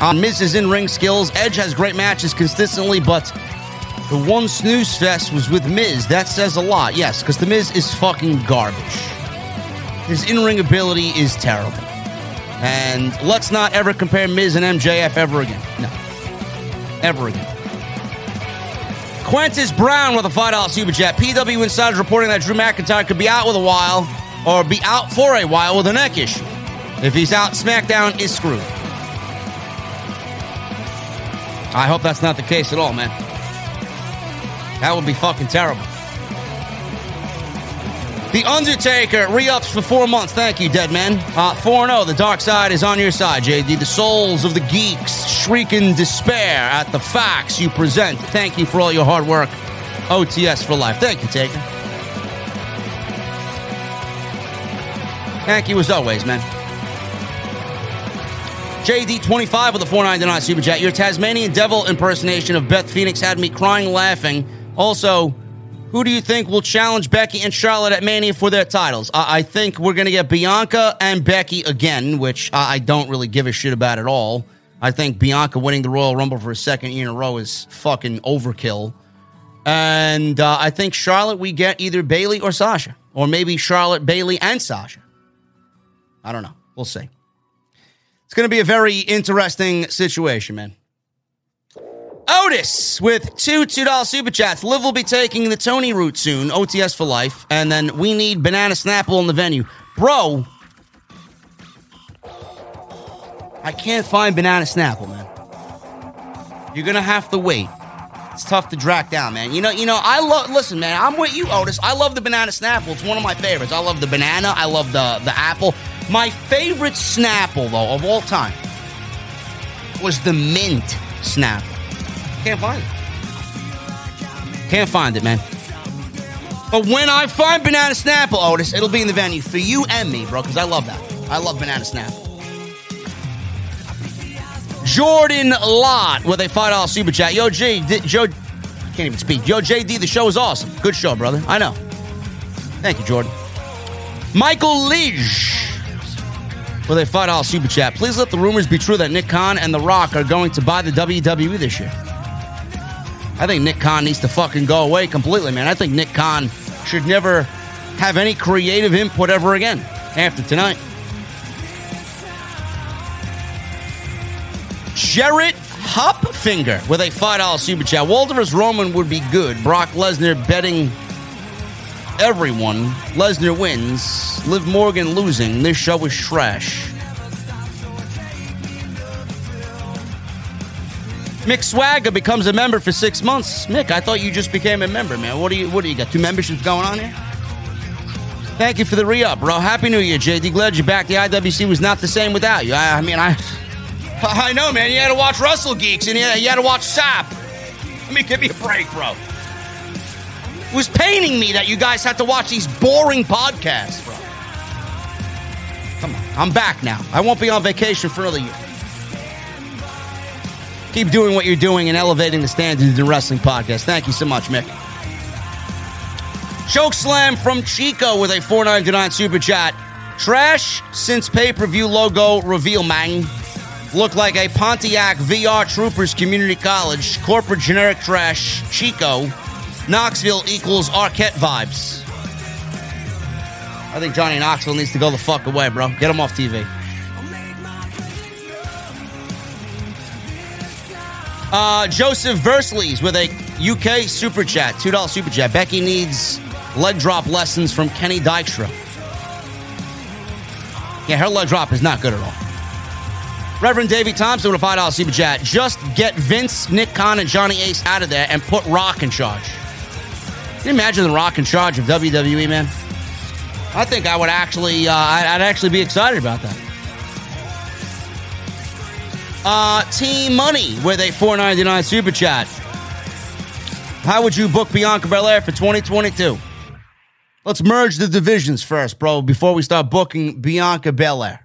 on Miz's in ring skills. Edge has great matches consistently, but the one snooze fest was with Miz. That says a lot. Yes, because the Miz is fucking garbage. His in ring ability is terrible. And let's not ever compare Miz and MJF ever again. No. Ever again. Quentis Brown with a $5 super chat. PW Insider reporting that Drew McIntyre could be out with a while or be out for a while with a neck issue. If he's out, SmackDown is screwed. I hope that's not the case at all, man. That would be fucking terrible. The Undertaker re-ups for four months. Thank you, dead man. Uh, 4-0. The dark side is on your side, JD. The souls of the geeks shriek in despair at the facts you present. Thank you for all your hard work. OTS for life. Thank you, Taker. Thank you as always, man. JD25 with a 499 Super Chat. Your Tasmanian devil impersonation of Beth Phoenix had me crying laughing. Also, who do you think will challenge Becky and Charlotte at Mania for their titles? I, I think we're going to get Bianca and Becky again, which I, I don't really give a shit about at all. I think Bianca winning the Royal Rumble for a second year in a row is fucking overkill. And uh, I think Charlotte, we get either Bayley or Sasha, or maybe Charlotte, Bayley, and Sasha. I don't know. We'll see. It's going to be a very interesting situation, man. Otis with two $2 super chats. Liv will be taking the Toni route soon, OTS for life. And then we need Banana Snapple in the venue. Bro, I can't find Banana Snapple, man. You're going to have to wait. It's tough to track down, man. You know, you know, I love listen, man, I'm with you, Otis. I love the banana snapple. It's one of my favorites. I love the banana, I love the the apple. My favorite Snapple, though, of all time, was the mint Snapple. Can't find it. Can't find it, man. But when I find Banana Snapple, Otis, it'll be in the venue for you and me, bro, because I love that. I love Banana Snapple. Jordan Lott with a $5 super chat. Yo, G, di- Joe, can't even speak. Yo, JD, the show is awesome. Good show, brother. I know. Thank you, Jordan. Michael Lidge with a $5 super chat. Please let the rumors be true that Nick Khan and The Rock are going to buy the WWE this year. I think Nick Khan needs to fucking go away completely, man. I think Nick Khan should never have any creative input ever again after tonight. Jarrett Hop Finger with a $5 super chat. Walter. Roman would be good. Brock Lesnar betting everyone. Lesnar wins. Liv Morgan losing. This show is trash. Mick Swagger becomes a member for six months. Mick, I thought you just became a member, man. What do you what do you got? Two memberships going on here? Thank you for the re-up, bro. Happy New Year, JD. Glad you're back. The IWC was not the same without you. I, I mean, I *laughs* I know, man. You had to watch Wrestle Geeks and you had, you had to watch SAP. I mean, give me a break, bro. It was paining me that you guys had to watch these boring podcasts, bro. Come on. I'm back now. I won't be on vacation for another year. Keep doing what you're doing and elevating the standards the wrestling podcast. Thank you so much, Mick. Choke slam from Chico with a 499 super chat. Trash since pay per view logo reveal, man. Look like a Pontiac VR Troopers Community College. Corporate generic trash. Chico. Knoxville equals Arquette vibes. I think Johnny Knoxville needs to go the fuck away, bro. Get him off TV. Uh, Joseph Versleys with a UK super chat, $2 super chat. Becky needs leg drop lessons from Kenny Dykstra. Yeah, her leg drop is not good at all. Reverend Davey Thompson with a $5 super chat. Just get Vince, Nick Khan, and Johnny Ace out of there and put Rock in charge. Can you imagine the Rock in charge of WWE, man? I think I would actually, uh, I'd actually be excited about that. Uh, Team Money with a 499 super chat. How would you book Bianca Belair for 2022? Let's merge the divisions first, bro, before we start booking Bianca Belair.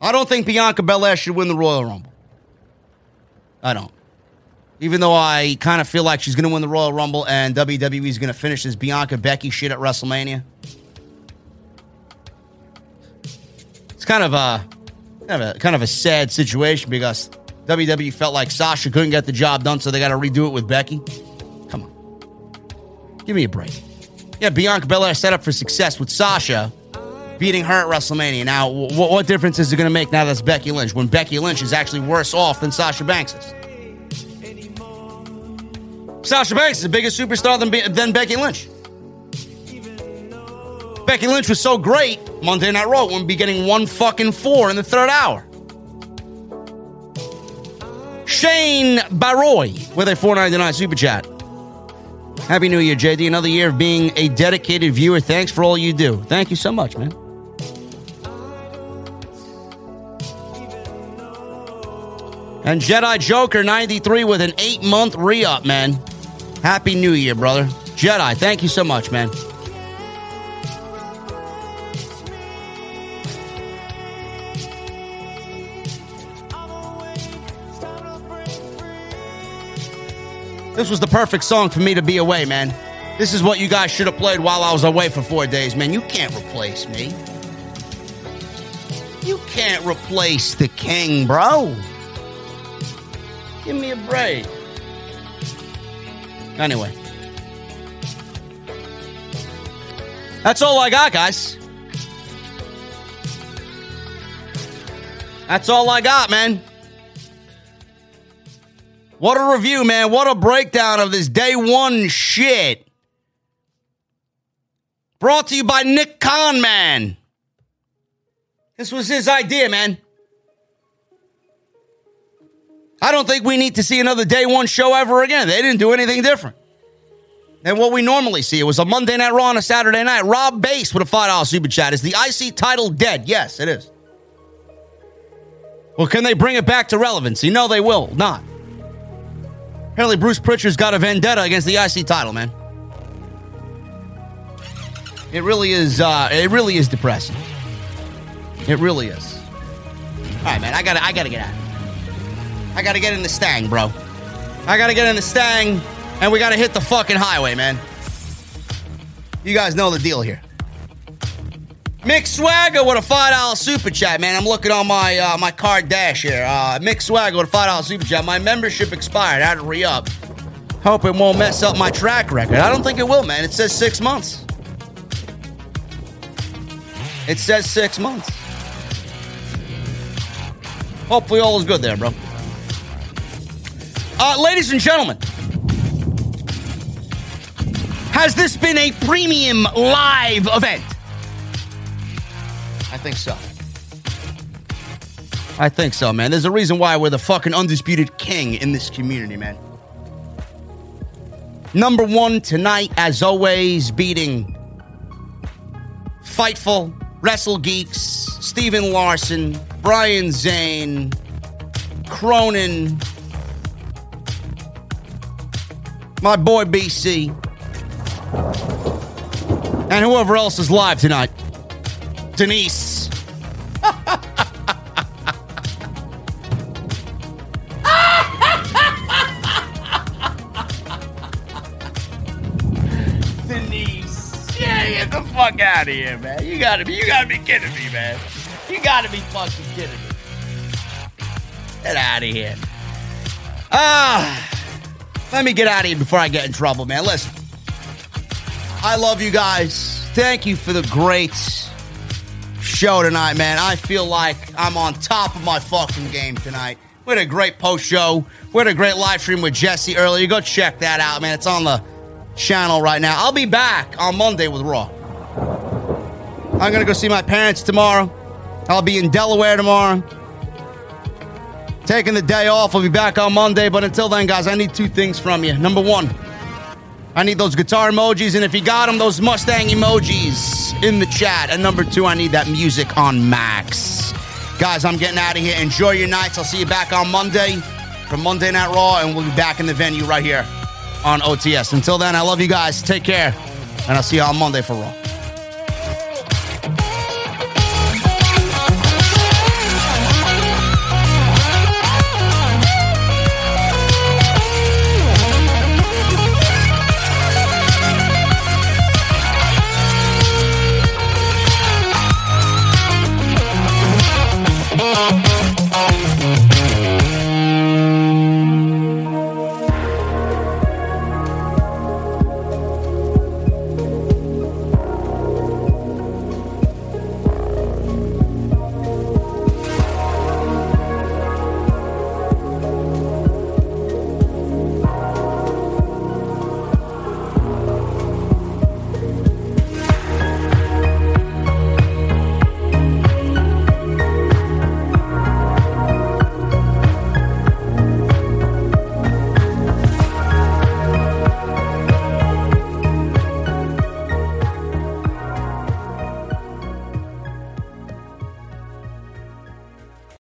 I don't think Bianca Belair should win the Royal Rumble. I don't. Even though I kind of feel like she's going to win the Royal Rumble and WWE is going to finish this Bianca Becky shit at WrestleMania. It's kind of a kind of a kind of a sad situation because WWE felt like Sasha couldn't get the job done, so they got to redo it with Becky. Come on, give me a break. Yeah, Bianca Belair set up for success with Sasha beating her at WrestleMania. Now, w- what difference is it going to make now that's Becky Lynch when Becky Lynch is actually worse off than Sasha Banks is? Sasha Banks is a bigger superstar than, than Becky Lynch. Becky Lynch was so great, Monday Night Raw wouldn't be getting one fucking four in the third hour. Shane Baroy with a 499 super chat. Happy New Year, JD. Another year of being a dedicated viewer. Thanks for all you do. Thank you so much, man. And Jedi Joker 93 with an eight month re up, man. Happy New Year, brother. Jedi, thank you so much, man. This was the perfect song for me to be away, man. This is what you guys should have played while I was away for four days, man. You can't replace me. You can't replace the king, bro. Give me a break. Anyway. That's all I got, guys. That's all I got, man. What a review, man. What a breakdown of this day one shit. Brought to you by Nick Khan, man. This was his idea, man. I don't think we need to see another day one show ever again. They didn't do anything different than what we normally see. It was a Monday Night Raw on a Saturday night. Rob Base with a $5 super chat. Is the IC title dead? Yes, it is. Well, can they bring it back to relevancy? No, they will not. Apparently, Bruce Pritchard's got a vendetta against the IC title, man. It really is. Uh, it really is depressing. It really is. All right, man. I gotta. I gotta get out. I gotta get in the Stang, bro. I gotta get in the Stang, and we gotta hit the fucking highway, man. You guys know the deal here. Mick Swagger with a five dollar super chat, man. I'm looking on my uh, my card dash here. Uh, Mick Swagger with a five dollar super chat. My membership expired. I had to re up. Hope it won't mess up my track record. I don't think it will, man. It says six months. It says six months. Hopefully all is good there, bro. Uh, ladies and gentlemen, has this been a premium live event? I think so. I think so, man. There's a reason why we're the fucking undisputed king in this community, man. Number one tonight, as always, beating Fightful, Wrestle Geeks, Stephen Larson, Brian Zane, Cronin, my boy BC, and whoever else is live tonight. Denise. Denise. Get the fuck out of here, man. You gotta be you gotta be kidding me, man. You gotta be fucking kidding me. Get out of here. Ah. Let me get out of here before I get in trouble, man. Listen. I love you guys. Thank you for the great show tonight, man. I feel like I'm on top of my fucking game tonight. We had a great post show. We had a great live stream with Jesse earlier. Go check that out, man. It's on the channel right now. I'll be back on Monday with Raw. I'm going to go see my parents tomorrow. I'll be in Delaware tomorrow. Taking the day off. I'll be back on Monday. But until then, guys, I need two things from you. Number one, I need those guitar emojis. And if you got them, those Mustang emojis in the chat. And number two, I need that music on max. Guys, I'm getting out of here. Enjoy your nights. I'll see you back on Monday for Monday Night Raw. And we'll be back in the venue right here on OTS. Until then, I love you guys. Take care. And I'll see you on Monday for Raw.